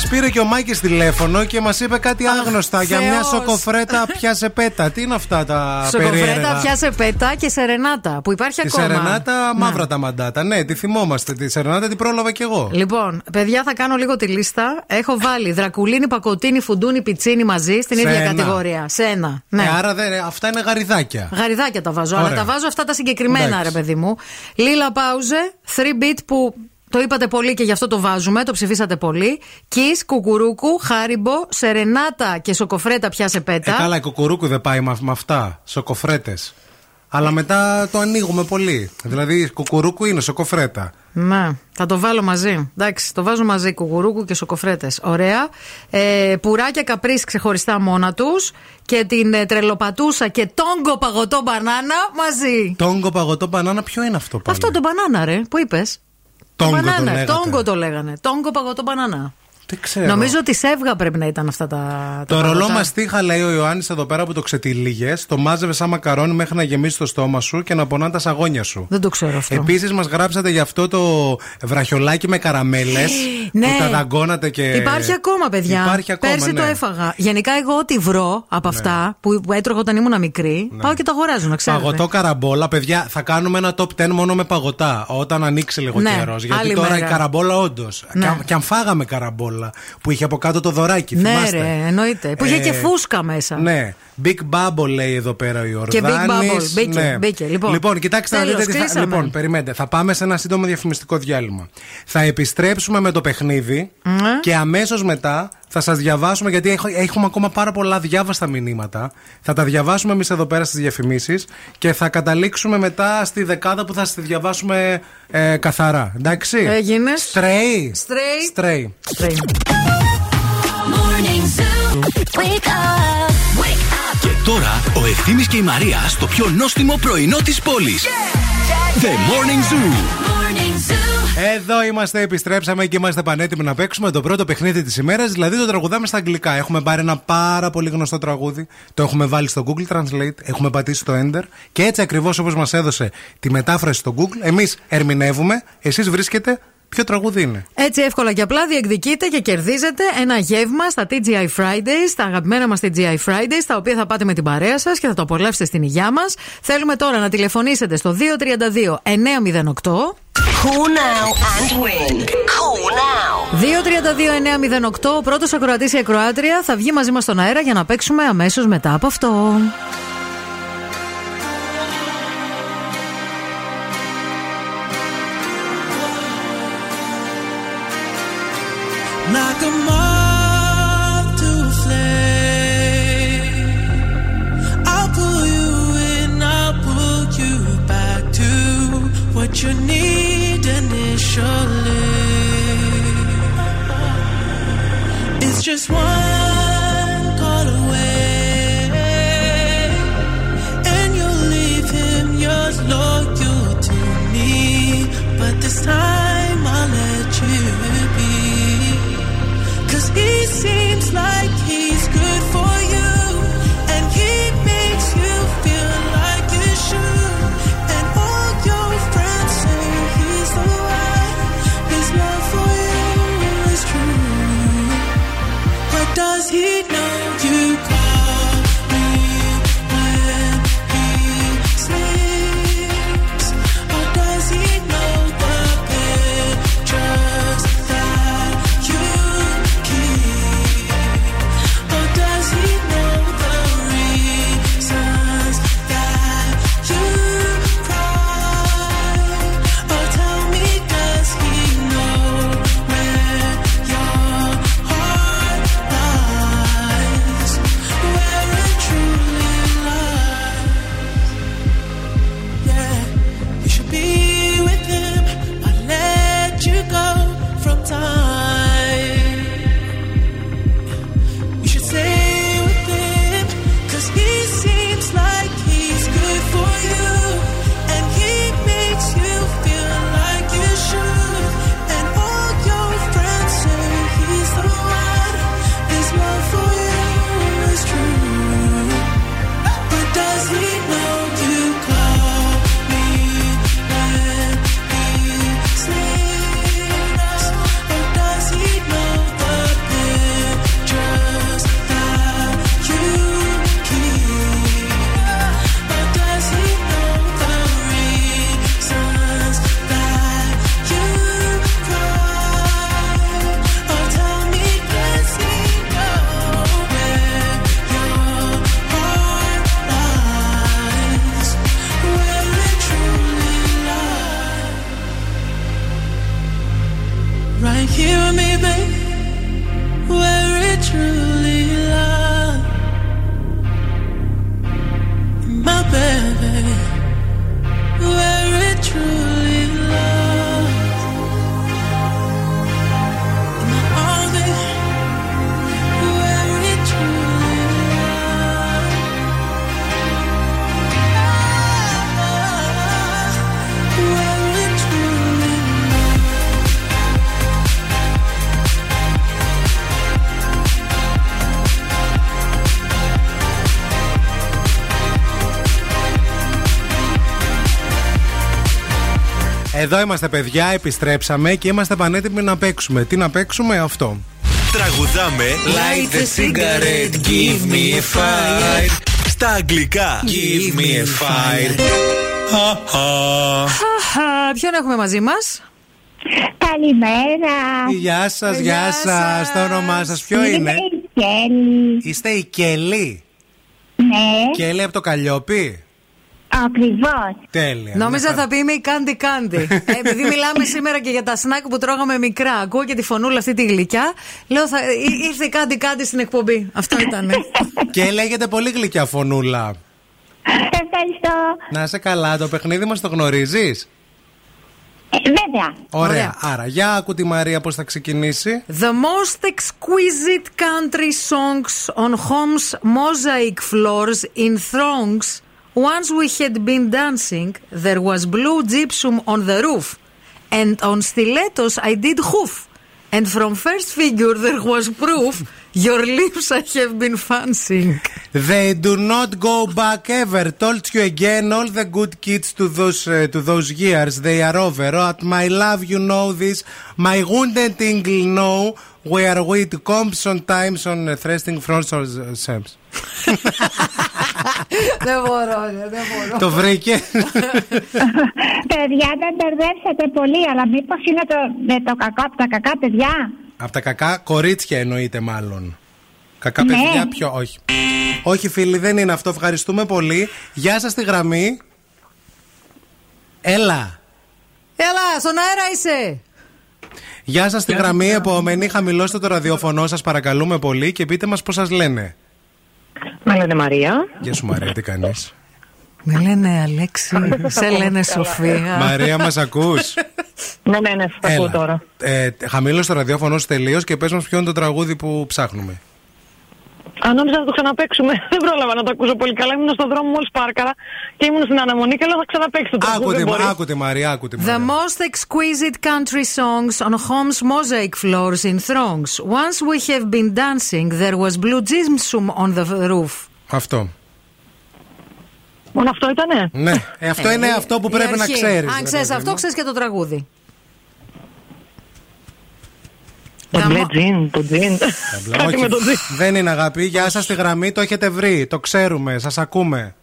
μας πήρε και ο Μάκη τηλέφωνο και μας είπε κάτι άγνωστα για μια Θεός. σοκοφρέτα πιάσε πέτα. Τι είναι αυτά τα Σοκοφρέτα, περίεργα; πιάσε πέτα και σερενάτα που υπάρχει Τη ακόμα. Σερενάτα, μαύρα τα μαντάτα. Ναι, τη θυμόμαστε. Τη Σερενάτα την πρόλαβα κι εγώ. Λοιπόν, παιδιά, θα κάνω λίγο τη λίστα. Έχω βάλει δρακουλίνη, πακοτίνη, φουντούνι, πιτσίνι μαζί στην Σε ίδια ένα. κατηγορία. Σε ένα. Ναι. Ε, άρα δεν- αυτά είναι γαριδάκια. Γαριδάκια τα βάζω, αλλά Ωραία. τα βάζω αυτά τα συγκεκριμένα, Εντάξει. ρε παιδί μου. Λίλα Πάουζε, 3 bit που το είπατε πολύ και γι' αυτό το βάζουμε, το ψηφίσατε πολύ. Kiss, κουκουρούκου, χάριμπο, σερενάτα και σοκοφρέτα πιάσε Ε, πέτα. καλά, η κοκορούκου δεν πάει με, με αυτά. Σοκοφρέτες. Αλλά μετά το ανοίγουμε πολύ. Δηλαδή, κουκουρούκου είναι σοκοφρέτα. Ναι, θα το βάλω μαζί. Εντάξει, το βάζω μαζί κουκουρούκου και σοκοφρέτες. Ωραία. Ε, πουράκια καπρίς ξεχωριστά μόνα τους. Και την ε, τρελοπατούσα και τόγκο παγωτό μπανάνα μαζί. Τόγκο παγωτό μπανάνα, ποιο είναι αυτό πάλι; Αυτό το μπανάνα, ρε, που είπες. Τόγκο το μπανάνα. λέγατε. Τόγκο το λέγανε. Τόγκο παγωτό μπανάνα. Δεν ξέρω. Νομίζω ότι σέβγα πρέπει να ήταν αυτά τα. τα Το ρολό παγωτά. μαστίχα, λέει ο Ιωάννης εδώ πέρα που το ξετυλίγες, το μάζευες σαν μακαρόνι μέχρι να γεμίσει το στόμα σου και να πονάνε τα σαγόνια σου. Δεν το ξέρω αυτό. Επίσης, μας γράψατε για αυτό το βραχιολάκι με καραμέλες *gasps* Ναι. που τα δαγκώνατε και. Υπάρχει ακόμα, παιδιά. Υπάρχει ακόμα, Πέρσι ναι. το έφαγα. Γενικά, εγώ ό,τι βρω από αυτά που, που έτρωγα όταν ήμουν μικρή, πάω και τα αγοράζω, να ξέρετε. Παγωτό καραμπόλα, παιδιά, θα κάνουμε ένα top 10 μόνο με παγωτά. Όταν ανοίξει λίγο Ναι, καιρός. Γιατί άλλη τώρα μέρα. η καραμπόλα, όντως. Ναι. Και, αν- και αν φάγαμε καραμπόλα που είχε από κάτω το δωράκι, Ναι, θυμάστε; ρε, εννοείται. Που είχε Ε, και φούσκα μέσα. Ναι. Big Bubble λέει εδώ πέρα ο Ιορδάνης. Και Big Bubble. Μπήκε, Ναι. μπήκε. Λοιπόν, κοιτάξτε να τέλος, δείτε τι θα... κλείσαμε. Λοιπόν, περιμένετε. Θα πάμε σε ένα σύντομο διαφημιστικό διάλειμμα. Θα επιστρέψουμε με το παιχνίδι Ναι. και αμέσως μετά θα σας διαβάσουμε, γιατί έχω- έχουμε ακόμα πάρα πολλά διάβαστα μηνύματα. Θα τα διαβάσουμε εμείς εδώ πέρα στις διαφημίσεις και θα καταλήξουμε μετά στη δεκάδα που θα στη διαβάσουμε ε, καθαρά. Εντάξει. Έγινε. Στρέι. Στρέι. Στρέι. Στρέι. Morning Zoo. Wake up. Wake up. Και τώρα ο Ευθύμης και η Μαρία στο πιο νόστιμο πρωινό της πόλης. The Morning Zoo. Morning Zoo. Εδώ είμαστε, επιστρέψαμε και είμαστε πανέτοιμοι να παίξουμε το πρώτο παιχνίδι της ημέρας, δηλαδή το τραγουδάμε στα αγγλικά. Έχουμε πάρει ένα πάρα πολύ γνωστό τραγούδι, το έχουμε βάλει στο Google Translate, έχουμε πατήσει το Enter και έτσι ακριβώς όπως μας έδωσε τη μετάφραση στο Google, εμείς ερμηνεύουμε, εσείς βρίσκετε ποιο τραγούδι είναι; Έτσι εύκολα και απλά διεκδικείτε και κερδίζετε ένα γεύμα στα TGI Fridays, τα αγαπημένα μας TGI Fridays, τα οποία θα πάτε με την παρέα σας και θα το απολαύσετε στην υγειά μας. Θέλουμε τώρα να τηλεφωνήσετε στο 232 908. Call now and win. Call now. 232-908, ο πρώτος ακροατής ή ακροάτρια θα βγει μαζί μας στον αέρα για να παίξουμε αμέσως μετά από αυτό. Εδώ είμαστε παιδιά, επιστρέψαμε και είμαστε πανέτοιμοι να παίξουμε. Τι να παίξουμε αυτό. Τραγουδάμε Light the cigarette, give me a fire. Στα αγγλικά Give me a fire. Χαχα, Ποιον έχουμε μαζί μας; Καλημέρα. Γεια σας, γεια σας. Το όνομά σας ποιο είναι; Είμαι η Κέλλη. Είστε η Κελή. Ναι, Κελή από το Καλλιόπι. Ακριβώς. Τέλεια. Νόμιζα θα πει είμαι η Κάντι Κάντι. *laughs* Ε, Επειδή μιλάμε σήμερα και για τα σνακ που τρώγαμε μικρά, ακούω και τη φωνούλα αυτή τη γλυκιά. Λέω θα, ή- ήρθε η Κάντι Κάντι στην εκπομπή. Αυτό ήταν. *laughs* Και λέγεται πολύ γλυκιά φωνούλα. Ευχαριστώ. Να είσαι καλά, το παιχνίδι μας το γνωρίζεις; Ε, βέβαια. Ωραία. Άρα, για άκου τη Μαρία πώς θα ξεκινήσει. The most exquisite country songs on home's mosaic floors in throngs. Once we had been dancing, there was blue gypsum on the roof. And on stilettos I did hoof. And from first figure there was proof your lips I *laughs* have been fancying. They do not go back ever. Told you again, all the good kids to those uh, to those years, they are over. At my love, you know this. My wounded tingle know where we to come sometimes on uh, thrusting fronts or uh. Δεν μπορώ, ρε, δεν μπορώ. Το βρήκε. παιδιά, δεν μπερδέψατε πολύ, αλλά μήπως είναι το, με το κακό από τα κακά παιδιά; Από τα κακά κορίτσια εννοείται μάλλον. Κακά Ναι. παιδιά, ποιο, όχι. Όχι, φίλοι, δεν είναι αυτό. Ευχαριστούμε πολύ. Γεια σας στη γραμμή. Έλα. Έλα, στον αέρα είσαι. Γεια σας στη γραμμή. Επόμενη, χαμηλώστε το ραδιόφωνο σας, παρακαλούμε πολύ και πείτε μας πώς σας λένε. Με λένε Μαρία. Γεια σου, Μαρία, τι κάνεις; Με λένε Αλέξη, *laughs* σε λένε Σοφία. Μαρία, μας ακούς; Ναι, ναι, ναι, σας ακούω τώρα. Ε, χαμήλωσε το ραδιόφωνο σου τελείως και πες μας ποιο είναι το τραγούδι που ψάχνουμε. Αν νόμιζα να το ξαναπέξουμε, *laughs* δεν πρόλαβα να το ακούσω πολύ καλά. Ήμουν στον δρόμο μόλις πάρκαρα και ήμουν στην αναμονή και λέω θα ξαναπέξω το τραγούδι. Άκου τη, δεν μπορεί. άκου τη Μαρία, άκου τη The Μαρία. most exquisite country songs on home's mosaic floors in throngs. Once we have been dancing, there was blue gypsum on the roof. Αυτό. Μόνο αυτό ήτανε; Ναι, ε, αυτό είναι αυτό που Η πρέπει να αρχή. ξέρεις. Αν ξέρεις αυτό, ξέρεις και το τραγούδι. Το μπλε τζιν, το τζιν. Κάτι Όχι, με το τζιν. δεν είναι αγάπη. Γεια σας στη γραμμή, το έχετε βρει. Το ξέρουμε, σας ακούμε.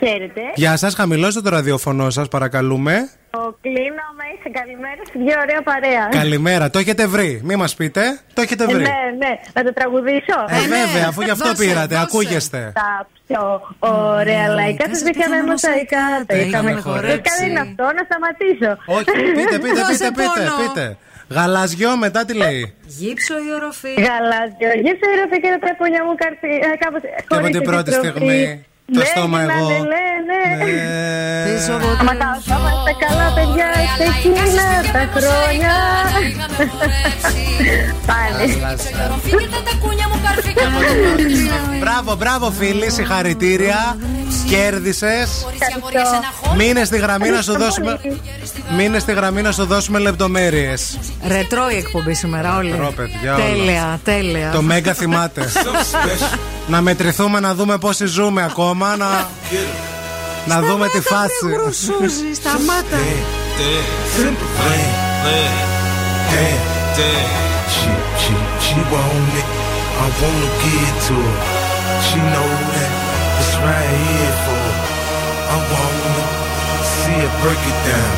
Ξέρετε. Γεια σας, χαμηλώστε το ραδιόφωνο σας, παρακαλούμε. Ο Κλίνο είσαι καλημέρα στη δύο ωραία παρέα. Καλημέρα, το έχετε βρει. Μη μας πείτε, το έχετε Ε, βρει. ναι, ναι. Να το τραγουδήσω. Ε, βέβαια, αφού γι' αυτό πήρατε, ακούγεστε. Τα πιο ωραία λαϊκά σας είχαμε μοσαϊκά. Τα είχαμε είχαμε χορέψει. χορέψει. Τελικά δεν είναι αυτό, να σταματήσω. Όχι, πείτε, πείτε, πείτε, πείτε, πείτε. Γαλαζιό μετά τι λέει. Γύψο η οροφή. Γαλάζιο, γύψο η οροφή και τα τραπονιά μου καρφί. ε, κάπως, Και από χωρίς την πρώτη επιστροφή. στιγμή το Ναι, στόμα ναι, εγώ. Ναι, ναι, ναι. Πίσω από Άμα τα είμαστε καλά, παιδιά, σε εκείνα τα χρόνια. Πάλι. Μπράβο, μπράβο φίλοι, συγχαρητήρια. Κέρδισες. Μείνε στη γραμμή να σου δώσουμε. Μείνε στη γραμμή να σου δώσουμε λεπτομέρειες. Ρετρό η εκπομπή σήμερα, όλοι. Ρο, παιδιά, όλα. Τέλεια, τέλεια. Το Μέγκα θυμάται. *laughs* να μετρηθούμε να δούμε πόσοι ζούμε ακόμα. Να, να δούμε τη φάση. Γρουσούζι, σταμάτα. She, she, she want it. I wanna get to her. She know that it's right here for her. I wanna see her break it down.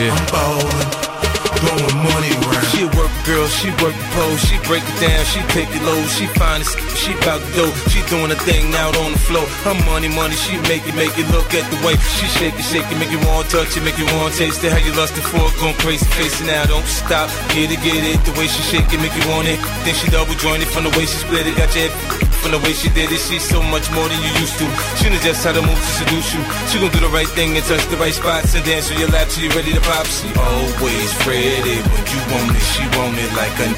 I'm ballin'. Blowing money. She a work girl, she work the pole, she break it down, she take it low, she find it, she bout to go, she doing a thing out on the floor. Her money, money, she make it, make it look at the way she shake it, shake it, make you want to touch it, make you want to taste it. How you lustin' for it, going crazy, it now, don't stop, get it, get it. The way she shake it, make you want it. Then she double joint it from the way she split it, got your from the way she did it. She's so much more than you used to. She knows just how to move to seduce you. She gon' do the right thing and touch the right spots and dance on your lap till you're ready to pop. She always ready when you want it. She want it like a.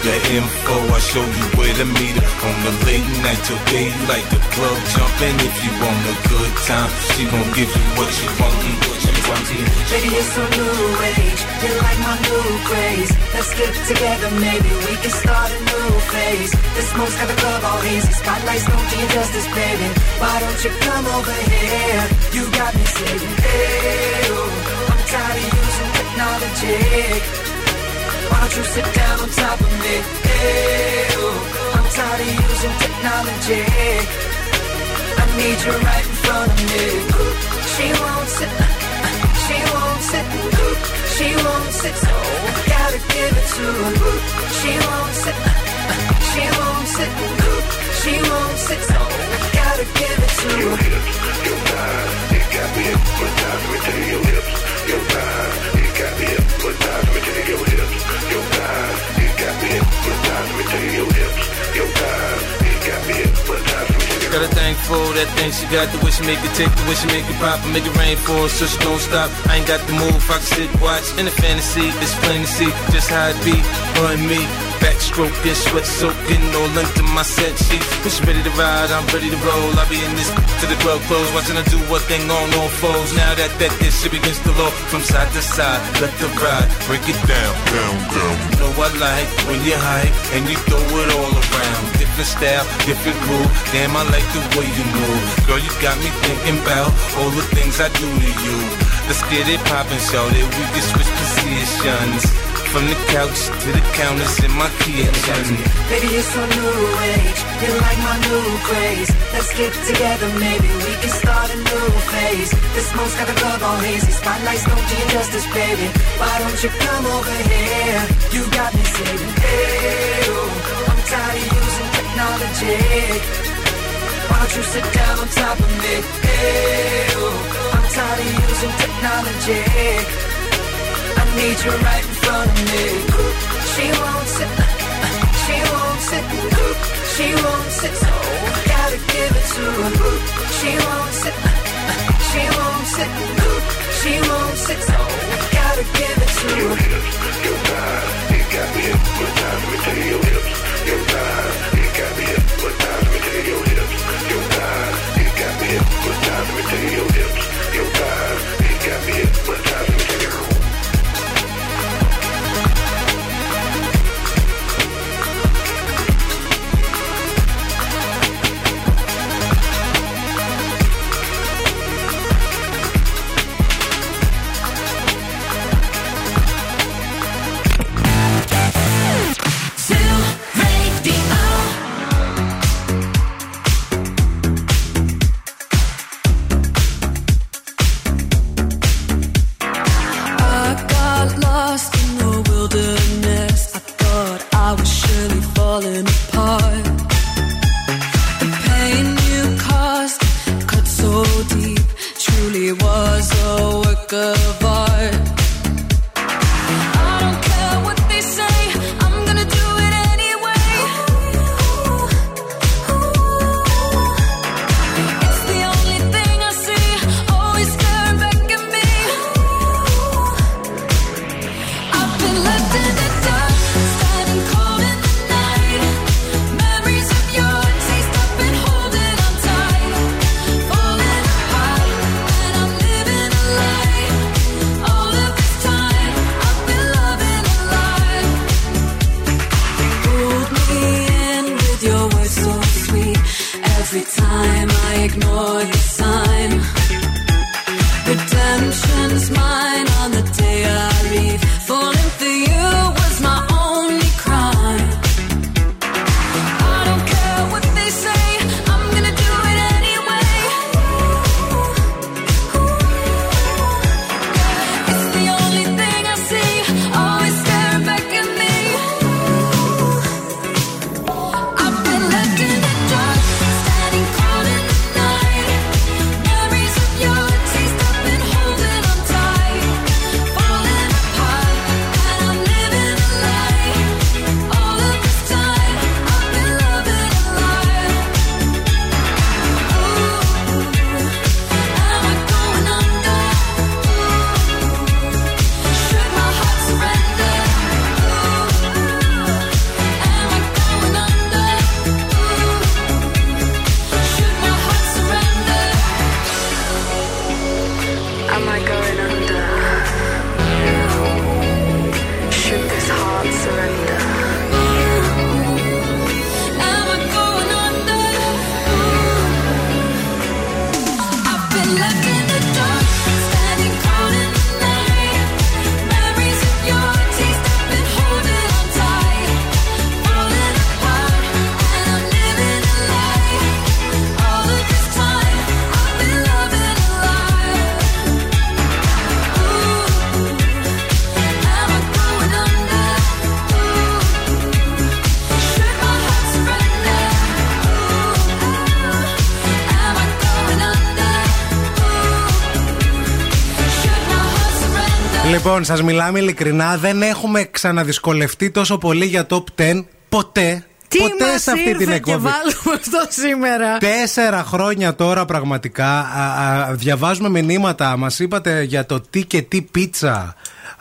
The info, I show you where to meet her On the late night till daylight The club jumping if you want a good time She gon' give you what you want mm, What you want Baby, it's so new age. You like my new craze. Let's get together, maybe we can start a new phase. The smoke's got the club all hazy. Spotlights don't do you justice, baby. Why don't you come over here? You got me saying, hey, oh, I'm tired of using technology. Why don't you sit down on top of me? Oh, I'm tired of using technology. I need you right in front of me. She won't sit. She won't sit. She won't sit. So gotta give it to her. She won't sit. She won't sit. She won't sit. So gotta give it to her. Your hips, your thighs, it got me hypnotized. Me tell your hips, your thighs, got me hypnotized. Let me you your hips, your thighs, it got me hypnotized. Let me you your hips, your thighs, got me hypnotized. You a thing for that thing she got, the way she make it tick, the way she make it pop, and make it rain for her, so she don't stop. I ain't got the move, I can sit, watch in the fantasy, it's plain to see just how it be, and me. Backstroking, sweat soaking, all into my set sheets. When she ready to ride, I'm ready to roll. I be in this to the club close, watching her do what thing on all foes. Now that that this shit begins to low from side to side, let the ride break it down, down, down. You know I like when you hype and you throw it all around. Different style, different groove. Damn, I like the way you move. Girl, you got me thinking about all the things I do to you. Let's get it poppin', show that we can switch positions. From the couch to the counters in my kitchen. Baby, it's so new age. You're like my new craze. Let's get together, maybe we can start a new phase. The smoke's got the club all hazy. Spotlights don't do you justice, baby. Why don't you come over here? You got me saying, hey, oh, I'm tired of using technology. Why don't you sit down on top of me? Hey, oh, I'm tired of using technology. I need you right in front of me. She won't sit. She won't sit. She won't sit. So gotta give it to her. She won't sit. She won't sit. She won't sit. So gotta give it to her. Your thighs, it got me hypnotized. Let me tell you your hips, your thighs, it got me hypnotized. Let me tell you your hips, your thighs, it got me hypnotized. Let me tell you your Λοιπόν, σας μιλάμε ειλικρινά. Δεν έχουμε ξαναδυσκολευτεί τόσο πολύ για top 10 ποτέ. Τι ποτέ μας σε αυτή ήρθε την και εκπομπή. βάλουμε αυτό σήμερα; Τέσσερα χρόνια τώρα πραγματικά α, α, διαβάζουμε μηνύματα. Μας είπατε για το τι και τι πίτσα.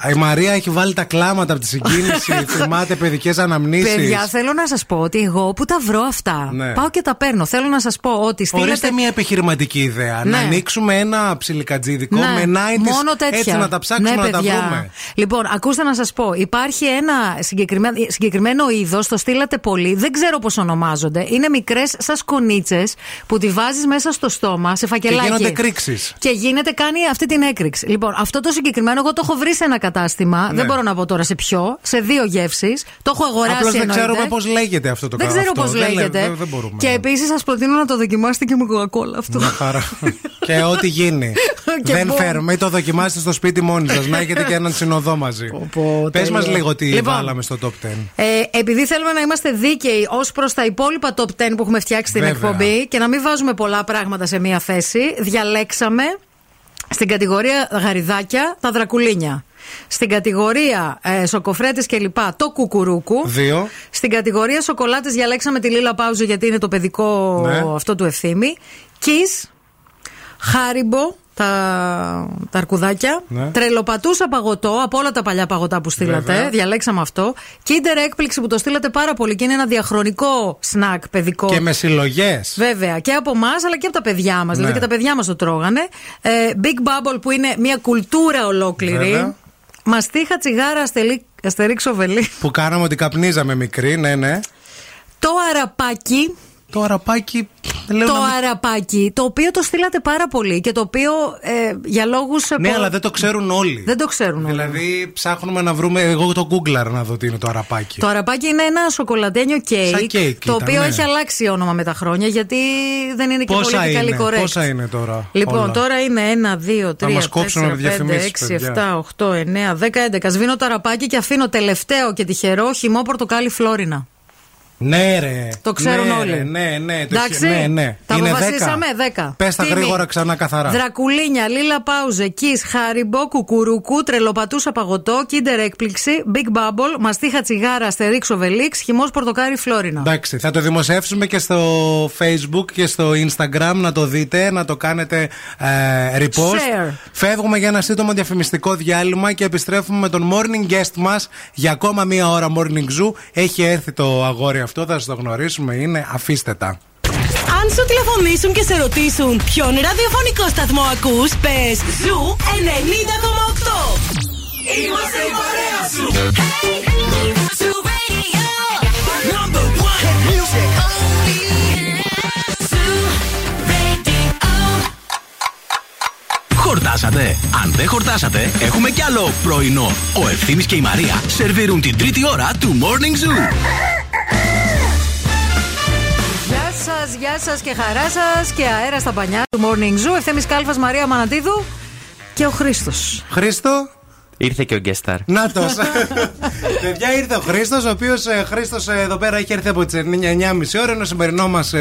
Η Μαρία έχει βάλει τα κλάματα από τη συγκίνηση. *laughs* θυμάται παιδικές αναμνήσεις Παιδιά, θέλω να σας πω ότι εγώ που τα βρω αυτά. Ναι. Πάω και τα παίρνω. Θέλω να σας πω ότι στείλετε. Ορίστε μια επιχειρηματική ιδέα. Ναι. Να ανοίξουμε ένα ψιλικατζίδικο Ναι, με 90s, μόνο τέτοια. έτσι να τα ψάξουμε Ναι, να τα παιδιά. βρούμε. Λοιπόν, ακούστε να σας πω. Υπάρχει ένα συγκεκριμένο, συγκεκριμένο είδος, το στείλατε πολύ, δεν ξέρω πώς ονομάζονται. Είναι μικρές σαν σκονίτσες που τη βάζεις μέσα στο στόμα, σε φακελάκι. Και γίνονται κρίξεις. Και γίνεται, κάνει αυτή την έκρηξη. Λοιπόν, αυτό το συγκεκριμένο εγώ το έχω βρει σε ένα κατάστημα. Ναι. Δεν μπορώ να πω τώρα σε ποιο. Σε δύο γεύσεις. Το έχω αγοράσει. Απλώς δεν εννοείται. ξέρουμε πώς λέγεται αυτό το Δεν πράγμα. ξέρω αυτό. πώς Δεν λέ- λέγεται. Δεν, δεν μπορούμε. Και επίσης σας προτείνω να το δοκιμάσετε και με κοκακόλα αυτό. Μια χαρά. *laughs* και ό,τι γίνει. *laughs* Και δεν μπομ. φέρουμε. Μην το δοκιμάσετε στο σπίτι μόνοι σας. Να έχετε και έναν συνοδό μαζί. Πες μας τέλειο. λίγο τι Λοιπόν. βάλαμε στο top 10. Ε, επειδή θέλουμε να είμαστε δίκαιοι ως προς τα υπόλοιπα top 10 που έχουμε φτιάξει στην Βέβαια. εκπομπή και να μην βάζουμε πολλά πράγματα σε μία θέση, διαλέξαμε στην κατηγορία γαριδάκια τα δρακουλίνια. Στην κατηγορία ε, σοκοφρέτες και λοιπά το κουκουρούκου. Δύο. Στην κατηγορία σοκολάτες διαλέξαμε τη Λίλα Πάουζο γιατί είναι το παιδικό Ναι. αυτό του ευθύμη. Kiss, Χάριμπο, τα, τα αρκουδάκια. Ναι. Τρελοπατούσα παγωτό από όλα τα παλιά παγωτά που στείλατε. Βέβαια. Διαλέξαμε αυτό. Kinder έκπληξη που το στείλατε πάρα πολύ και είναι ένα διαχρονικό σνακ παιδικό. Και με συλλογές. Βέβαια, και από εμάς αλλά και από τα παιδιά μας. Δηλαδή Ναι. και τα παιδιά μας το τρώγανε. Ε, Big Bubble που είναι μια κουλτούρα ολόκληρη. Βέβαια. Μαστίχα, τσιγάρα, αστελί, αστερίξο βελί. Που κάναμε ότι καπνίζαμε μικρή, ναι, ναι. Το αραπάκι. Το αραπάκι. Λέω το να μην- αραπάκι, το οποίο το στείλατε πάρα πολύ και το οποίο ε, για λόγους. Ναι, αλλά δεν το ξέρουν όλοι. Δεν το ξέρουν όλοι. Δηλαδή ψάχνουμε να βρούμε. Εγώ το γκούγκλαρα να δω τι είναι το αραπάκι. Το αραπάκι είναι ένα σοκολατένιο κέικ, Σαν κέικ το ήταν, οποίο ναι. έχει αλλάξει όνομα με τα χρόνια γιατί δεν είναι και Πόσα πολύ και καλή είναι, correct. πόσα είναι τώρα. Λοιπόν, όλα; τώρα είναι 1, 2, 3, μας 4, κόψουν 5, 6, διαφημίσεις, παιδιά. 7, 8, 9, 10, 11. Σβήνω το αραπάκι και αφήνω τελευταίο και τυχερό χυμό πορτοκάλι Φλώρινα. Ναι, ρε. Το ξέρουν ναι, όλοι. ρε, Ναι, ναι. το Εντάξει, χει- ναι, ναι. τα Είναι αποφασίσαμε 10. 10. Πες τα Τίμη. γρήγορα ξανά καθαρά. Δρακουλίνια, Λίλα Πάουζε, Κις, Χάριμπο, Κουκουρούκου, Τρελοπατούσα Παγωτό, Kinder Έκπληξη, Big Bubble, Μαστίχα Τσιγάρα, Αστερίξ Οβελίξ, Χυμός Πορτοκάρι Φλόρινα. Εντάξει, θα το δημοσιεύσουμε και στο Facebook και στο Instagram να το δείτε, να το κάνετε ε, repost. Share. Φεύγουμε για ένα σύντομο διαφημιστικό διάλειμμα και επιστρέφουμε με τον morning guest μας για ακόμα μία ώρα morning zoo. Έχει έρθει το αγόρι αυτό, θα σας το γνωρίσουμε. Είναι αφήστε τα. Αν σου τηλεφωνήσουν και σε ρωτήσουν ποιον ραδιοφωνικό σταθμό ακούς, πες Zoo 90,8. Είμαστε η παρέα σου. Number one hit music Χορτάσατε. Αν δεν χορτάσατε, έχουμε κι άλλο πρωινό. Ο Ευθύμης και η Μαρία σερβίρουν την τρίτη ώρα του Morning Zoo. Γεια σας, γεια σας και χαρά σας και αέρα στα πανιά του Morning Zoo. Ευθέμης Κάλφας Μαρία Μανατίδου και ο Χρήστος. Χρήστο. Ήρθε και ο Γκέσταρ. Νάτο. *laughs* Παιδιά, ήρθε ο Χρήστος, ο οποίος Χρήστος εδώ πέρα έχει έρθει από τις 9.30 ώρα. Είναι ο σημερινό μας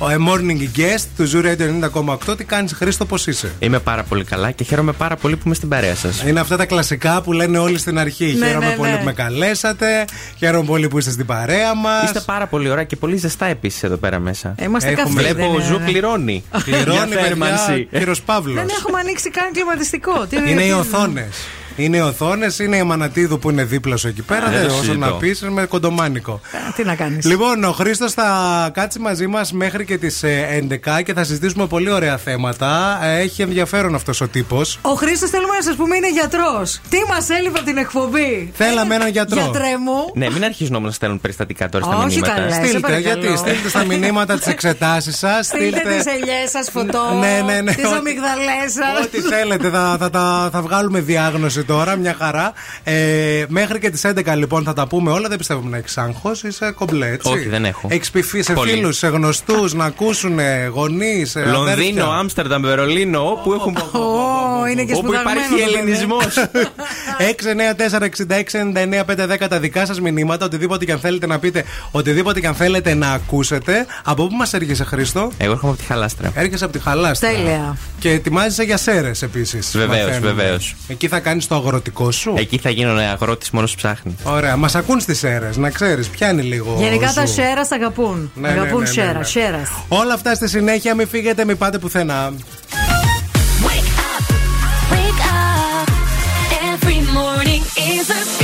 morning guest του Zoo Radio 90,8. Τι κάνεις, Χρήστο, πώς είσαι; Είμαι πάρα πολύ καλά και χαίρομαι πάρα πολύ που είμαι στην παρέα σας. Είναι αυτά τα κλασικά που λένε όλοι στην αρχή. Ναι, χαίρομαι ναι, πολύ ναι. που με καλέσατε. Χαίρομαι πολύ που είστε στην παρέα μας. Είστε πάρα πολύ ωραία και πολύ ζεστά επίσης εδώ πέρα μέσα. Είμαστε Έχουμε- καυτοί, Βλέπω δεν ο Zoo είναι. πληρώνει. Πληρώνει, Για παιδιά, θέρμανση. κύριος Παύλος. Δεν έχουμε ανοίξει καν κλιματιστικό. Τι Είναι οι τι- οθόνες. Είναι οι οθόνες, είναι η Μανατίδου που είναι δίπλα σου εκεί πέρα. Ε, Δεν εσύ όσο να το. πεις, με κοντομάνικο. Τι να κάνεις. Λοιπόν, ο Χρήστος θα κάτσει μαζί μας μέχρι και τις 11 και θα συζητήσουμε πολύ ωραία θέματα. Ε, Έχει ενδιαφέρον αυτός ο τύπος. Ο Χρήστος θέλουμε να σας πούμε είναι γιατρός. Τι μας έλειπε από την εκπομπή; Θέλαμε έναν γιατρό. Γιατρέ μου. Ναι, μην αρχίζουν όμως να στέλνουν περιστατικά τώρα στα Όχι μηνύματα. καλά. σε Στείλτε, παρακαλώ. γιατί στείλτε στα μηνύματα τις εξετάσεις σας. Στείλτε τις ελιές σας φωτό. Ναι, ναι, ναι, Τις ό,τι- αμυγδαλές σας. Ό,τι θέλετε, θα, θα, θα, θα βγάλουμε διάγνωση τώρα, μια χαρά. Ε, μέχρι και τις 11 λοιπόν θα τα πούμε όλα. Δεν πιστεύω να έχεις άγχος. Είσαι κομπλέ, έτσι. Όχι, δεν έχω. Έχεις πηφεί σε Πολύ. φίλους, σε γνωστούς, να ακούσουν γονείς. Λονδίνο, Άμστερνταμ, Βερολίνο, όπου έχουν. Ω, είναι και Όπου σπουδαγμένο. υπάρχει το παιδί. ελληνισμό. 694-6699-510 *laughs* τα δικά σας μηνύματα, οτιδήποτε και αν θέλετε να πείτε, οτιδήποτε και αν θέλετε να ακούσετε. Από πού μας έρχεσαι, Χρήστο; Εγώ έρχομαι από τη χαλάστρα. Έρχεσαι από τη Χαλάστρα. Τέλεια. Και ετοιμάζεσαι για σέρες επίσης. Βεβαίως, βεβαίως. Εκεί θα κάνεις το αγροτικό σου; Εκεί θα γίνω αγρότης μόνος που ψάχνει. Ωραία, μας ακούν στις σέρες, να ξέρεις, πιάνει λίγο. Γενικά τα ζου. σέρα αγαπούν. Ναι, ναι, αγαπούν ναι, ναι, σέρα. ναι. Σέρας. Όλα αυτά στη συνέχεια, μην φύγετε, μην πάτε πουθενά. Wake up. Every morning is a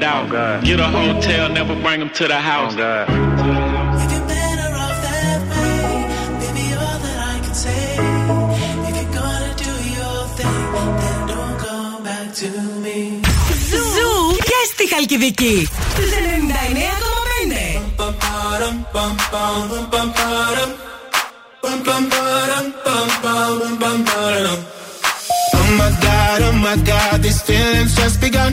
Let me find out. Get a hotel, never bring them to the house. If you're better off that way, baby, all that I can say. If you're gonna do your thing, then don't come back to me. Ζου και στη Χαλκιδική. Στους 99,5. Oh my god, oh my god, these feelings just begun.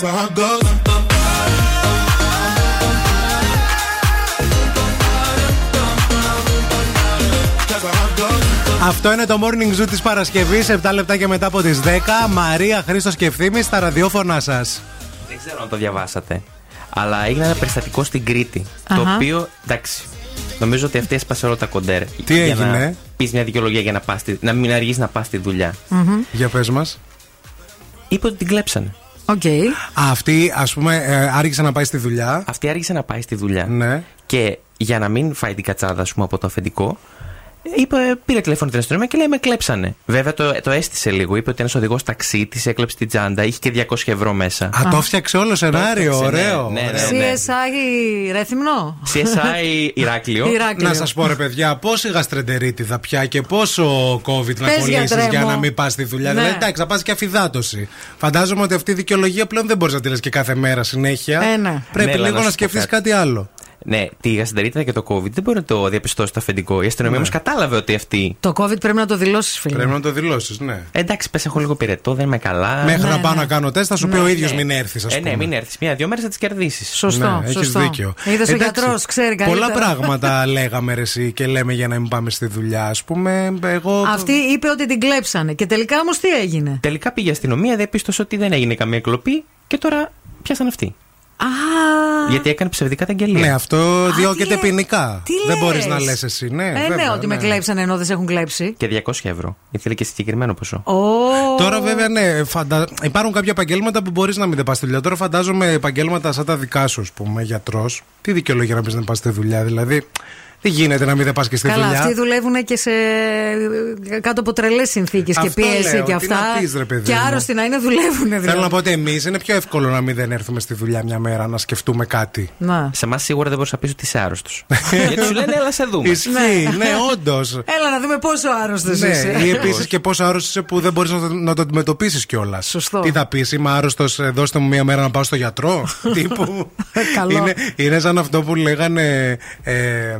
Can't. Cause my heart goes. Cause my heart goes. Αυτό είναι το morning zoo της Παρασκευής, 7 λεπτά και μετά από τις 10. Μαρία, Χρήστος και ευθύνη στα ραδιόφωνά σας. Δεν ξέρω αν το διαβάσατε. Αλλά έγινε ένα περιστατικό στην Κρήτη. Το Αχα. οποίο, εντάξει, νομίζω ότι αυτή έσπασε όλα τα κοντέρ. Τι Για έγινε; να πεις μια δικαιολογία για να, πας, στη- να μην αργείς να πας στη δουλειά. Για πες μας. Είπε ότι την κλέψανε. Οκ. Αυτή, ας πούμε, ε, άργησε να πάει στη δουλειά. Αυτή άργησε να πάει στη δουλειά. Ναι. Και για να μην φάει την κατσάδα, ας πούμε, από το αφεντικό, είπε, πήρε τηλέφωνο την αστυνομία και λέει με κλέψανε. Βέβαια το, το έστησε λίγο. Είπε ότι ένας οδηγός ταξί τη έκλεψε την τσάντα, είχε και 200 ευρώ μέσα. Α, το φτιάξε όλο σενάριο, Το έφτιαξε, ωραίο. ναι, ναι, ναι, ωραίο. ναι. CSI Ρέθυμνο; CSI Ηράκλειο. *laughs* Ηράκλειο. Να σας πω, ρε παιδιά, πόση γαστρεντερίτιδα πια και πόσο COVID να Πες, κολλήσεις γιατρέ για μου. να μην πας στη δουλειά. Ναι. Δηλαδή, εντάξει, θα πας και αφυδάτωση. Φαντάζομαι ότι αυτή η δικαιολογία πλέον δεν μπορείς να τη λες και κάθε μέρα συνέχεια. Ε, ναι. Πρέπει Ναι, αλλά λίγο να να σου πω σκεφτείς κάτι. κάτι άλλο. Ναι, τη γαστρεντερίτιδα και το COVID δεν μπορεί να το διαπιστώσει το αφεντικό. Η αστυνομία Ναι. όμως κατάλαβε ότι αυτή. Το COVID πρέπει να το δηλώσεις, φίλε. Πρέπει να το δηλώσεις, ναι. Εντάξει, πες, έχω λίγο πυρετό, δεν είμαι καλά. Μέχρι να πάω να κάνω τεστ, θα σου πει Ναι, ο ίδιος ναι. μην έρθεις, ας Ε, πούμε. ναι, μην έρθεις. Μία-δύο μέρες θα τις κερδίσεις. Σωστό, Ναι, έχεις σωστό. δίκιο. Είδες ο Εντάξει, γιατρός, ξέρει καλύτερα. Πολλά πράγματα *laughs* λέγαμε ρε, εσύ και λέμε για να μην πάμε στη δουλειά. Α πούμε, εγώ. Αυτή είπε ότι την κλέψανε. Και τελικά όμως τι έγινε; Τελικά πήγε η αστυνομία, διαπίστωσε ότι δεν έγινε καμία κλοπή και τώρα πιάσαν αυτή. Α, Γιατί έκανε ψευδικά καταγγελία. Ναι, αυτό διώκεται ποινικά. τι Δεν μπορείς λες; να λες εσύ, ναι. ε, ναι, βέβαια, ότι με ναι. κλέψανε ενώ δεν σε έχουν κλέψει. Και 200 ευρώ. Ήθελε και συγκεκριμένο ποσό. Ω. Τώρα βέβαια ναι, φαντα... υπάρχουν κάποια επαγγέλματα που μπορείς να μην πας στη δουλειά. Τώρα φαντάζομαι επαγγέλματα σαν τα δικά σου, ας πούμε, γιατρός. Τι δικαιολογία να πεις να πας στη δουλειά, δηλαδή. Δεν γίνεται να μην δεν πας και στη Καλά, δουλειά; αυτοί δουλεύουν και σε κάτω από τρελές συνθήκες και Αυτό πίεση λέω, και τι να αυτά. πεις, ρε παιδί και μου. άρρωστοι να είναι, δουλεύουν δηλαδή. Θέλω να πω ότι εμείς είναι πιο εύκολο να μην δεν έρθουμε στη δουλειά μια μέρα να σκεφτούμε κάτι. Να. Σε εμάς σίγουρα δεν μπορείς να πεις ότι είσαι άρρωστος. *laughs* Γιατί σου λένε, έλα σε δούμε. Ισχύει, ναι, όντως. *laughs* Έλα να δούμε πόσο άρρωστος Ναι, είσαι. ή επίσης και πόσο άρρωστος είσαι που δεν μπορείς να, το- να το αντιμετωπίσεις κιόλας. Σωστό. Τι θα πεις, Είμαι άρρωστος, δώστε μου μία μέρα να πάω στο γιατρό. *laughs* Τύπου. Καλό. είναι, είναι σαν αυτό που λέγανε ε,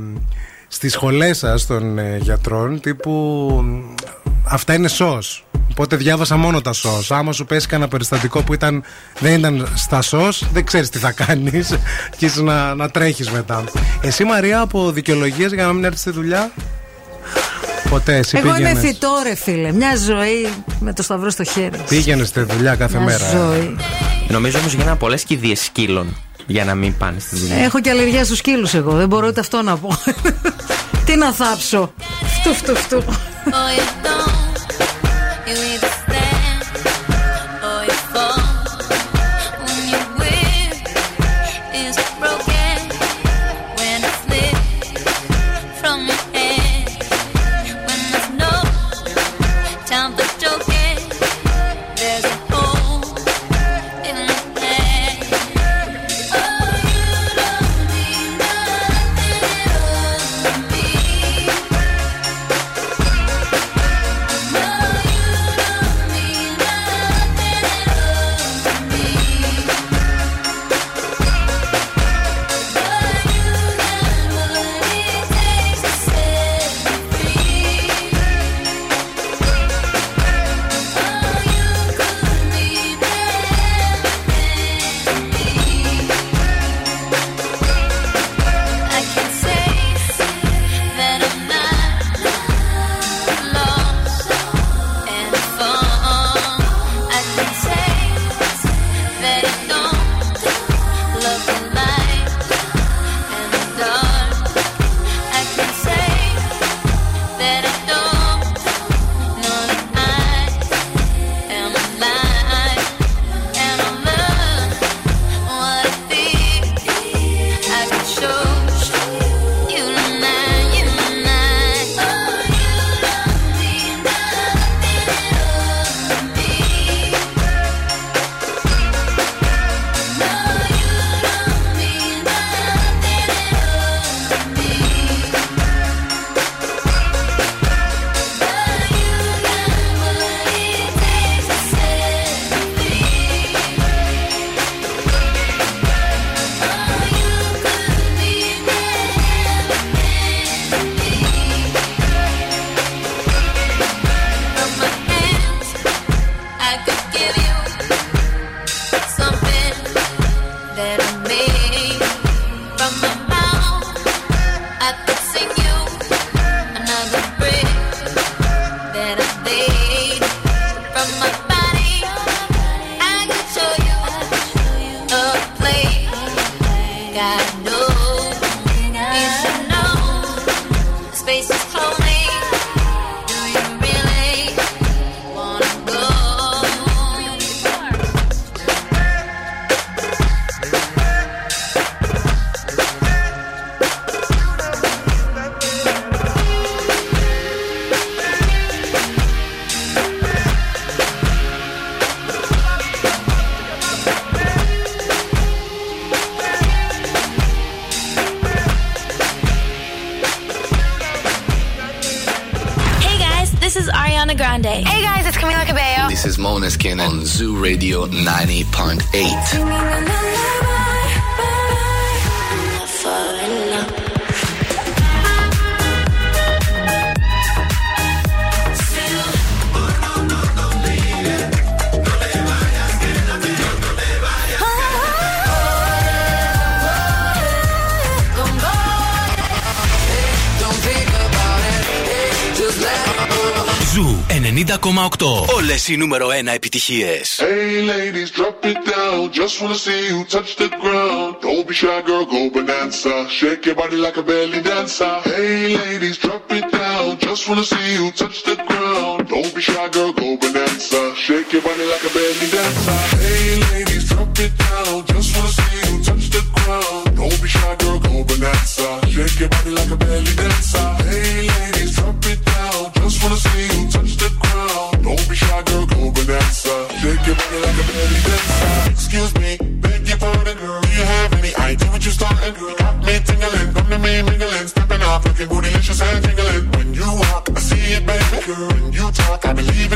στις σχολές σας των ε, γιατρών. Τύπου. Αυτά είναι σως Οπότε διάβασα μόνο τα σως Άμα σου πέσει κανένα περιστατικό που ήταν, δεν ήταν στα σως δεν ξέρεις τι θα κάνεις *laughs* και είσαι να, να τρέχεις μετά. Εσύ, Μαρία, από δικαιολογίες για να μην έρθεις στη δουλειά; Ποτέ, εσύ Εγώ είμαι πήγαινες; φυτό, ρε φίλε. Μια ζωή με το σταυρό στο χέρι. Πήγαινες στη δουλειά κάθε Μια μέρα. ε. ζωή. Νομίζω όμως γίνανε πολλές κηδείες σκύλων για να μην πάνε στη δουλειά. Έχω και αλλεργία στους σκύλους εγώ. Δεν μπορώ ούτε αυτό να πω. Τι να θάψω. Φτου, φτου, φτου. Όλες οι νούμερο 1 επιτυχίες. Hey ladies, drop it down. Just wanna see you touch the ground. Don't be shy, girl, go bonanza. Shake your body like a belly dancer. Hey ladies, drop it down. Just wanna see you touch the ground. Don't be shy, girl, go bonanza. Shake your body like a belly dancer. Hey ladies, drop it down. Just wanna see you touch the ground. Don't be shy, girl, go bonanza. Shake your body like a belly dancer. Hey ladies, drop it down. Just wanna see you bonanza. Shake your body like a belly dancer. Excuse me, beg your pardon, girl. Do you have any idea what you're starting? Girl, got me tingling, come to me mingling, stepping off, looking bootylicious and jingling. When you walk, I see it, baby. Girl, when you talk, I believe it,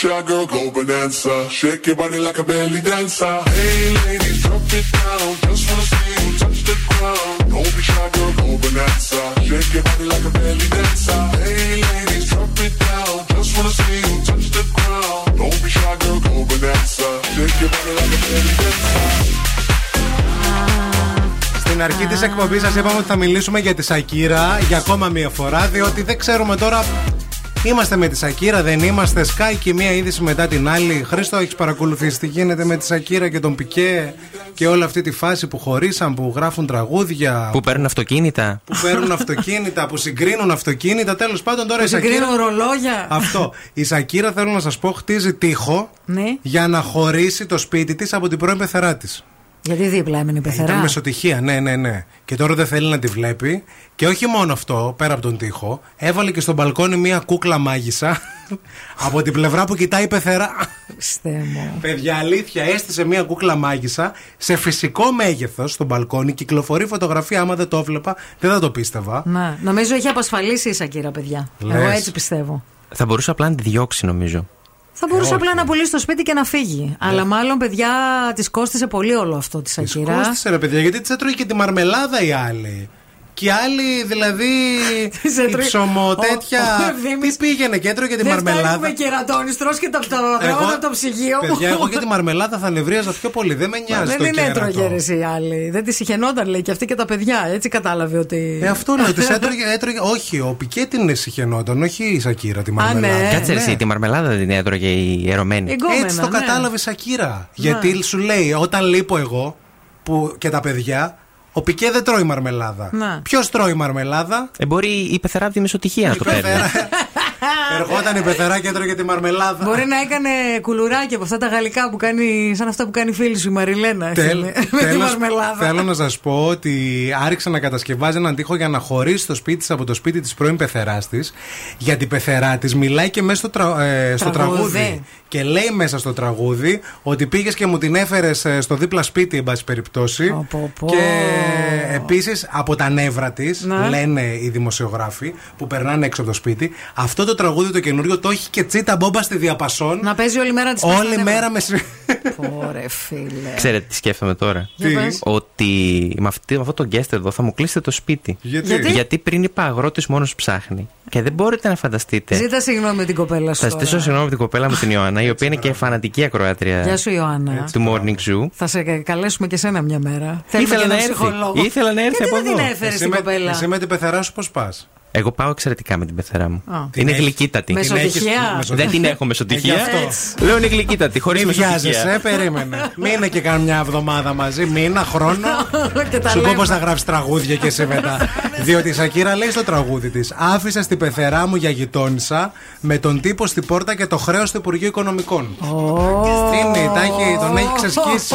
shy, girl, go bonanza. Shake your body like a belly dancer. Hey ladies, drop it down. Just wanna see you touch the ground. Don't be shy, girl, go bonanza. Shake your body like a belly dancer. Hey ladies, drop it down. Just wanna see you touch the ground. Don't be shy, girl, go bonanza. Shake your body like a belly dancer. Στην αρχή τη εκπομπή σα είπαμε ότι θα μιλήσουμε για τη Σακύρα για ακόμα μία φορά, διότι δεν ξέρουμε τώρα. Είμαστε με τη Σακύρα, δεν είμαστε. Σκάει και μία είδηση μετά την άλλη. Χρήστο, έχεις παρακολουθήσει τι γίνεται με τη Σακύρα και τον Πικέ και όλη αυτή τη φάση που χωρίσαν, που γράφουν τραγούδια. Που παίρνουν αυτοκίνητα. Που παίρνουν αυτοκίνητα, που συγκρίνουν αυτοκίνητα. Τέλος πάντων τώρα Που η Σακύρα. συγκρίνουν ρολόγια. Αυτό. Η Σακύρα θέλω να σας πω χτίζει τείχο Ναι. για να χωρίσει το σπίτι της από την πρώην πεθερά της. Γιατί δίπλα έμενε η πεθερά. Ήταν μεσοτυχία, ναι, ναι, ναι. Και τώρα δεν θέλει να τη βλέπει. Και όχι μόνο αυτό, πέρα από τον τοίχο, έβαλε και στο μπαλκόνι μία κούκλα μάγισσα *laughs* από την πλευρά που κοιτάει η πεθερά. Χριστέ μου. Παιδιά, αλήθεια, έστησε μία κούκλα μάγισσα σε φυσικό μέγεθος στο μπαλκόνι. Κυκλοφορεί φωτογραφία. Άμα δεν το έβλεπα, δεν θα το πίστευα. Να, νομίζω έχει απασφαλίσει η Σακύρα, παιδιά. Λες. Εγώ έτσι πιστεύω. Θα μπορούσε απλά να τη διώξει, νομίζω. Θα μπορούσε Ε, απλά όχι. να πουλήσει το σπίτι και να φύγει. Αλλά μάλλον, παιδιά, της κόστησε πολύ όλο αυτό της Σακύρα. Κόστησε ρε παιδιά, γιατί της έτρωγε και τη μαρμελάδα η άλλη. Και οι άλλοι δηλαδή. *laughs* Της η έτρωγε- ψωμο Ο- τέτοια. ο Ευθύμης- Τι πήγαινε και έτρωγε τη Δεν μαρμελάδα; φτάνουμε κερατώνει, τρως και τα, τα γράμματα από το ψυγείο μου. Παιδιά, εγώ και τη μαρμελάδα θα νευρίαζα πιο πολύ. Δεν με νοιάζει. Δεν το την κέρατο. έτρωγε ρε, εσύ η άλλη. Δεν τη συχαινόταν, λέει, και αυτή και τα παιδιά. Έτσι κατάλαβε ότι. Ε, αυτό λέω, τη έτρωγε, έτρωγε. Όχι, ο Πικέ την συχαινόταν, όχι η Σακύρα τη μαρμελάδα. ναι. Κάτσε ρε, εσύ, τη μαρμελάδα δεν την έτρωγε η ερωμένη. Εγκόμενα, Έτσι το ναι. κατάλαβε η Σακύρα. Γιατί σου λέει, όταν λείπω εγώ που, και τα παιδιά, ο Πικέ δεν τρώει μαρμελάδα. Να. Ποιος τρώει μαρμελάδα, Ε, μπορεί η πεθερά από τη μεσοτυχία να το παίρνει. *laughs* Ερχόταν η πεθερά και έτρωγε τη μαρμελάδα. Μπορεί να έκανε κουλουράκια από αυτά τα γαλλικά που κάνει, σαν αυτά που κάνει η φίλη σου η Μαριλένα. Τέλ- φίλε, Με τη τέλος, μαρμελάδα. θέλω να σας πω ότι άρχισε να κατασκευάζει έναν τοίχο για να χωρίσει το σπίτι της από το σπίτι της πρώην πεθεράς της. Γιατί η πεθερά της μιλάει και μέσα στο, τρα- ε, στο Τραγούδι. Τραγούδι. Και λέει μέσα στο τραγούδι ότι πήγες και μου την έφερες στο δίπλα σπίτι, εν πάση περιπτώσει. Και επίσης από τα νεύρα της, Ναι. λένε οι δημοσιογράφοι που περνάνε έξω από το σπίτι, αυτό το τραγούδι το καινούριο το έχει και τσίτα μπόμπα στη διαπασόν. Να παίζει όλη μέρα της Όλη μέρα με. Ωραία, φίλε. Ξέρετε τι σκέφτομαι τώρα; Για Τι; πες. Ότι με, αυτή, με αυτό το guest εδώ θα μου κλείσετε το σπίτι. Γιατί; Γιατί; πριν είπα αγρότης μόνος ψάχνει. Και δεν μπορείτε να φανταστείτε. Ζήτα συγγνώμη με την κοπέλα σου. Θα ζητήσω τώρα. συγγνώμη από την κοπέλα μου την Ιωάννα, η οποία είναι και φανατική ακροάτρια Γεια σου, Ιωάννα. του Morning Zoo. Θα σε καλέσουμε και σένα μια μέρα. Θέλουμε Ήθελα και να έναν έρθει. ψυχολόγο. Ήθελα να έρθει Γιατί από δεν την εδώ. έφερες Εσύ την με, κοπέλα; εσύ με την πεθερά σου πώς πας; Εγώ πάω εξαιρετικά με την πεθερά μου. Α. Είναι έχεις- γλυκύτατη. Μεσοτυχία. Δεν την έχω μεσοτυχία. Ε, γι' αυτό. Λέω είναι γλυκύτατη, χωρίς Μην μεσοτυχία. βιάζεσαι, περίμενε. Μείνε και κάνε μια εβδομάδα μαζί, μήνα, χρόνο. *laughs* Και τα Σου πω λέμε. πώς θα γράψεις τραγούδια και εσύ μετά. *laughs* Διότι η Σακύρα λέει στο τραγούδι της: Άφησα στην πεθερά μου για γειτόνισσα με τον τύπο στην πόρτα και το χρέος του Υπουργείου Οικονομικών. Είναι, τα έχει- τον έχει ξεσκίσει.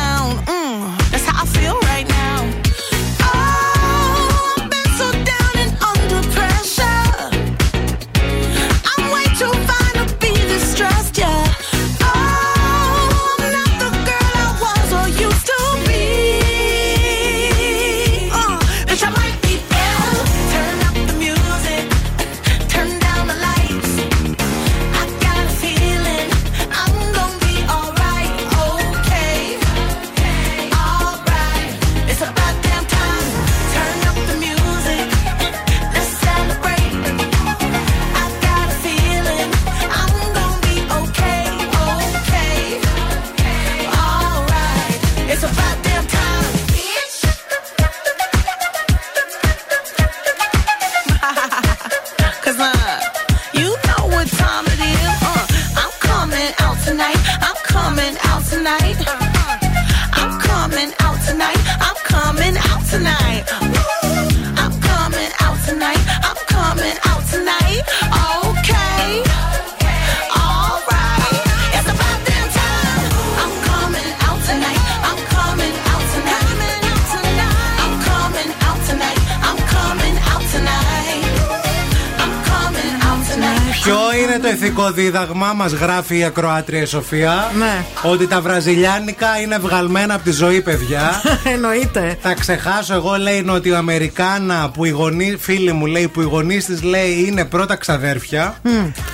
Το ηθικό δίδαγμα, μας γράφει η ακροάτρια η Σοφία. Ναι. Ότι τα βραζιλιάνικα είναι βγαλμένα από τη ζωή, παιδιά. *laughs* Εννοείται. Θα ξεχάσω εγώ, λέει, Νοτιοαμερικάνα που οι γονεί, φίλοι μου λέει, που οι γονείς της λέει είναι πρώτα ξαδέρφια.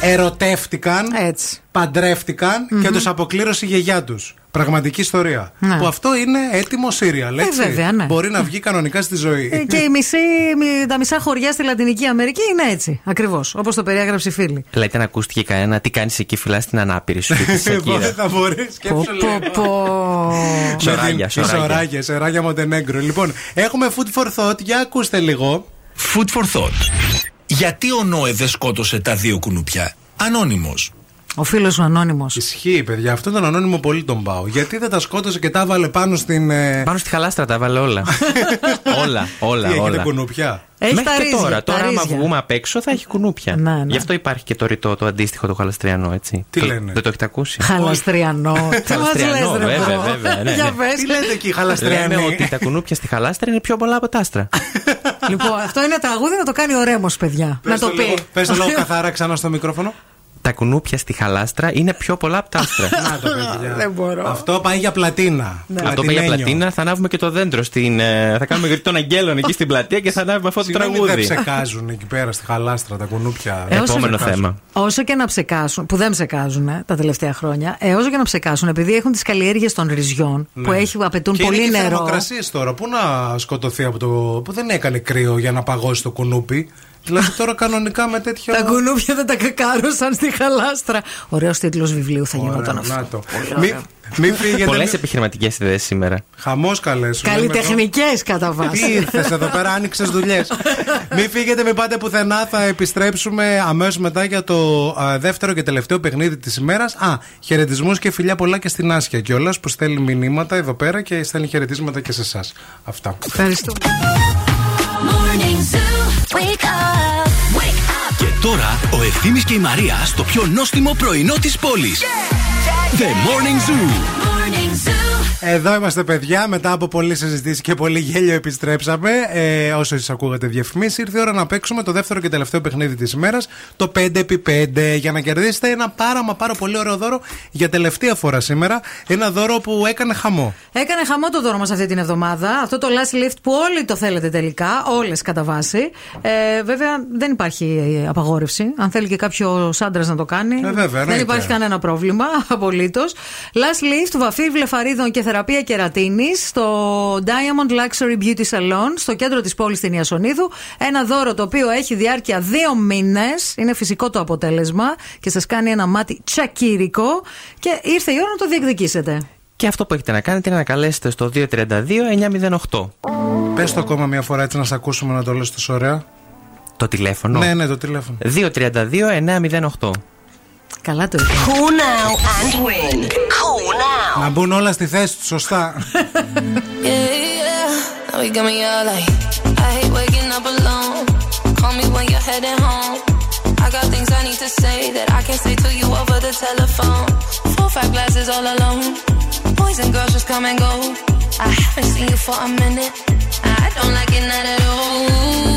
Ερωτεύτηκαν. Έτσι. Παντρεύτηκαν και τους αποκλήρωσε η γιαγιά τους. Πραγματική ιστορία. Ναι. Που αυτό είναι έτοιμο σύριαλ, έτσι. βέβαια, ναι. Μπορεί να βγει κανονικά στη ζωή. Ε, Και η μισή, μη- τα μισά χωριά στη Λατινική Αμερική είναι έτσι. Ακριβώς. Όπως το περιέγραψε η φίλη. Λέει, δεν ακούστηκε κανένα. Τι κάνεις εκεί, φιλάς την ανάπηρη σου. τη Σακύρα. Δεν θα μπορεί. Πω, πω, *laughs* πω. Σοράγια, σοράγια. Σοράγια, σοράγια Μοντενέγκρο. Λοιπόν, έχουμε food for thought. Για ακούστε λίγο. Food for thought. Γιατί ο Νώε δεν σκότωσε τα δύο κουνούπια. Ανώνυμος. Ο φίλος ο ανώνυμος. Ισχύει, παιδιά. Αυτό τον ανώνυμο πολύ τον πάω. Γιατί δεν τα σκότωσε και τα βάλε πάνω στην. ε, Πάνω στη χαλάστρα τα βάλε όλα. *laughs* όλα, όλα, Τι έχετε όλα. κουνούπια. Έχει Μέχρι τα και ρύζια, τώρα. τα Τώρα, άμα ρύζια. βγούμε απ' έξω, θα έχει κουνούπια. Ναι, ναι. Γι' αυτό υπάρχει και το ρητό, το αντίστοιχο του χαλαστριανό, έτσι. Τι Το- λένε; Δεν το έχετε ακούσει; Χαλαστριανό. Τι μας λες, Χαλαστριανό, ρε βέβαια, bro; βέβαια, ναι, Για ναι. πες. Τι λέτε εκεί, Λέμε χαλαστριανή. ότι τα κουνούπια στη χαλάστρα είναι πιο πολλά από τα άστρα. Λοιπόν, αυτό είναι τραγούδι να το κάνει ο Ρέμος, παιδιά. Να Πες το το λίγο- πει. Πες το λόγο καθαρά ξανά στο μικρόφωνο. Τα κουνούπια στη χαλάστρα είναι πιο πολλά από τα άστρα. *laughs* Να το παιδιά. Δεν μπορώ. Αυτό πάει για πλατίνα. Αυτό πάει για πλατίνα, θα ανάβουμε και το δέντρο στην. ε, θα κάνουμε γιατί των αγγέλων εκεί στην πλατεία και θα ανάβουμε αυτό το Συγγνώμη, δεν τραγούδι. ψεκάζουν εκεί πέρα στη χαλάστρα τα κουνούπια. Ε, όσο Επόμενο ψεκάζουν. θέμα. Όσο και να ψεκάσουν, που δεν ψεκάζουν ε, τα τελευταία χρόνια, ε, όσο και να ψεκάσουν, επειδή έχουν τις καλλιέργειες των ρυζιών που Ναι. έχει, απαιτούν και πολύ είναι και νερό. θερμοκρασίες τώρα. Πού να σκοτωθεί από το. που δεν έκανε κρύο για να παγώσει το κουνούπι; Δηλαδή τώρα κανονικά με τέτοιο. Τα κουνούπια δεν τα κακάρωσαν στη χαλάστρα. Ωραίος τίτλος βιβλίου θα γινόταν Ωραία, αυτό. να το. Πολύ Μη, ωραίο. μην φύγετε. Πολλές μη- επιχειρηματικές ιδέες σήμερα. Χαμός καλέ. σου λέμε εδώ. Καλλιτεχνικέ κατά Τι βάση. ήρθες εδώ πέρα, άνοιξες δουλειές. μην φύγετε, μην πάτε πουθενά. Θα επιστρέψουμε αμέσως μετά για το α, δεύτερο και τελευταίο παιχνίδι της ημέρας. Α, χαιρετισμούς και φιλιά πολλά και στην Άσια κιόλας που στέλνει μηνύματα εδώ πέρα και στέλνει χαιρετίσματα και σε εσάς. Αυτά. Ευχαριστούμε. Morning Zoo. Wake up. Wake up. Και τώρα ο Ευθύμης και η Μαρία στο πιο νόστιμο πρωινό της πόλης. The Morning Zoo. Morning Zoo. Εδώ είμαστε, παιδιά. Μετά από πολλέ συζητήσει και πολύ γέλιο, επιστρέψαμε. Ε, όσο εσεί ακούγατε διαφημίσει, ήρθε η ώρα να παίξουμε το δεύτερο και τελευταίο παιχνίδι της ημέρας, το 5x5. Για να κερδίσετε ένα πάρα μα πάρα πολύ ωραίο δώρο για τελευταία φορά σήμερα. Ένα δώρο που έκανε χαμό. Έκανε χαμό το δώρο μας αυτή την εβδομάδα. Αυτό το last lift που όλοι το θέλετε τελικά, όλες κατά βάση. Ε, βέβαια δεν υπάρχει ε, απαγόρευση. Αν θέλει και κάποιο άντρας να το κάνει, Ε, βέβαια, δεν εννοείται. υπάρχει κανένα πρόβλημα *laughs* απολύτως. Last lift, βαφή βλεφαρίδων και θεραπεία κερατίνης στο Diamond Luxury Beauty Salon στο κέντρο της πόλης στην Ιασονίδου. Ένα δώρο το οποίο έχει διάρκεια δύο μήνες. Είναι φυσικό το αποτέλεσμα και σας κάνει ένα μάτι τσακύρικο. Και ήρθε η ώρα να το διεκδικήσετε. Και αυτό που έχετε να κάνετε είναι να καλέσετε στο 232-908. Πες το ακόμα μια φορά έτσι να σε ακούσουμε να το λες τόσο ωραία. Το τηλέφωνο; Ναι, ναι, το τηλέφωνο. 232-908. Καλά το είπε. Call now and win. Call now. Να μπουν όλα στη θέση του, σωστά. Yeah, yeah. Now you got me all like, I hate waking up alone. Call me when you're heading home. I got things I need to say that I can't say to you over the telephone. Four, five glasses all alone. Boys and girls just come and go. I haven't seen you for a minute. I don't like it not at all.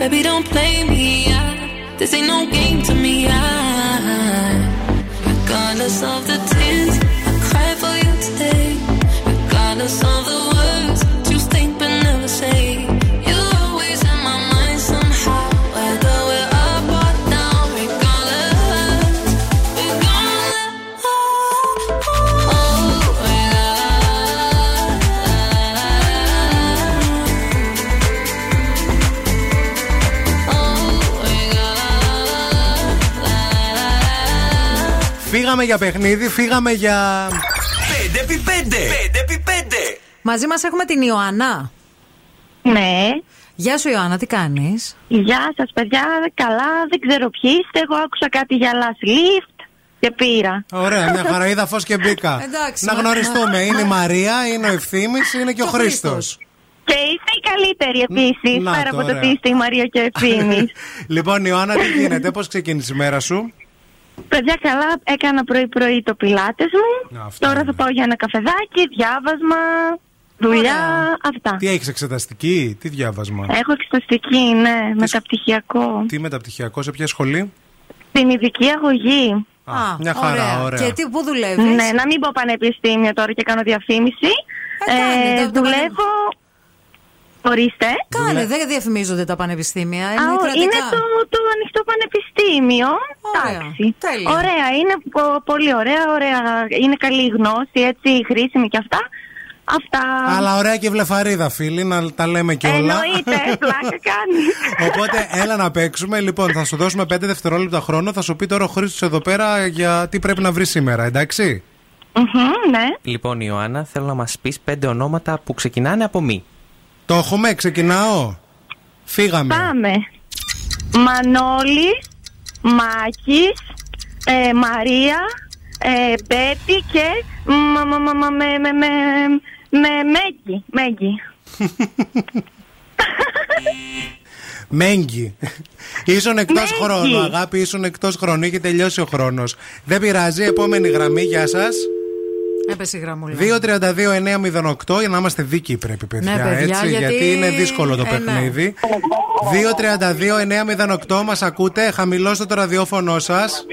baby, don't play me. I, this ain't no game to me. I, regardless of the tears I cry for you today. Regardless of Φύγαμε για παιχνίδι, φύγαμε για. 5x5. 5x5. Μαζί μας έχουμε την Ιωάννα. Ναι. Γεια σου, Ιωάννα, τι κάνεις; Γεια σας, παιδιά. Καλά, δεν ξέρω ποιοι είστε. Εγώ άκουσα κάτι για last lift και πήρα. Ωραία, μια χαρά είδα φως και μπήκα. Εντάξει, να μα- γνωριστούμε. Είναι η Μαρία, είναι ο Ευθύνη, είναι και ο Χρήστος. Και είστε οι καλύτεροι επίσης. Να Πέρα από το τώρα. ότι είστε η Μαρία και ο Ευθύνη. *laughs* λοιπόν, Ιωάννα, τι γίνεται, πώς ξεκίνησε η μέρα σου; Παιδιά, καλά, έκανα πρωί-πρωί το πιλάτες μου. Τώρα θα πάω για ένα καφεδάκι, διάβασμα, δουλειά, αυτά. Τι έχεις εξεταστική, τι διάβασμα; Έχω εξεταστική, ναι, μεταπτυχιακό. Τι μεταπτυχιακό, σε ποια σχολή; Την ειδική αγωγή. Α, μια χαρά, ωραία. Και τι, πού δουλεύεις; Ναι, να μην πω πανεπιστήμιο τώρα και κάνω διαφήμιση. κάνε, Ε, το- το δουλεύω. Ορίστε. Κάνε, δεν διαφημίζονται τα πανεπιστήμια. Α, Είναι, ο- κρατικά. είναι το, το ανοιχτό πανεπιστήμιο. Ωραία, Εντάξει. τέλεια. Ωραία, είναι πο- πολύ ωραία, ωραία. Είναι καλή η γνώση, έτσι, χρήσιμη και αυτά. Αυτά. Αλλά ωραία και βλεφαρίδα, φίλοι, να τα λέμε και όλα. Εννοείται, πλάκα *laughs* κάνει. Οπότε έλα να παίξουμε. Λοιπόν, θα σου δώσουμε 5 δευτερόλεπτα χρόνο. Θα σου πει τώρα ο Χρήστος εδώ πέρα για τι πρέπει να βρει σήμερα, εντάξει; ναι. Λοιπόν, Ιωάννα, θέλω να μας πεις πέντε ονόματα που ξεκινάνε από μη. Το έχουμε, ξεκινάω. Φύγαμε. Πάμε. Μανώλη, Μάκης, ε, Μαρία, ε, Μπέτη και μα, μα, μα, μα, με, με, με, με Μέγκη. Μέγκη. *laughs* Μέγκη. ήσουν εκτός χρόνου, αγάπη, ήσουν εκτός χρόνου. Είχε τελειώσει ο χρόνος. Δεν πειράζει, επόμενη γραμμή, γεια σας. Έπεσε η γραμμούλα. 232-908 για να είμαστε δίκαιοι πρέπει, παιδιά. Ναι, παιδιά, έτσι, γιατί- γιατί... είναι δύσκολο το Ε, ναι. παιχνίδι. 232-908 μας ακούτε, χαμηλώστε το ραδιόφωνο σας.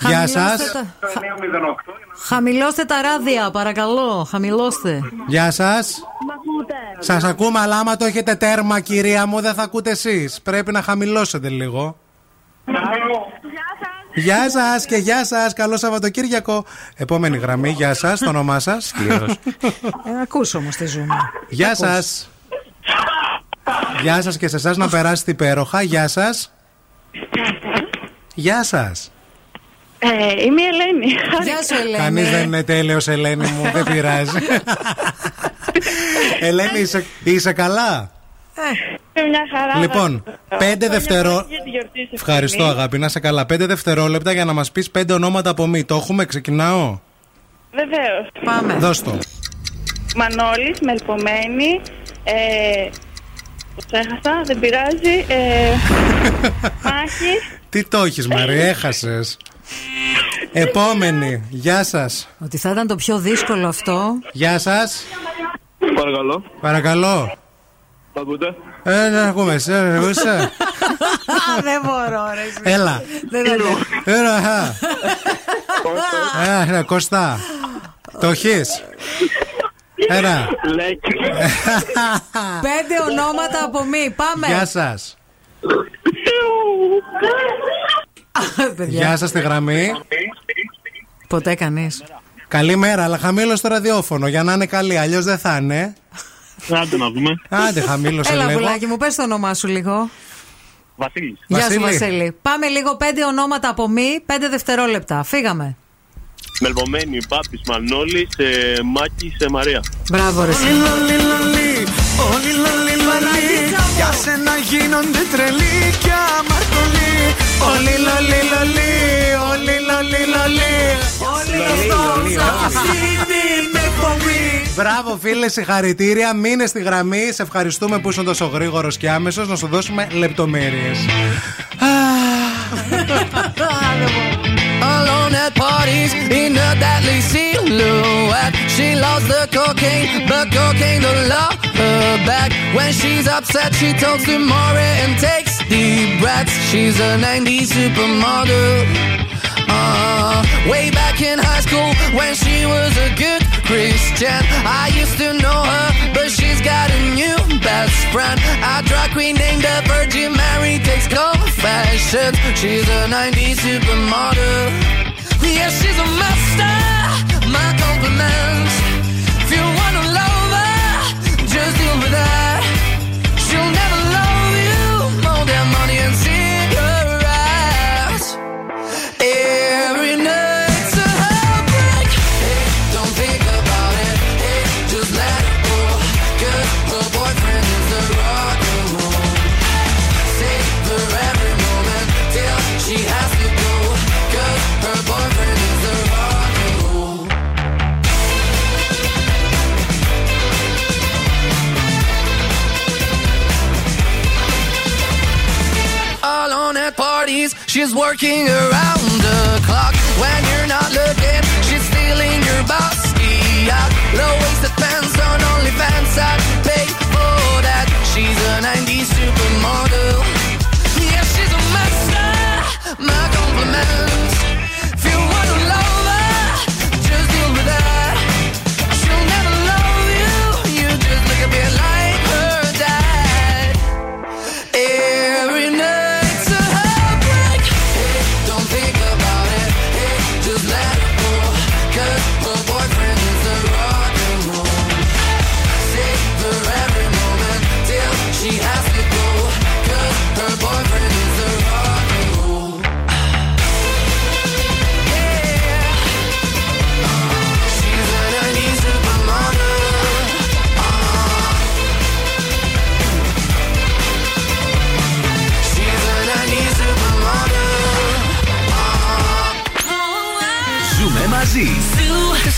Γεια Χαμηλώστε σας. τα- Χαμηλώστε τα ράδια, παρακαλώ. Χαμηλώστε. Γεια σας. Σας ακούμε, αλλά άμα το έχετε τέρμα, κυρία μου, δεν θα ακούτε εσείς. Πρέπει να χαμηλώσετε λίγο. Γεια σας και γεια σας. Καλό Σαββατοκύριακο. Επόμενη γραμμή, γεια σας. Το όνομά σας. Ε, ακούς όμως τι ζούμε. Γεια σας. Γεια σας και σε εσάς να περάσετε υπέροχα. Γεια σας. Γεια σας. Ε, είμαι η Ελένη. Γεια σου, Ελένη. Κανείς δεν είναι τέλειος, Ελένη μου. Δεν πειράζει. *laughs* Ελένη, είσαι, είσαι καλά; Ε, μια χαρά. Λοιπόν, πέντε δευτερό... Για τη γιορτή σου, Ευχαριστώ, Ευθύμη. αγάπη. Να είσαι καλά. Πέντε δευτερόλεπτα για να μας πεις πέντε ονόματα από μη. Το έχουμε, ξεκινάω; Βεβαίως. Πάμε. Δώσ' το. Μανώλης, Μελπομένη. Ε, το ξέχασα, δεν πειράζει. Ε, *laughs* Μάχης. Τι το έχεις, Μαρή, έχασες. Επόμενη. Γεια σας. Ότι θα ήταν το πιο δύσκολο αυτό. Γεια σας. Παρακαλώ. Παρακαλώ. Τα ακούτε. Ε, να ακούμε. εσύ, ε, εγώ είσαι. *laughs* Α, δεν μπορώ, ρε. εσύ. Έλα. Δεν δεν- Έλα. α. Ε, ναι, Κώστα. Το έχεις. Ένα. Πέντε ονόματα από μη. Πάμε. Γεια σας. Παιδιά. Γεια σας στη γραμμή. Ποτέ κανείς. Καλημέρα, αλλά χαμήλωσε το ραδιόφωνο για να είναι καλή. Αλλιώς δεν θα είναι. Άντε να δούμε. Άντε, χαμήλωσε Έλα, λίγο. πουλάκι μου, πες το όνομά σου λίγο. Βασίλης. Γεια σου, Βασίλη. Βασίλη. Πάμε λίγο πέντε ονόματα από μη, πέντε δευτερόλεπτα. Φύγαμε. Μελβωμένη, Πάπης, Μανώλης, ε, Μάκης, ε, Μαρία. Μπράβο, ρε. εσύ. Όλοι λολί λολί Για σένα γίνονται τρελοί και αμαρτωλοί Όλοι λολί λολί Όλοι λολί λολί Όλοι την εκπομπή Μπράβο, φίλε, συγχαρητήρια. Μείνε στη γραμμή. Σε ευχαριστούμε που ήσουν τόσο γρήγορο και άμεσο. Να σου δώσουμε λεπτομέρειε. Alone at parties in a deadly silhouette. She loves the cocaine, but cocaine don't love her back. When she's upset, she talks to Maury and takes deep breaths. She's a 90s supermodel. Uh, way back in high school when she was a good Christian. I used to know her, but she's got a new best friend. A drag queen named the Virgin Mary takes confessions. She's a 90s supermodel. Yeah, she's a master. My compliments. If you wanna just deal with her. She's working around the clock when you're not looking. She's stealing your bossy out. Low waisted pants on OnlyFans. I'd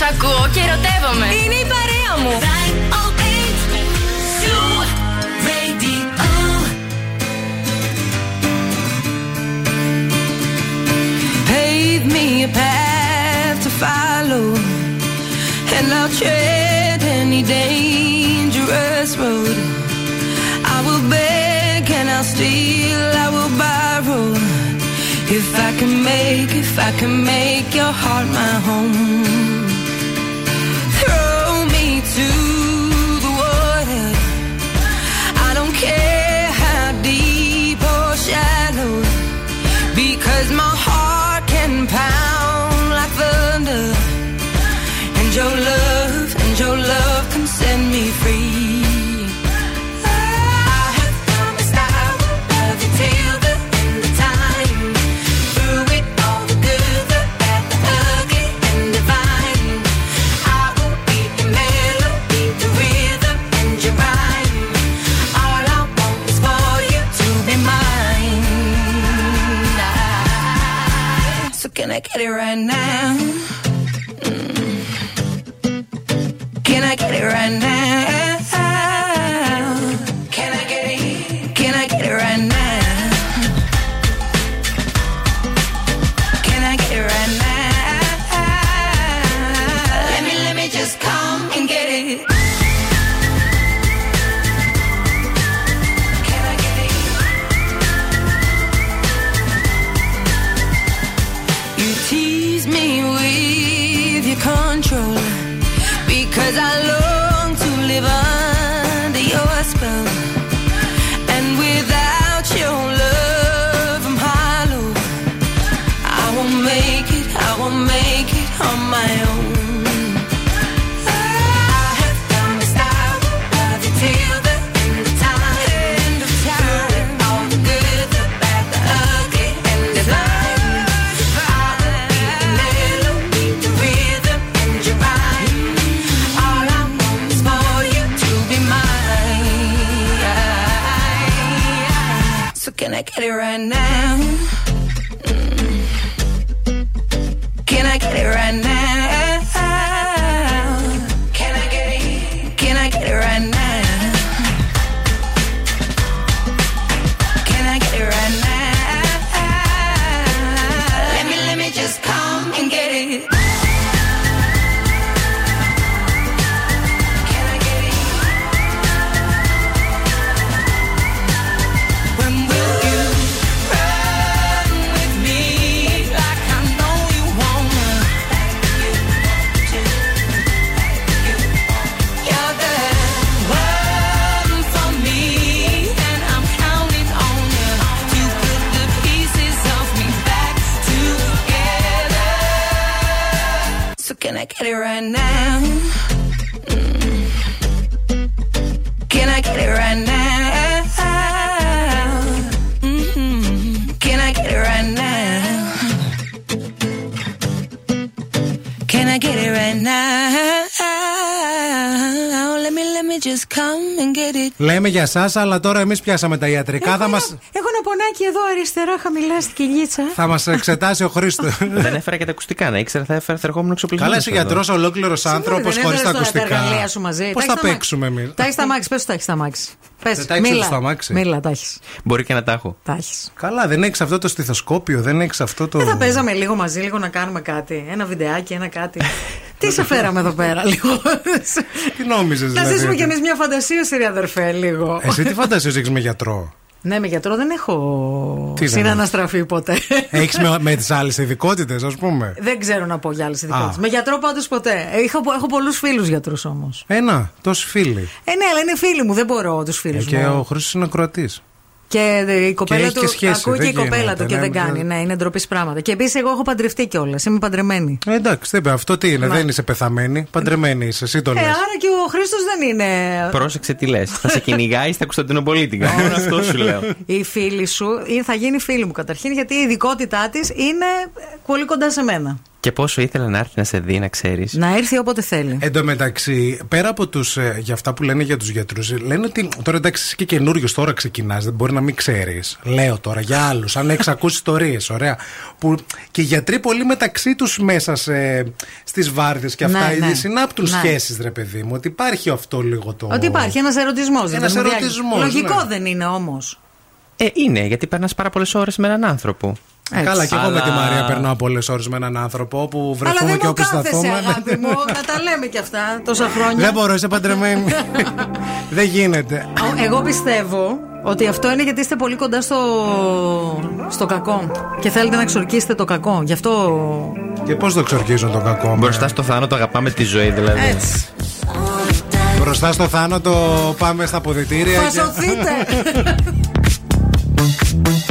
Τους ακούω και ερωτεύομαι. Είναι η παρέα μου. Pave me a path to follow, and I'll tread any dangerous road. I will beg and I'll steal, I will borrow. If I can make, if I can make your heart my home, right now. Για εσά, αλλά τώρα εμείς πιάσαμε τα ιατρικά. Θα μα Έχω ένα πονάκι εδώ αριστερά, χαμηλά στην κοιλίτσα. θα μας εξετάσει ο Χρήστος. Δεν έφερα και τα ακουστικά. Να ήξερα θα έφερα θα ερχόμουν εξοπλισμένος. Καλά, είσαι γιατρός ολόκληρος άνθρωπος δεν χωρίς έφερες τα τώρα τα ακουστικά. εργαλεία σου μαζί. Πώς Τα θα έχεις στα παίξουμε εμεί. Τα έχεις στα μάξι, πες τα έχεις στα μάξι. Πες, Δεν τα έχεις μίλα. στο αμάξι. Μίλα, τα έχεις. Μπορεί και να τα έχω. Τα έχεις. Καλά, δεν έχεις αυτό το στιθοσκόπιο, δεν έχεις αυτό το. Δεν θα παίζαμε λίγο μαζί, λίγο να κάνουμε κάτι. Ένα βιντεάκι, ένα κάτι. *laughs* Τι σε φέραμε εδώ πέρα, λίγο. Τι νόμιζες, Να δηλαδή; ζήσουμε κι εμείς μια φαντασίωση, ρε αδερφέ, λίγο. Εσύ τι φαντασίες έχεις με γιατρό; Ναι, με γιατρό δεν έχω Τι δεν συναναστραφεί ποτέ. Έχεις με, με τις άλλες ειδικότητες, ας πούμε; Δεν ξέρω να πω για άλλες ειδικότητες. Α. Με γιατρό πάντως ποτέ. Έχω, έχω πολλούς φίλους γιατρούς όμως. Ένα, τόσοι φίλοι. Ε, ναι, αλλά είναι φίλοι μου, δεν μπορώ τους φίλους Ε, μου. και ο Χρήστος είναι ακροατής. Και ε, η κοπέλα έχει του. και σχέση, ακούει και δεν η κοπέλα γίνεται, του και ναι, δεν ναι. κάνει. Ναι, είναι ντροπή πράγματα. Και επίσης εγώ έχω παντρευτεί κιόλας. Είμαι παντρεμένη. Ε, εντάξει, δεν είπε αυτό τι είναι, Μα- δεν είσαι πεθαμένη. Παντρεμένη είσαι, εσύ το Ε, λες. άρα και ο Χρήστος δεν είναι. Πρόσεξε τι λες. θα σε κυνηγάει στα Κωνσταντινοπολίτικα. Μόνο αυτό σου λέω. Η φίλη σου ή θα γίνει φίλη μου καταρχήν γιατί η ειδικότητά της είναι πολύ κοντά σε μένα. Και πόσο ήθελα να έρθει να σε δει, να ξέρεις. Να έρθει όποτε θέλει. Εν τω μεταξύ, πέρα από τους. Ε, για αυτά που λένε για τους γιατρούς, λένε ότι. Τώρα εντάξει, είσαι και καινούριος, τώρα ξεκινάς, δεν μπορεί να μην ξέρεις. Λέω τώρα για άλλους, αν έχεις ακούσει ιστορίες, ωραία. Που και οι γιατροί πολύ μεταξύ τους μέσα στις βάρδιε και αυτά Ναι, ήδη ναι. συνάπτουν Ναι. σχέσεις, ρε παιδί μου. Ότι υπάρχει αυτό λίγο το. Ότι υπάρχει ένας ερωτισμός. Ένας ερωτισμός, Λογικό ναι. δεν είναι όμως. Ε, είναι, γιατί περνάς πάρα πολλές ώρες με έναν άνθρωπο. Έτσι. Καλά, και εγώ Αλλά... με τη Μαρία περνάω πολλές ώρες με έναν άνθρωπο που βρεθούμε και όπου σταθούμε. αγάπη μου, να τα λέμε και αυτά τόσα χρόνια. Δεν μπορώ, είσαι παντρεμένη. *laughs* Δεν γίνεται. Εγώ πιστεύω ότι αυτό είναι γιατί είστε πολύ κοντά στο, στο κακό. Και θέλετε να εξορκίσετε το κακό. Γι' αυτό. Και πώς το εξορκίζω το κακό, Μπροστά στο θάνατο αγαπάμε τη ζωή, δηλαδή. Έτσι. Μπροστά στο θάνατο πάμε στα ποδητήρια. Φασωθείτε! και... *laughs*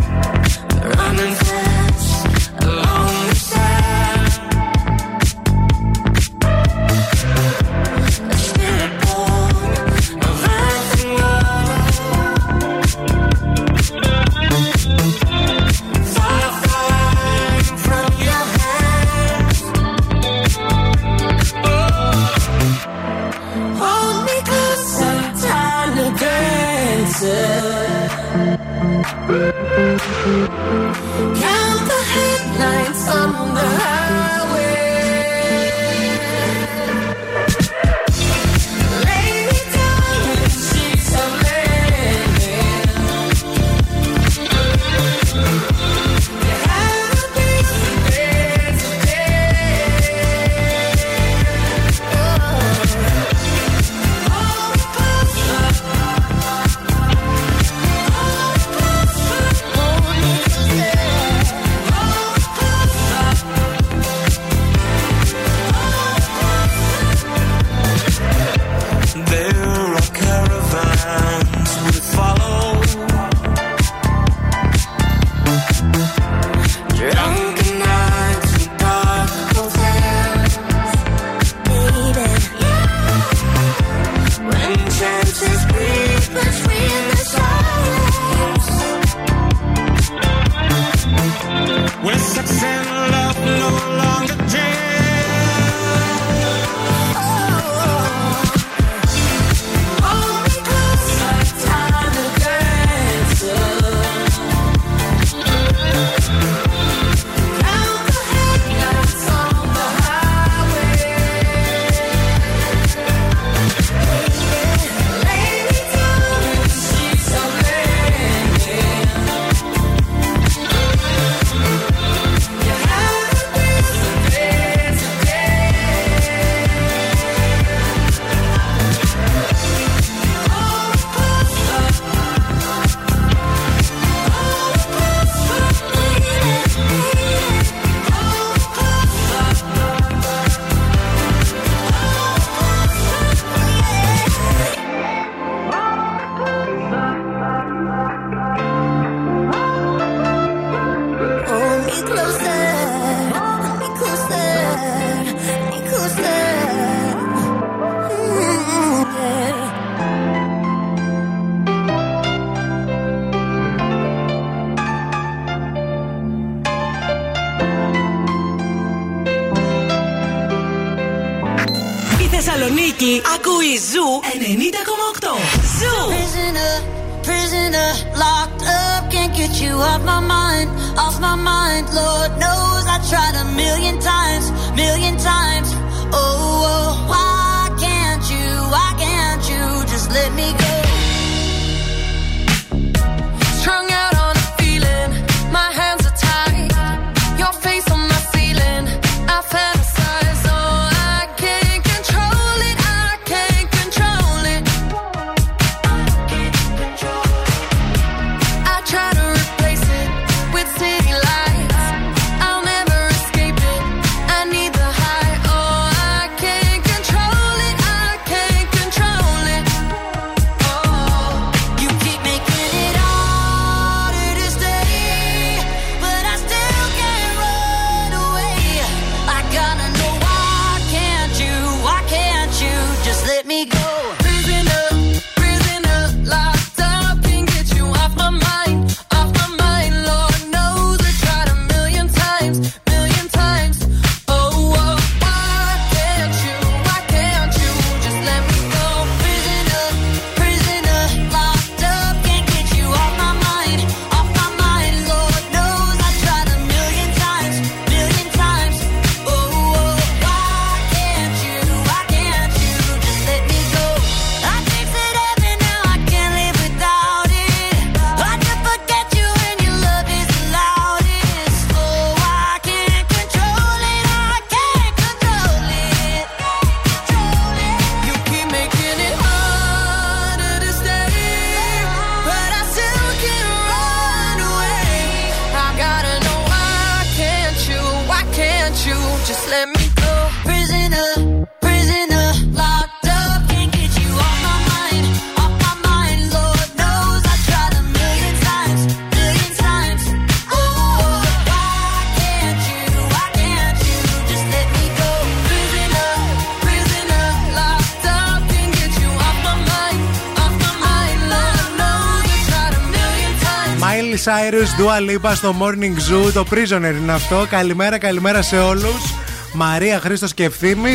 Cyrus, Dua Lipa στο Morning Zoo. Το Prisoner είναι αυτό. Καλημέρα, καλημέρα σε όλους. Μαρία, Χρήστος και ευθύνη.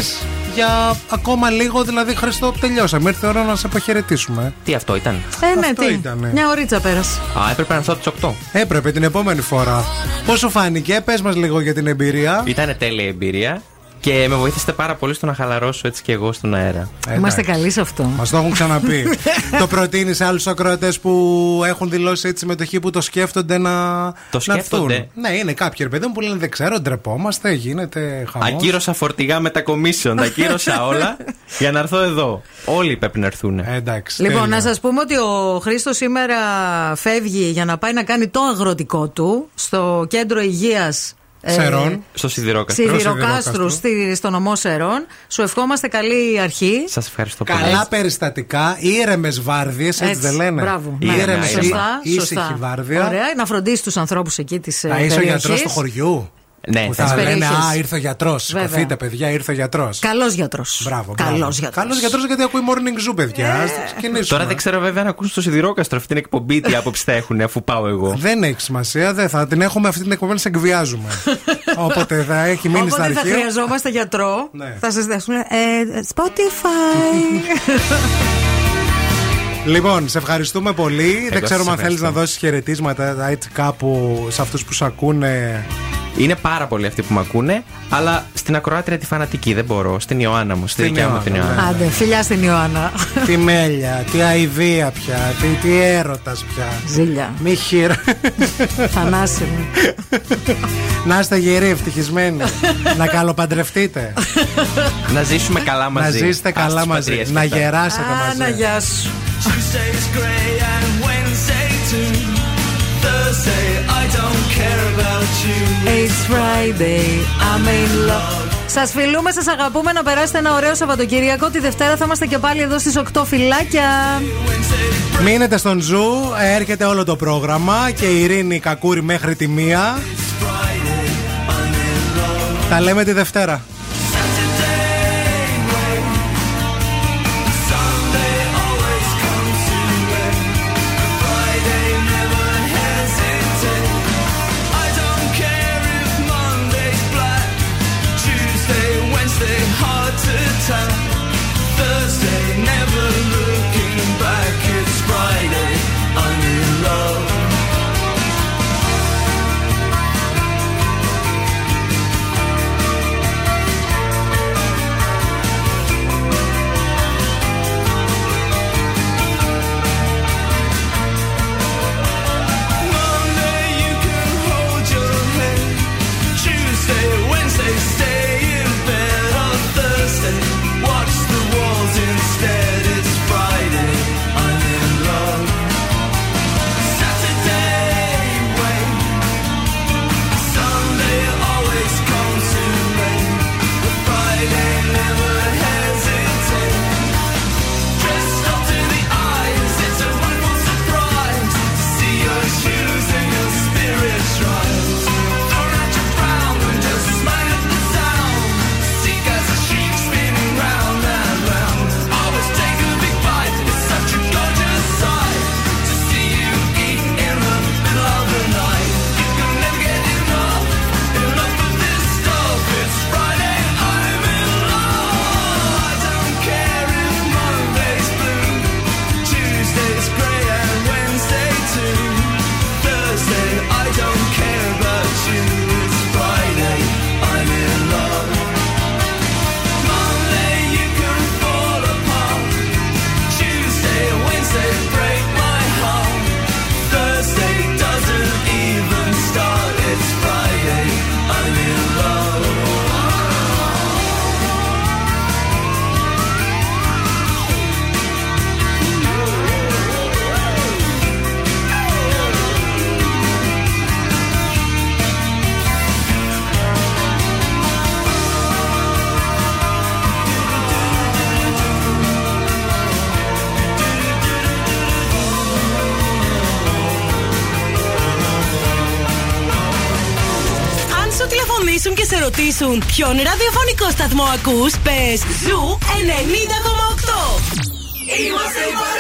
Για ακόμα λίγο, δηλαδή, Χριστό, τελειώσαμε. Ήρθε η ώρα να σε αποχαιρετήσουμε. Τι αυτό ήταν; Ε, ναι, Αυτό τι; ήτανε. Μια ωρίτσα πέρασε. Α, έπρεπε να έρθω από τις 8. Έπρεπε την επόμενη φορά. Πώς σου φάνηκε, πες μας λίγο για την εμπειρία. Ήταν τέλεια εμπειρία και με βοήθησατε πάρα πολύ στο να χαλαρώσω έτσι και εγώ στον αέρα. Είμαστε καλοί σε αυτό. Μας το έχουν ξαναπεί. *laughs* το προτείνει σε άλλους ακροατές που έχουν δηλώσει έτσι συμμετοχή που το σκέφτονται να. Το να σκέφτονται. έρθουν. Ναι, είναι κάποιοι ρε παιδί μου που λένε Δεν ξέρω, ντρεπόμαστε, γίνεται χαμός. Ακύρωσα φορτηγά με τα commission, τα ακύρωσα όλα *laughs* για να έρθω εδώ. Όλοι πρέπει να έρθουν. εντάξει. Λοιπόν, να σας πούμε ότι ο Χρήστος σήμερα φεύγει για να πάει να κάνει το αγροτικό του στο κέντρο υγείας. Σερών. Στο Σιδηρόκαστρο. Σιδηροκάστρου στη- στο νομό Σερών. Σου ευχόμαστε καλή αρχή. Σας ευχαριστώ πολύ. Καλά περιστατικά, ήρεμες βάρδιες, έτσι, Έτσι, δεν λένε; Μπράβο. Ήρεμες, Ναι, σωστά, ήσυχη σωστά. βάρδια. Ωραία, να φροντίσεις τους ανθρώπους εκεί της Θα είσαι ο γιατρός του χωριού. Ναι, που της θα λένε περιοχής. Α, ήρθε ο γιατρός. Βέβαια. Σηκωθείτε, παιδιά, ήρθε ο γιατρός. Καλός γιατρός. Μπράβο. Καλός γιατρός. Καλός γιατρός γιατί ακούει morning zoo, παιδιά. Ας ξεκινήσουμε. Τώρα δεν ξέρω βέβαια αν ακούσουν στο Σιδηρόκαστρο αυτή την εκπομπή τι άποψη θα έχουν αφού πάω εγώ. Δεν έχει σημασία, δεν θα την έχουμε αυτή την εκπομπή να σε εκβιάζουμε. *laughs* Όποτε θα έχει μείνει στα Όποτε θα αρχεία. χρειαζόμαστε γιατρό, Ναι. θα σας δέσουμε. Ε, Spotify. *laughs* Λοιπόν, σε ευχαριστούμε πολύ. δεν σας ξέρουμε αν θέλεις ευχαριστώ. να δώσεις χαιρετίσματα έτσι κάπου σε αυτούς που σε ακούνε. Είναι πάρα πολλοί αυτοί που με ακούνε, αλλά στην ακροάτρια τη φανατική δεν μπορώ. Στην Ιωάννα μου, στη Στην δικιά μου την Ιωάννα, Ιωάννα. Άντε, φιλιά στην Ιωάννα. τι μέλια, τι αηδία πια, τι, τι έρωτας πια. Ζήλια. Μη χείρα. Θανάσιμη. να είστε γεροί, ευτυχισμένοι. να καλοπαντρευτείτε. Να ζήσουμε καλά μαζί. Να ζήσετε Ας καλά τις μαζί. πατρίες Να και αυτά. γεράσετε Άνα, μαζί. γεια σου. Thursday, I don't care about you. It's Friday, I'm in love. Σας φιλούμε, σας αγαπούμε να περάσετε ένα ωραίο Σαββατοκύριακο. Τη Δευτέρα θα είμαστε και πάλι εδώ στις 8 φιλάκια. Μείνετε στον Zoo, έρχεται όλο το πρόγραμμα και η Ειρήνη Κακούρη μέχρι τη μία. Τα λέμε τη Δευτέρα. Τηλεφωνήσουν και σε ρωτήσουν ποιον ραδιοφωνικό σταθμό ακούς, πες Zoo 90,8. Είμαστε η παρέα σου.